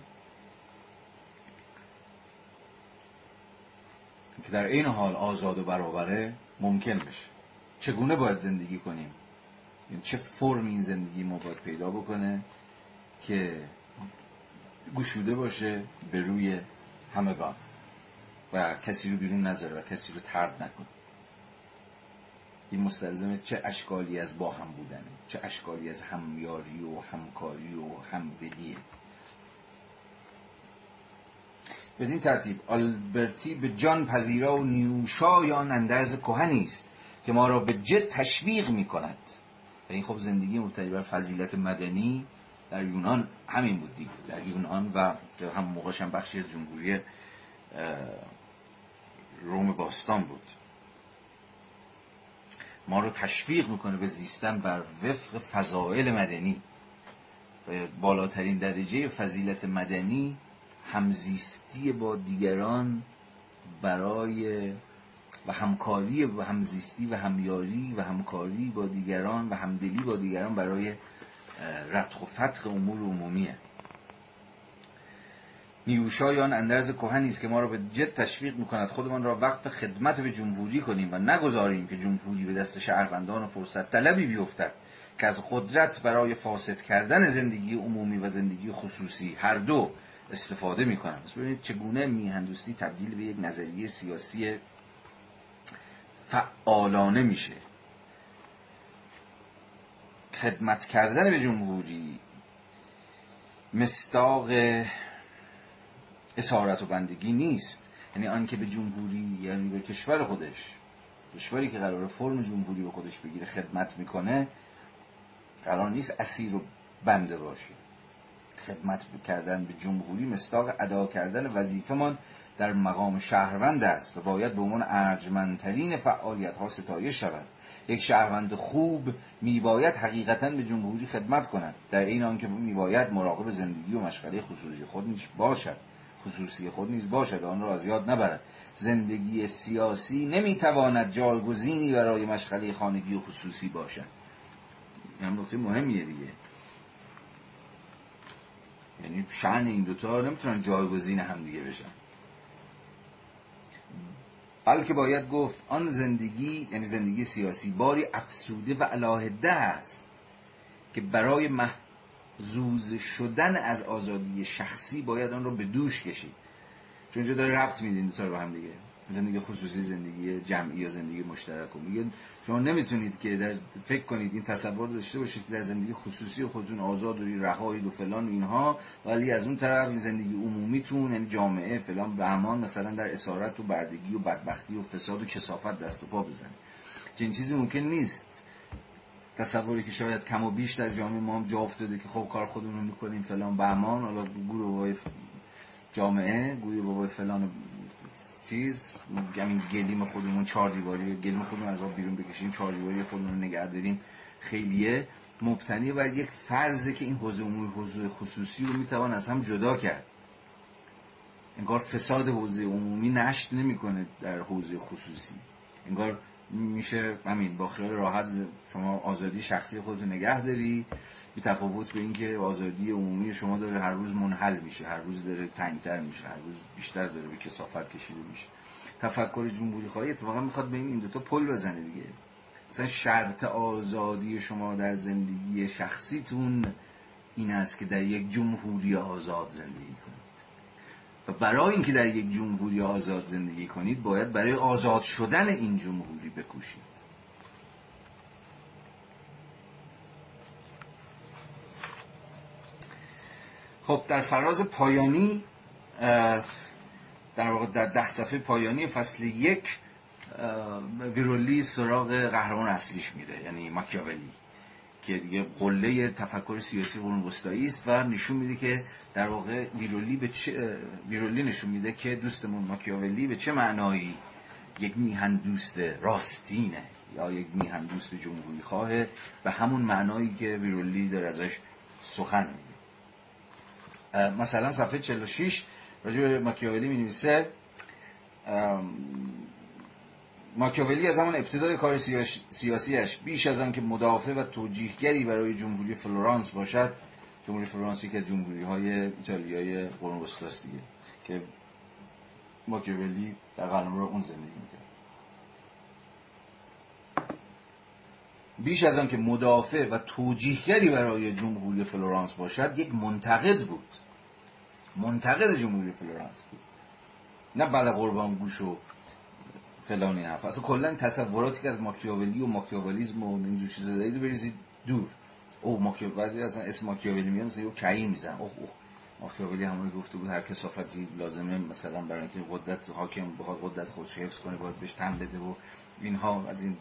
که در این حال آزاد و برابره ممکن بشه. چگونه باید زندگی کنیم؟ یعنی چه فرم این زندگی ما باید پیدا بکنه که گشوده باشه به روی همگان و کسی رو بیرون نذاره و کسی رو ترد نکنه؟ این مستلزم چه اشکالی از با هم بودنه؟ چه اشکالی از همیاری و همکاری و همدلیه بدین ترتیب آلبرتی به جان پذیرا و نیوشایان اندرز کهنی است که ما را به جد تشویق می کند و این خب زندگی مرتبط بر فضیلت مدنی در یونان همین بود دیگه. در یونان و هم موقعش هم بخشی از جمهوری روم باستان بود. ما رو تشویق می‌کنه به زیستن بر وفق فضائل مدنی. بالاترین درجه فضیلت مدنی همزیستی با دیگران برای و همکاری و همزیستی و همیاری و همکاری با دیگران و همدلی با دیگران برای رتق و فتق امور عمومیه. نیوشایان اندرز کهنی است که ما را به جد تشویق می‌کند خودمان را وقت خدمت به جمهوری کنیم و نگذاریم که جمهوری به دست شهروندان و فرصت طلبی بیفتد که از قدرت برای فاسد کردن زندگی عمومی و زندگی خصوصی هر دو استفاده می‌کنند. ببینید چگونه میهندوستی تبدیل به یک نظریه سیاسی فعالانه میشه. خدمت کردن به جمهوری مستاق اسارت و بندگی نیست. یعنی آنکه به جمهوری یعنی به کشور خودش کشوری که قرار فرم جمهوری به خودش بگیره خدمت می‌کنه قرار نیست اسیر و بنده باشه. خدمت کردن به جمهوری مستاق ادا کردن وظیفهمان در مقام شهروند است و باید به عنوان ارجمندترین فعالیت ها ستایش شود. یک شهروند خوب میباید حقیقتا به جمهوری خدمت کند. در این آنکه میباید مراقب زندگی و مشغله خصوصی خود باشد. خصوصی خود نیز باشد آن را از یاد نبرد. زندگی سیاسی نمی‌تواند جایگزینی برای مشغله خانگی و خصوصی باشد. این نکته مهمیه دیگه. یعنی شعن این دوتا نمی‌تونن جایگزین هم دیگه بشن. بلکه باید گفت آن زندگی یعنی زندگی سیاسی باری افسوده و علاهده است که برای محزوز شدن از آزادی شخصی باید آن رو به دوش کشید. چون اینجا داره ربط میدین دوتا رو به هم دیگه. زندگی خصوصی زندگی جمعی یا زندگی مشترک میگه شما نمی‌تونید که در فکر کنید این تصور داشته باشید که در زندگی خصوصی خودتون آزاد و رهایی و فلان و اینها ولی از اون طرف این زندگی عمومیتون یعنی جامعه فلان بهمان مثلا در اسارت و بردگی و بدبختی و فساد و کسافت دست و پا بزنید چنین چیزی ممکن نیست. تصوری که شاید کم و بیش در جامعه ما هم جا افتاده که خب کار خودمون می‌کنیم فلان بهمان حالا گروه جامعه گوی بابای فلان چیز همین گلیم خودمون چهار دیواری گلیم خودمون از آب بیرون بکشیم چهار دیواری خودمون رو نگه داریم. خیلیه. مبتنی بر یک فرضه که این حوزه عمومی حوزه خصوصی رو می‌توان از هم جدا کرد. انگار فساد حوزه عمومی نشت نمی‌کنه در حوزه خصوصی. انگار میشه همین با خیال راحت شما آزادی شخصی خودتو نگه داری. بی تفاوت به اینکه آزادی عمومی شما داره هر روز منحل میشه هر روز داره تنگتر میشه هر روز بیشتر داره به کسافت کشیده میشه. تفکر جمهوری خواهی اتفاقا می‌خواد بین این دوتا پل بزنه دیگه. مثلا شرط آزادی شما در زندگی شخصیتون این است که در یک جمهوری آزاد زندگی کنید. و برای اینکه در یک جمهوری آزاد زندگی کنید باید برای آزاد شدن این جمهوری بکوشید. خب در فراز پایانی در واقع در ده صفحه پایانی فصل یک ویرولی سراغ قهرمان اصلیش میره یعنی ماکیاولی. که دیگه قله تفکر سیاسی قرون وسطایی است و نشون میده که در واقع ویرولی به چه ویرولی نشون میده که دوستمون ماکیاولی به چه معنایی یک میهن دوست راستینه یا یک میهن دوست جمهوری خواهه به همون معنایی که ویرولی داره ازش سخن میگه. مثلا صفحه 46 راجع به ماکیاولی می نویسه ماکیاولی از همون ابتدای کار سیاسیش بیش از آن که مدافع و توجیهگری برای جمهوری فلورانس باشد جمهوری فلورانس که جمهوری های ایتالیای قرون وسطاست دیگه که ماکیاولی در قلمرو اون زندگی می‌کرد. بیش از آن که مدافع و توجیهگری برای جمهوری فلورانس باشد یک منتقد بود. منتقد جمهوری فلورانس بود. نه بله قربان گو و فلان این حرف. اصلا کلا تصوراتی که از ماکیاولی و ماکیاولیسم و اینجور چیزا دارید بریزید دور. او ماکیاولی اصلا اسم ماکیاولی میاد مثلا یه کعی میزن. اوه اوه. ماکیاولی همونی گفته بود هر کثافتی لازمه مثلا برای اینکه قدرت حاکم بخواد قدرت خودش حفظ کنه باید بهش تن بده و اینها از این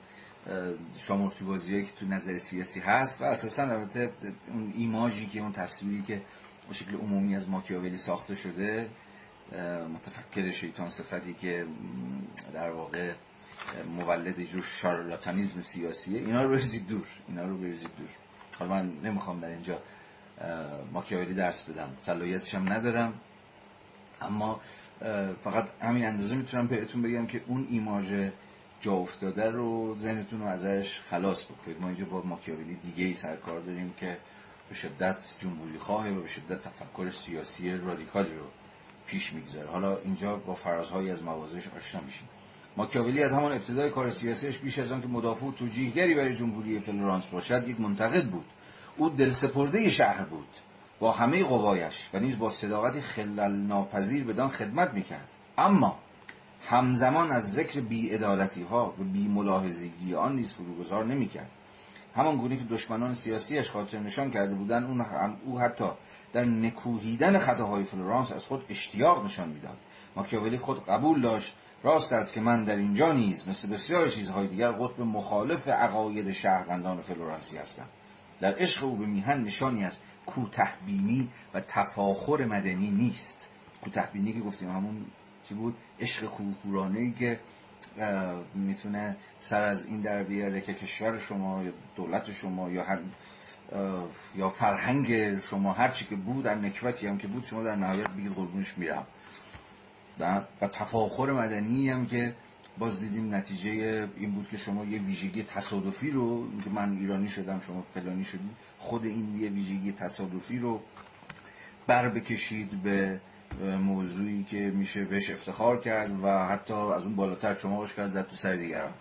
شامورتی بازیایی که تو نظر سیاسی هست و اساسا البته اون ایماژی که اون تصویری که به شکل عمومی از ماکیاولی ساخته شده متفکر شیطان صفتی که در واقع مولد جور شارلاتانیزم سیاسیه اینا رو بریزید دور اینا رو بریزید دور. حالا من نمی‌خوام در اینجا ماکیاولی درس بدم صلاحیتش هم ندارم اما فقط همین اندازه می‌تونم بهتون بگم که اون ایماژ جا افتاده رو ذهنتون رو ازش خلاص بکنید. ما اینجا با ماکیاولی دیگه ای سرکار داریم که به شدت جمهوری خواهه و به شدت تفکر سیاسی رادیکالی رو پیش می‌گذاره. حالا اینجا با فرازهایی از موازش آشنا میشیم. ماکیاولی از همان ابتدای کار سیاسیش بیش از آن که مدافع و توجیهگری برای جمهوری فلورانس باشد یک منتقد بود. او دلسپرده شهر بود. با همه قوایش و نیز با صداقتی خلل ناپذیر بدان خدمت می‌کرد. اما همزمان از ذکر بیعدالتی ها و بی ملاحظگی آن نیز فروگذار نمی‌کرد. همان گونه که دشمنان سیاسیش خاطر نشان کرده بودند او حتی در نکوهیدن خطاهای فلورانس از خود اشتیاق نشان می‌داد. ماکیاولی خود قبول داشت. راست است که من در اینجا نیز مثل بسیار چیزهای دیگر قطب مخالف عقاید شهروندان فلورانسی هستم. در عشق او به میهن نشانی از کوتهبینی و تفاخر مدنی نیست. کوتهبینی که گفتیم همون چی بود؟ عشق کورکورانه ای که می‌تونه سر از این در بیاره که کشور شما یا دولت شما یا هم یا فرهنگ شما هر چی که بود در نکبتی هم که بود شما در نهایت بگید قربونش میرم. و تفاخر مدنی هم که باز دیدیم نتیجه این بود که شما یه ویژگی تصادفی رو که من ایرانی شدم شما فلانی شدید خود این یه ویژگی تصادفی رو بر بکشید به موضوعی که میشه بهش افتخار کرد و حتی از اون بالاتر شما باش کرد در تو سر دیگران.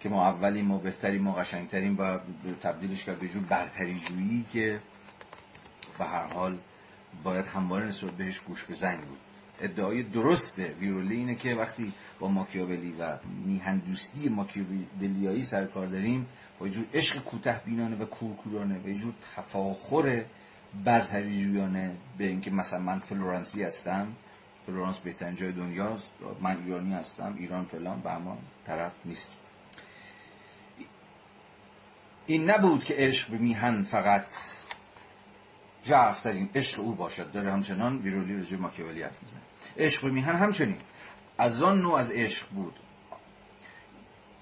که ما اولیم ما بهتریم ما قشنگتریم و تبدیلش کرد به جور برتری جویی که به هر حال باید همواره نسبت بهش گوش به زنگ بود. ادعای درسته. ویرولی اینه که وقتی با ماکیاولی و میهن دوستی ماکیاولیایی سروکار داریم با جور عشق کوته بینانه و کورکورانه و جور تفاخر برتری جویانه به اینکه مثلا من فلورانسی هستم فلورانس بهترین جای دنیاست من ایرانی هستم ایران فلان به همان طرف نیست. این نبود که عشق به میهن فقط این عشق او باشد. داره همچنان ویرولی رجوع ماکیاولی حرف می‌زنه. عشق به میهن همچنین. از آن نوع از عشق بود.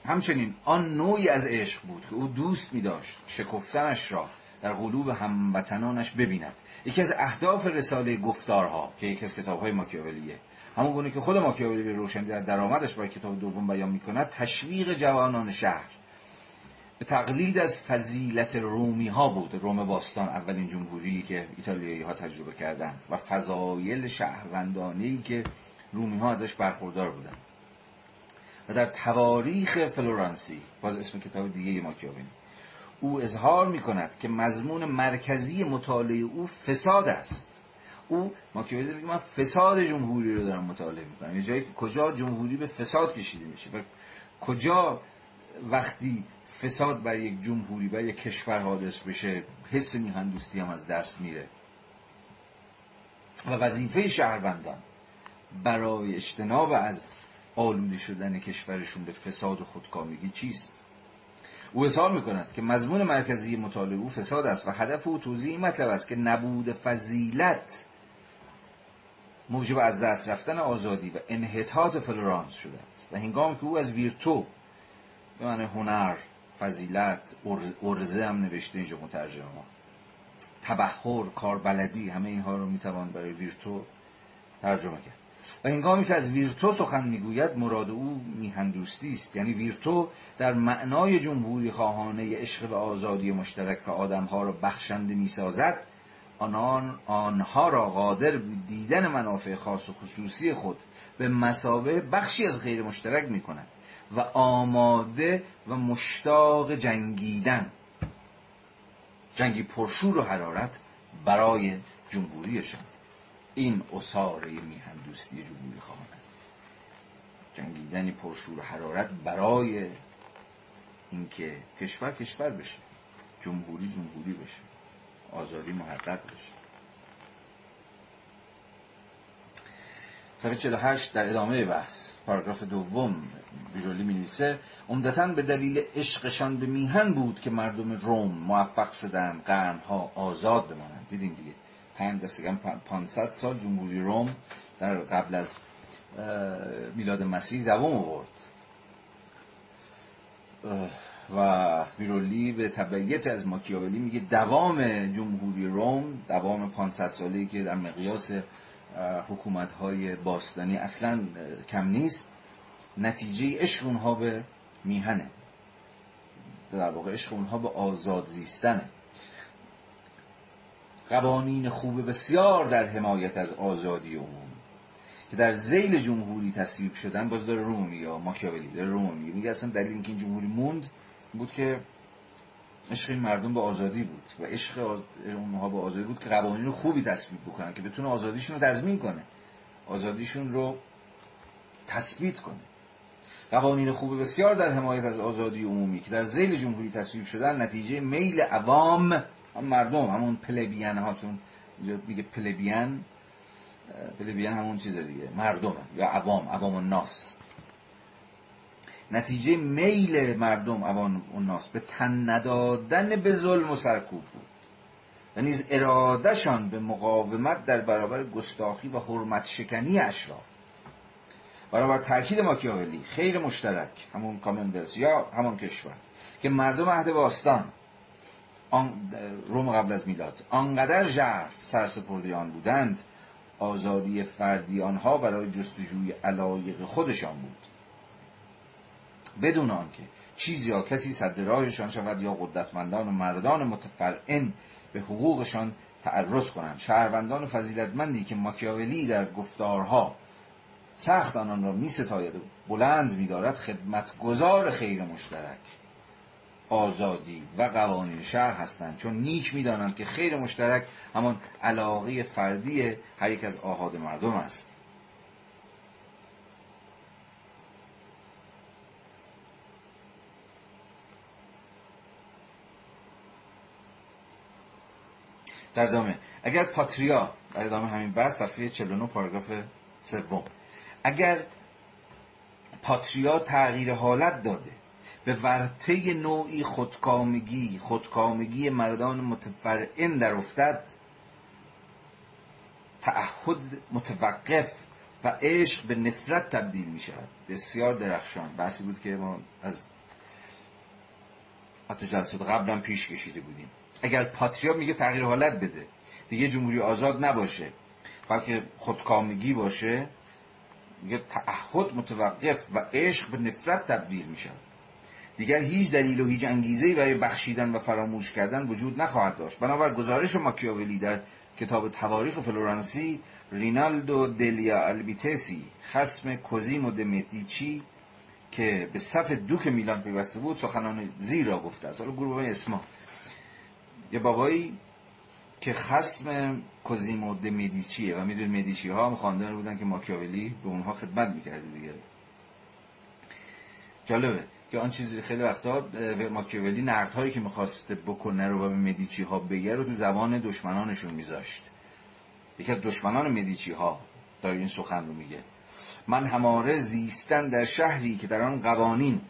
همچنین آن نوعی از عشق بود که او دوست می داشت شکفتنش را در قلوب هموطنانش ببیند. یکی از اهداف رساله گفتارها که یکی از کتابهای ماکیاولیه. همون گونه که خود ماکیاولی به روشنی در درآمدش برای کتاب دوم بیان می‌کند تشویق جوانان شهر به تقلید از فضیلت رومی ها بود. روم باستان اولین جمهوری که ایتالیایی ها تجربه کردند و فضایل شهروندانه که رومی ها ازش برخوردار بودند. و در تواریخ فلورانسی باز اسم کتاب دیگه ماکیاولی او اظهار می کند که مضمون مرکزی مطالعه او فساد است. او ماکیاولی میگه من فساد جمهوری رو دارم مطالعه می‌کنم. یه جایی کجا جمهوری به فساد کشیده میشه؟ و کجا وقتی فساد بر یک جمهوری بر یک کشور حادث بشه حس میهندوستی هم از دست میره. و وظیفه شهروندان برای اجتناب از آلوده شدن کشورشون به فساد و خودکامگی چیست؟ او اظهار می‌کند که مضمون مرکزی مطالعه او فساد است و هدف او توضیح این مطلب است که نبود فضیلت موجب از دست رفتن آزادی و انحطاط فلورانس شده است. و هنگامی که او از ویرتو به معنی هنر فضیلت ارزه هم نوشته اینجا مترجم ها تبخور کاربلدی همه اینها رو می‌توان برای ویرتو ترجمه کرد. و هنگامی که از ویرتو سخن می‌گوید مراد او میهندوستی است. یعنی ویرتو در معنای جمهوری خواهانه عشق به آزادی مشترک که آدمها را بخشنده می‌سازد آنان آنها را قادر دیدن منافع خاص و خصوصی خود به مسابه بخشی از غیر مشترک می کند و آماده و مشتاق جنگیدن. جنگی پرشور و حرارت برای جمهوریشان. این اصاره میهندوستی جمهوری خواهان است. جنگیدنی پرشور و حرارت برای اینکه کشور کشور بشه جمهوری جمهوری بشه آزادی محقق بشه. صفحه 48 در ادامه بحث. پاراگراف دوم بیرولی می نویسه عمدتا به دلیل عشقشان به میهن بود که مردم روم موفق شدند قرنها آزاد بمانند. دیدیم دیگه. پنج دستگم 500 سال جمهوری روم در قبل از میلاد مسیح دوام آورد. و ویرولی به تبعیت از ماکیاولی میگه دوام جمهوری روم دوام 500 سالی که در مقیاس حکومت های باستانی اصلا کم نیست. نتیجه عشق اونها به میهنه. در واقع عشق اونها به آزاد زیستنه. قوانین خوب بسیار در حمایت از آزادی عمومی که در زیل جمهوری تصویب شدن باز داره رومی یا ماکیاولی داره رومی میگه اصلا دلیل اینکه این جمهوری موند بود که عشق این مردم به آزادی بود و عشق اونها به آزادی بود که قوانین خوبی تصویب بکنن که بتونه آزادیشون رو تضمین کنه. آزادیشون رو تثبیت کنه. قوانین خوب بسیار در حمایت از آزادی عمومی که در زیل جمهوری تصویب شدن نتیجه میل عوام هم مردم همون پلبیان ها چون میگه پلبیان پلبیان همون چیز دیگه مردم یا عوام عوام الناس. نتیجه میل مردم عوام الناس به تن ندادن به ظلم و سرکوب بود. و نیز ارادهشان به مقاومت در برابر گستاخی و حرمت شکنی اشراف. برابر تاکید ماکیاولی خیر مشترک همون کامنولث یا همون کشور که مردم عهد باستان روم قبل از میلاد آنقدر ژرف سرسپرده آن بودند آزادی فردی آنها برای جستجوی علایق خودشان بود. بدون آنکه چیزی یا کسی صد راهشان شود یا قدرتمندان و مردان متفرعن به حقوقشان تعرض کنند. شهروندان فضیلتمندی که ماکیاولی در گفتارها سخت آنان را می ستاید و بلند می دارد خدمتگزار خیر مشترک آزادی و قوانین شهر هستند. چون نیک می‌دانند که خیر مشترک همان علاقه فردی هر یک از آهاد مردم است. در ادامه. اگر پاتریا در ادامه همین بحث صفحه 49 پاراگراف سوم. اگر پاتریا تغییر حالت داده به ورطه نوعی خودکامگی خودکامگی مردان متفرعن در افتد تعهد متوقف و عشق به نفرت تبدیل می شود بسیار درخشان. بحثی بود که ما از حتی جلسات قبلا پیش کشیده بودیم. اگر پاتریا میگه تغییر حالت بده. دیگه جمهوری آزاد نباشه. بلکه خودکامگی باشه. میگه تعهد متوقف و عشق به نفرت تبدیل میشه. دیگر هیچ دلیل و هیچ انگیزه‌ای برای بخشیدن و فراموش کردن وجود نخواهد داشت. بنابر گزارش ماکیاولی در کتاب تواریخ فلورانسی رینالدو دلیا البیتسی خسم کوزیمو د مدیچی که به صف دوک میلان پیوسته بود سخنان زیر را گفته است. حالا گروه اسما. یه بابایی که خسم کوزیمو د مدیچیه و میدون مدیچی ها هم خواندن بودن که ماکیاولی به اونها خدمت می‌کرده دیگه. جالبه که آن چیزی خیلی وقتا ماکیاولی نقد هایی که می‌خواست بکنه رو به مدیچی ها بگه رو تو زبان دشمنانشون میذاشت. یکی از دشمنان مدیچی ها داره این سخن رو میگه. من هماره زیستن در شهری که در آن قوانین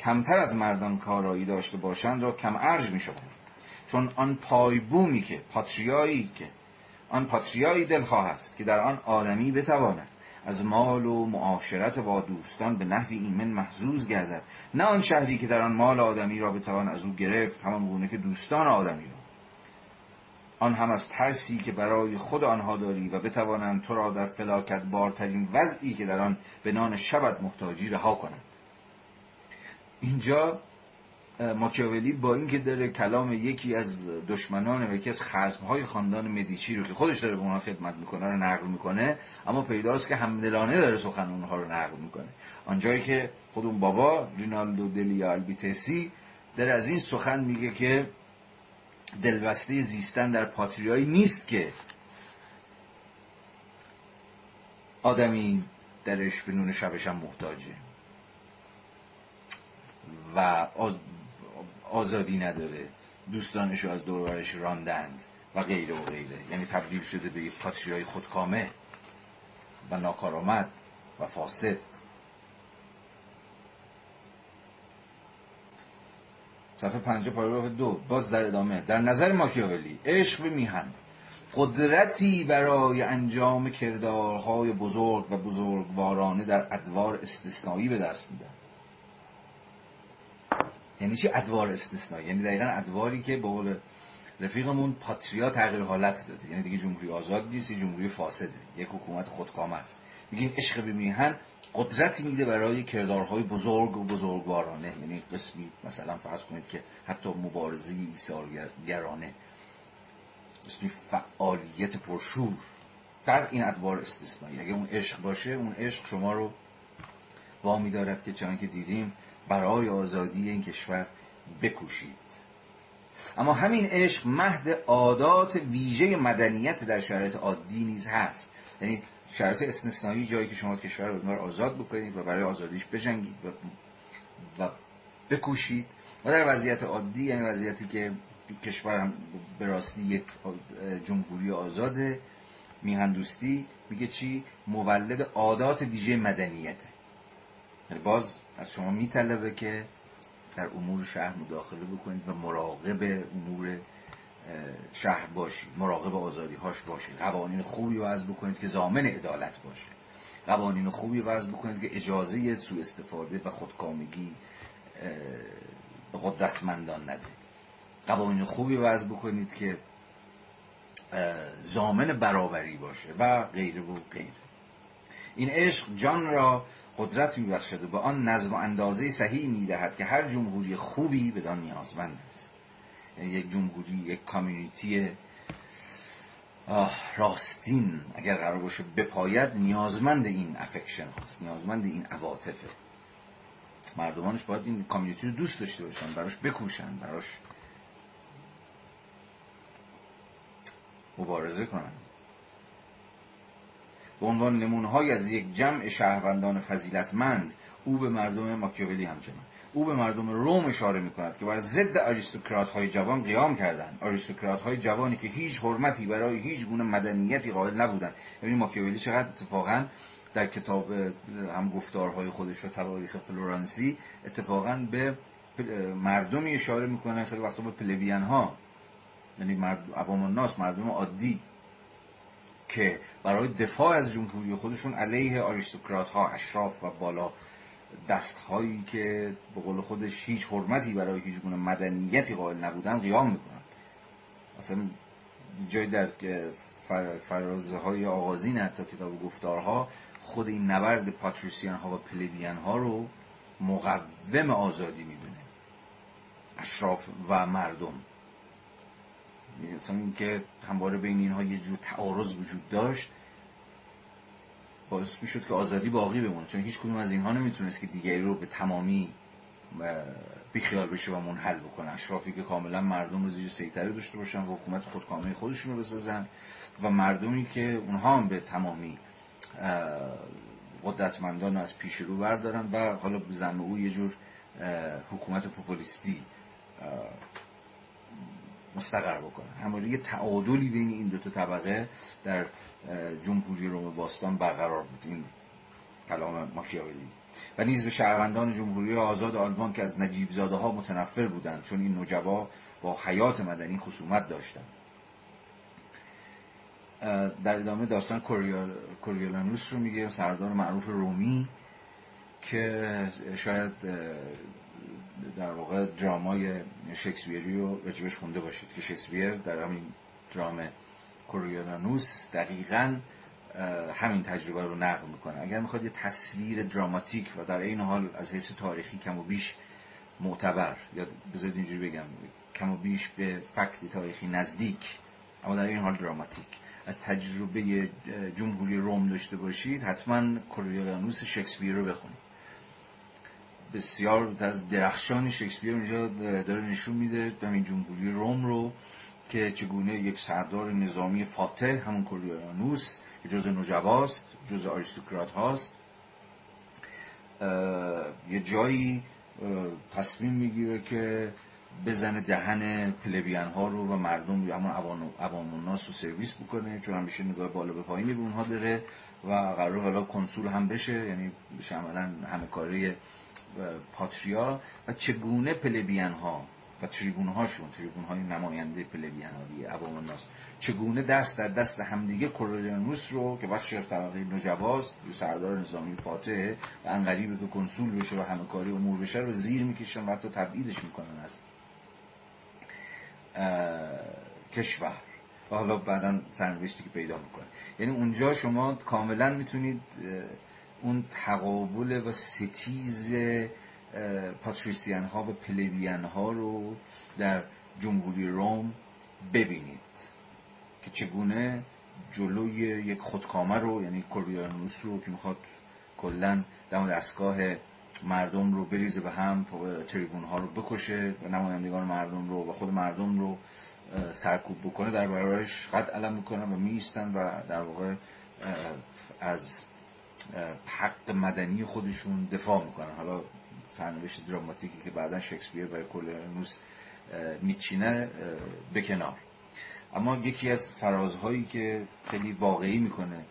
کمتر از مردان کارایی داشته باشند را کم ارج می چون آن پایبومی که پاتریایی که آن پاتریایی دلخواه است که در آن آدمی بتواند از مال و معاشرت با دوستان به نحوی ایمن محزوز گردد. نه آن شهری که در آن مال آدمی را بتوان از او گرفت همان گونه که دوستان آدمی را. آن هم از ترسی که برای خود آنها داری و بتوانند تو را در فلاکت بارترین وضعی که در آن به نان شبت محتاجی رها کنند. اینجا ماکیاولی با اینکه داره کلام یکی از دشمنان و یکی از خصمهای خاندان مدیچی رو که خودش داره به اونها خدمت می‌کنه رو نقل می‌کنه اما پیداست که همدلانه داره سخن اونها رو نقل می‌کنه. آنجایی که خود اون بابا رینالدو دلیا البیتسی داره از این سخن میگه که دلبسته زیستن در پاتریایی نیست که آدمی درش به نون شبش هم محتاجه. و آزادی نداره. دوستانش رو از دورورش راندند و غیره و غیره یعنی تبدیل شده به یک پاتریای خودکامه و ناکارآمد و فاسد. صفحه پنجه پاراگراف دو. باز در ادامه. در نظر ماکیاولی عشق به میهن. قدرتی برای انجام کردارهای بزرگ و بزرگوارانه در ادوار استثنایی به دست میدن. یعنی چی ادوار استثنایی؟ یعنی دقیقا ادواری که به قول رفیقمون پاتریا تغییر حالت داده. یعنی دیگه جمهوری آزاد نیست جمهوری فاسده. یک حکومت خودکامه است. میگیم عشق به میهن قدرتی میده برای کردارهای بزرگ و بزرگوارانه. یعنی قسمی مثلا فرض کنید که حتی مبارزی ایثارگرانه. قسمی فعالیت پرشور. در این ادوار استثنایی. اگه اون عشق باشه اون عشق شما رو وامی دارد که چنان که دیدیم. برای آزادی این کشور بکوشید. اما همین عشق مهد عادات ویژه مدنیت در شرایط عادی نیز هست. یعنی شرایط استثنایی جایی که شما کشور رو آزاد بکنید و برای آزادیش بجنگید و, و بکوشید. و در وضعیت عادی یعنی وضعیتی که کشور هم به راستی یک جمهوری آزاده میهندوستی میگه چی؟ مولد عادات ویژه مدنیته. یعنی باز از شما میطلبه که در امور شهر مداخله بکنید و مراقب امور شهر باشید مراقب آزادی هاش باشید. قوانین خوبی وضع بکنید که زامن عدالت باشه. قوانین خوبی وضع بکنید که اجازه سوء استفاده و خودکامگی به قدرتمندان نده. قوانین خوبی وضع بکنید که زامن برابری باشه و غیره و غیره. این عشق جان را قدرت میبخشد و به آن نظم و اندازه صحیح می‌دهد که هر جمهوری خوبی بدان نیازمند است. یعنی یک جمهوری یک کامیونیتی راستین اگر قرار باشه بپاید نیازمند این افکشن هاست نیازمند این عواطفه. مردمانش باید این کامیونیتی رو دوست داشته باشن براش بکوشن براش مبارزه کنن. به عنوان نمونه از یک جمع شهروندان فضیلتمند او به مردم ماکیاولی همچنان. او به مردم روم اشاره می کند که بر ضد آریستوکرات های جوان قیام کردند. آریستوکرات های جوانی که هیچ حرمتی برای هیچ گونه مدنیتی قائل نبودند. یعنی ماکیاولی چقدر اتفاقا در کتاب هم گفتارهای خودش و تواریخ فلورانسی اتفاقا به مردمی اشاره می‌کنه. خیلی وقتا به پلبیان ها یعنی مرد عوام الناس مردم عادی. که برای دفاع از جمهوری خودشون علیه آریستوکرات ها اشراف و بالا دست هایی که به قول خودش هیچ حرمتی برای هیچ گونه مدنیتی قائل نبودن قیام می‌کنن. اصلا جای در فرازه های آغازین حتی کتاب گفتارها خود این نبرد پاتریسیان ها و پلیبیان ها رو مقوم آزادی می‌دونه اشراف و مردم. مثلا اینکه همواره بین اینها یه جور تعارض وجود داشت باعث می‌شد که آزادی باقی بمونه. چون هیچ کدوم از اینها نمی‌تونست که دیگری رو به تمامی بیخیال بشه و منحل بکنه. اشرافی که کاملا مردم رو زیر سیطره داشته باشن و حکومت خودکامه خودشون رو بسازن و مردمی که اونها هم به تمامی قدرتمندان از پیش رو بردارن و حالا زن او یه جور حکومت پوپولیستی مستقر بکنه. همواره یه تعادلی بین این دو طبقه در جمهوری روم باستان برقرار بود. این کلام ماکیاولی. و نیز به شهروندان جمهوری آزاد آلمان که از نجیب زاده ها متنفر بودند چون این نجبا با حیات مدنی خصومت داشتند. در ادامه داستان کوریولانوس رو میگه سردار معروف رومی که شاید در واقع درامای شکسپیری رو رجبش خونده باشید که شکسپیر در همین درام کوریولانوس دقیقا همین تجربه رو نقل می‌کنه. اگر می‌خواد یه تصویر دراماتیک و در این حال از حیث تاریخی کم و بیش معتبر یا بذارید اینجوری بگم کم و بیش به فکت تاریخی نزدیک اما در این حال دراماتیک. از تجربه جمهوری روم داشته باشید حتما کوریولانوس شکسپیر رو بخونید. بسیار از درخشان شکسپیر اینجا داره نشون میده این جمهوری روم رو که چگونه یک سردار نظامی فاتح همون کوریولانوس که جز نجباست جز آریستوکرات هاست یه جایی تصمیم می‌گیره که بزنه دهن پلبیان ها رو و مردم همون عوام الناس رو سرویس بکنه چون همیشه نگاه بالا به پایینی به اونها داره و قرار حالا کنسول هم بشه یعنی بشه عملا همه کاری پاتریا و چگونه پلبیان ها و تریبون هاشون تریبون های نماینده پلبیان ها دیگه عوام الناس چگونه دست در دست همدیگه کورولانوس رو که بخشی از طبقه نجباست سردار نظامی فاتح و انقریبه که کنسول بشه و همه کاری امور بشه رو زیر می‌کشن و حتی تبعیدش می‌کنن از کشور. و حالا بعدا سرنوشتی که پیدا می‌کنه. یعنی اونجا شما کاملا می‌تونید اون تقابل و ستیز پاتریسیان ها و پلیویان ها رو در جمهوری روم ببینید که چگونه جلوی یک خودکامه رو یعنی کوریانوس رو که می‌خواد کلا در دستگاه مردم رو بریزه به هم تریبون ها رو بکشه و نمایندگان مردم رو و خود مردم رو سرکوب بکنه در برابرش قد علم می‌کنن و میستن و در واقع از حق مدنی خودشون دفاع می‌کنن. حالا سرنوشت دراماتیکی که بعدا شکسپیر برای کولرنوس میچینه به کنار. اما یکی از فرازهایی که خیلی واقعی می‌کنه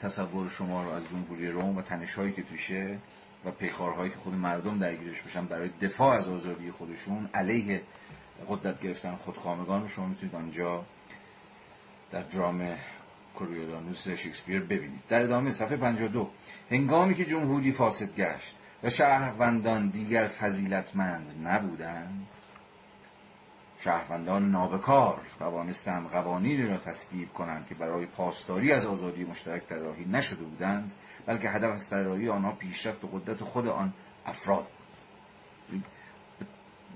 تصور شما رو از جمهوری روم و تنشهایی که توشه و پیکارهایی که خود مردم درگیرش بشن برای دفاع از آزادی خودشون علیه قدرت گرفتن خودکامگان رو شما می‌تونید آنجا در درام کوریولانوس شکسپیر ببینید. در ادامه صفحه 52 هنگامی که جمهوری فاسد گشت و شهروندان دیگر فضیلتمند نبودند شهروندان نابکار توانستند قوانینی را تصویب کنند که برای پاسداری از آزادی مشترک طراحی نشده بودند بلکه هدف از طراحی آنها پیشرفت و قدرت خود آن افراد بود.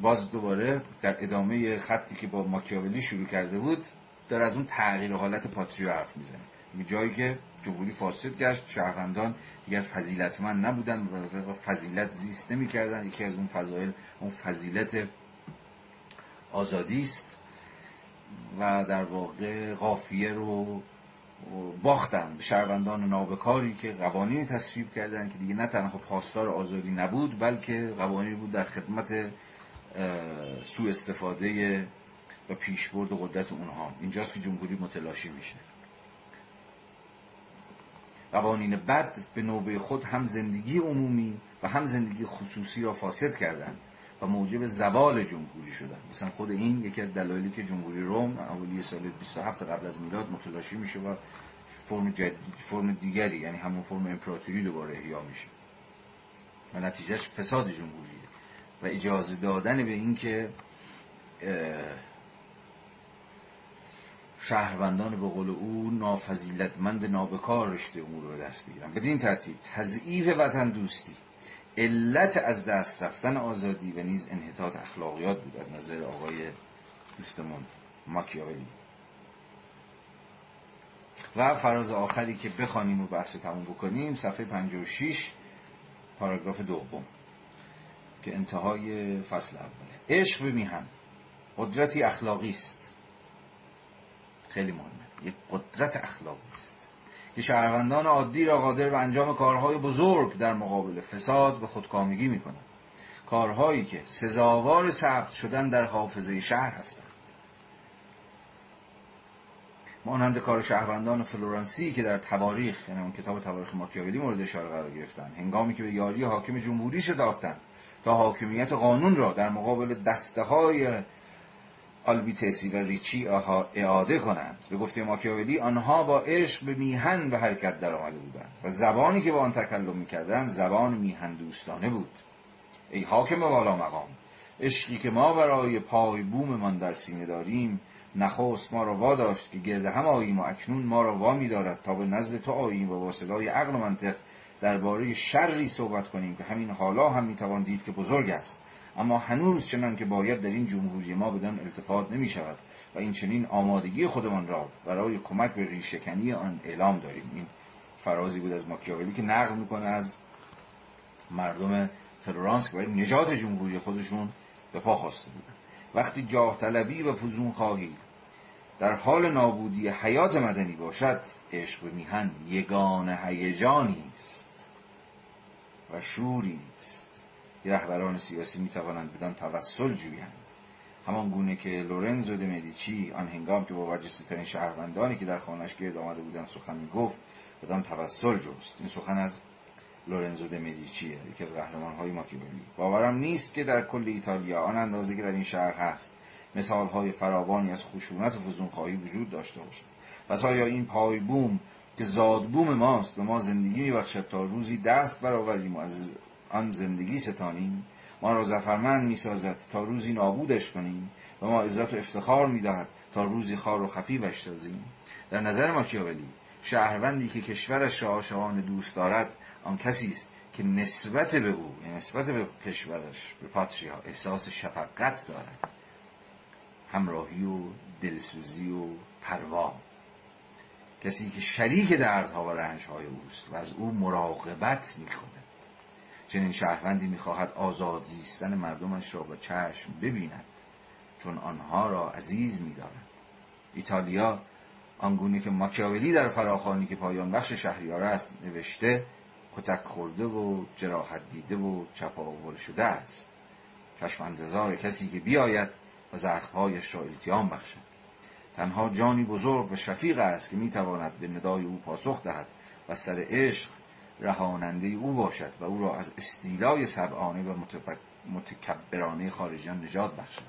باز دوباره در ادامه خطی که با ماکیاولی شروع کرده بود در از اون تغییر حالت پاتریو حرف می‌زنه. جایی که جمهوری فاسد گشت شهروندان دیگر فضیلتمند نبودن و فضیلت زیست نمی‌کردن. یکی از اون فضایل اون فضیلت آزادی است و در واقع قافیه رو باختن. شهروندان نابکاری که قوانینی تصویب کردن که دیگه نه تنها پاسدار آزادی نبود بلکه قوانینی بود در خدمت سوء استفاده و پیشبرد قدرت اونها. اینجاست که جمهوری متلاشی میشه. قوانین بد به نوبه خود هم زندگی عمومی و هم زندگی خصوصی را فاسد کردند و موجب زوال جمهوری شدند. مثلا خود این یکی از دلایلی که جمهوری روم اولی سال 27 قبل از میلاد متلاشی میشه و فرم, فرم دیگری یعنی همون فرم امپراتوری دوباره احیا میشه. و نتیجهش فساد جمهوریه. و اجازه دادن به اینکه شهروندان به قول او نافذیلتمند نابکار رشته امور رو دست بگیرن بدین ترتیب تضعیف وطن دوستی. علت از دست رفتن آزادی و نیز انحطاط اخلاقیات بود از نظر آقای دوستمون ماکیاولی. و فراز آخری که بخوانیم و بحث تموم بکنیم صفحه 56 پاراگراف دوم که انتهای فصل اوله. عشق به میهن قدرتی اخلاقی است. خیلی مهمه. یک قدرت اخلاقی است. که شهروندان عادی را قادر به انجام کارهای بزرگ در مقابل فساد و خودکامگی می کند کارهایی که سزاوار ثبت شدن در حافظه شهر هستند. مانند کار شهروندان فلورانسی که در تواریخ یعنی اون کتاب تواریخ ماکیاولی مورد اشاره قرار گرفتن هنگامی که به یاری حاکم جمهوری شداختند تا حاکمیت قانون را در مقابل دسته های آلبیتسی و ریچی اعاده کنند. به گفته ماکیاولی آنها با عشق به میهن به حرکت در آمده بودند و زبانی که با آن تکلم می‌کردند زبان میهن دوستانه بود. ای حاکم والا مقام عشقی که ما برای پای بوممان در سینه داریم نخست ما را واداشت که گرد هم آییم و اکنون ما را وامی دارد تا به نزد تو آییم و با صدای عقل و منطق درباره شری صحبت کنیم که همین حالا هم می‌توان دید که بزرگ است. اما هنوز چنان که باید در این جمهوری ما بدان التفات نمی شود و این چنین آمادگی خودمان را برای کمک به ریشکنی آن اعلام داریم. این فرازی بود از ماکیاولی که نقل می‌کنه از مردم فلورانس که برای نجات جمهوری خودشون به پا خواسته بودن. وقتی جاه طلبی و فزون خواهی در حال نابودی حیات مدنی باشد عشق به میهن یگان هیجانی است و شوری است. رهبران سیاسی می توانند بدان توسل جویند. همان گونه که لورنزو د مدیچی آن هنگام که با برجسته ترین شهروندانی که در خانهش گرد آمده بودند سخن می گفت بدان توسل جست. این سخن از لورنزو د مدیچیه یکی از قهرمان های ماکیاولی باورم نیست که در کل ایتالیا آن اندازه که در این شهر هست مثال های فراوانی از خشونت و فزونخواهی وجود داشته باشد. پس آیا این پای بوم که زادبوم ماست به ما زندگی میبخشد تا روزی دست برآوریم و از آن زندگی ستانیم. ما را زفرمند می‌سازد تا روزی نابودش کنیم و ما عزت و افتخار می‌دهد تا روزی خار و خفی بشتازیم در نظر ماکیاولی شهروندی که کشورش را عاشقانه دوست دارد آن کسی است که نسبت به او یعنی نسبت به کشورش به پاتریا احساس شفقت دارد. همراهی و دلسوزی و پروا. کسی که شریک دردها و رنجهای اوست و از او مراقبت می‌کند. چنین شهروندی می‌خواهد آزاد زیستن مردمش را با چشم ببیند چون آنها را عزیز میدارد. ایتالیا آنگونه که ماکیاولی در فراخانی که پایان بخش شهریار است نوشته کتک خورده و جراحت دیده و چپاول شده است. چشم انتظار کسی که بیاید و زخمهایش را التیام بخشد. تنها جانی بزرگ و شفیق است که می‌تواند به ندای او پاسخ دهد و سر عشق رهاننده او باشد و او را از استیلای سبعانه و متکبرانه خارجیان نجات بخشد.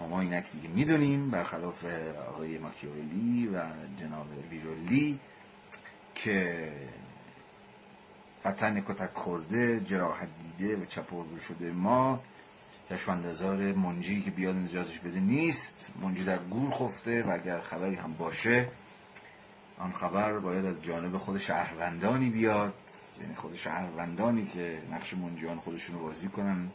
اما اینک دیگه می‌دونیم برخلاف آقای ماکیاولی و جناب ویرولی که وطن کتک خورده جراحت دیده و چپرگو شده ما چشماندازار منجی که بیاد نجاتش بده نیست. منجی در گور خفته و اگر خبری هم باشه آن خبر باید از جانب خود شهروندانی بیاد یعنی خود شهروندانی که نقش منجیان خودشون رو بازی کنن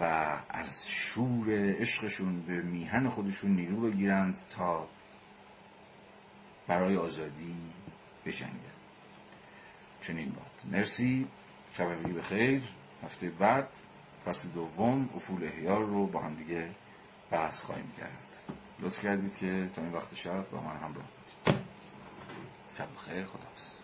و از شور عشقشون به میهن خودشون نیرو بگیرند تا برای آزادی بجنگن چنین باد. مرسی. شب به خیر. هفته بعد فصل دوم افول احیار رو با هم دیگه بحث خواهیم کرد. لطف کردید که تا این وقت شب با من همراه بودید شب خیر خداحافظ.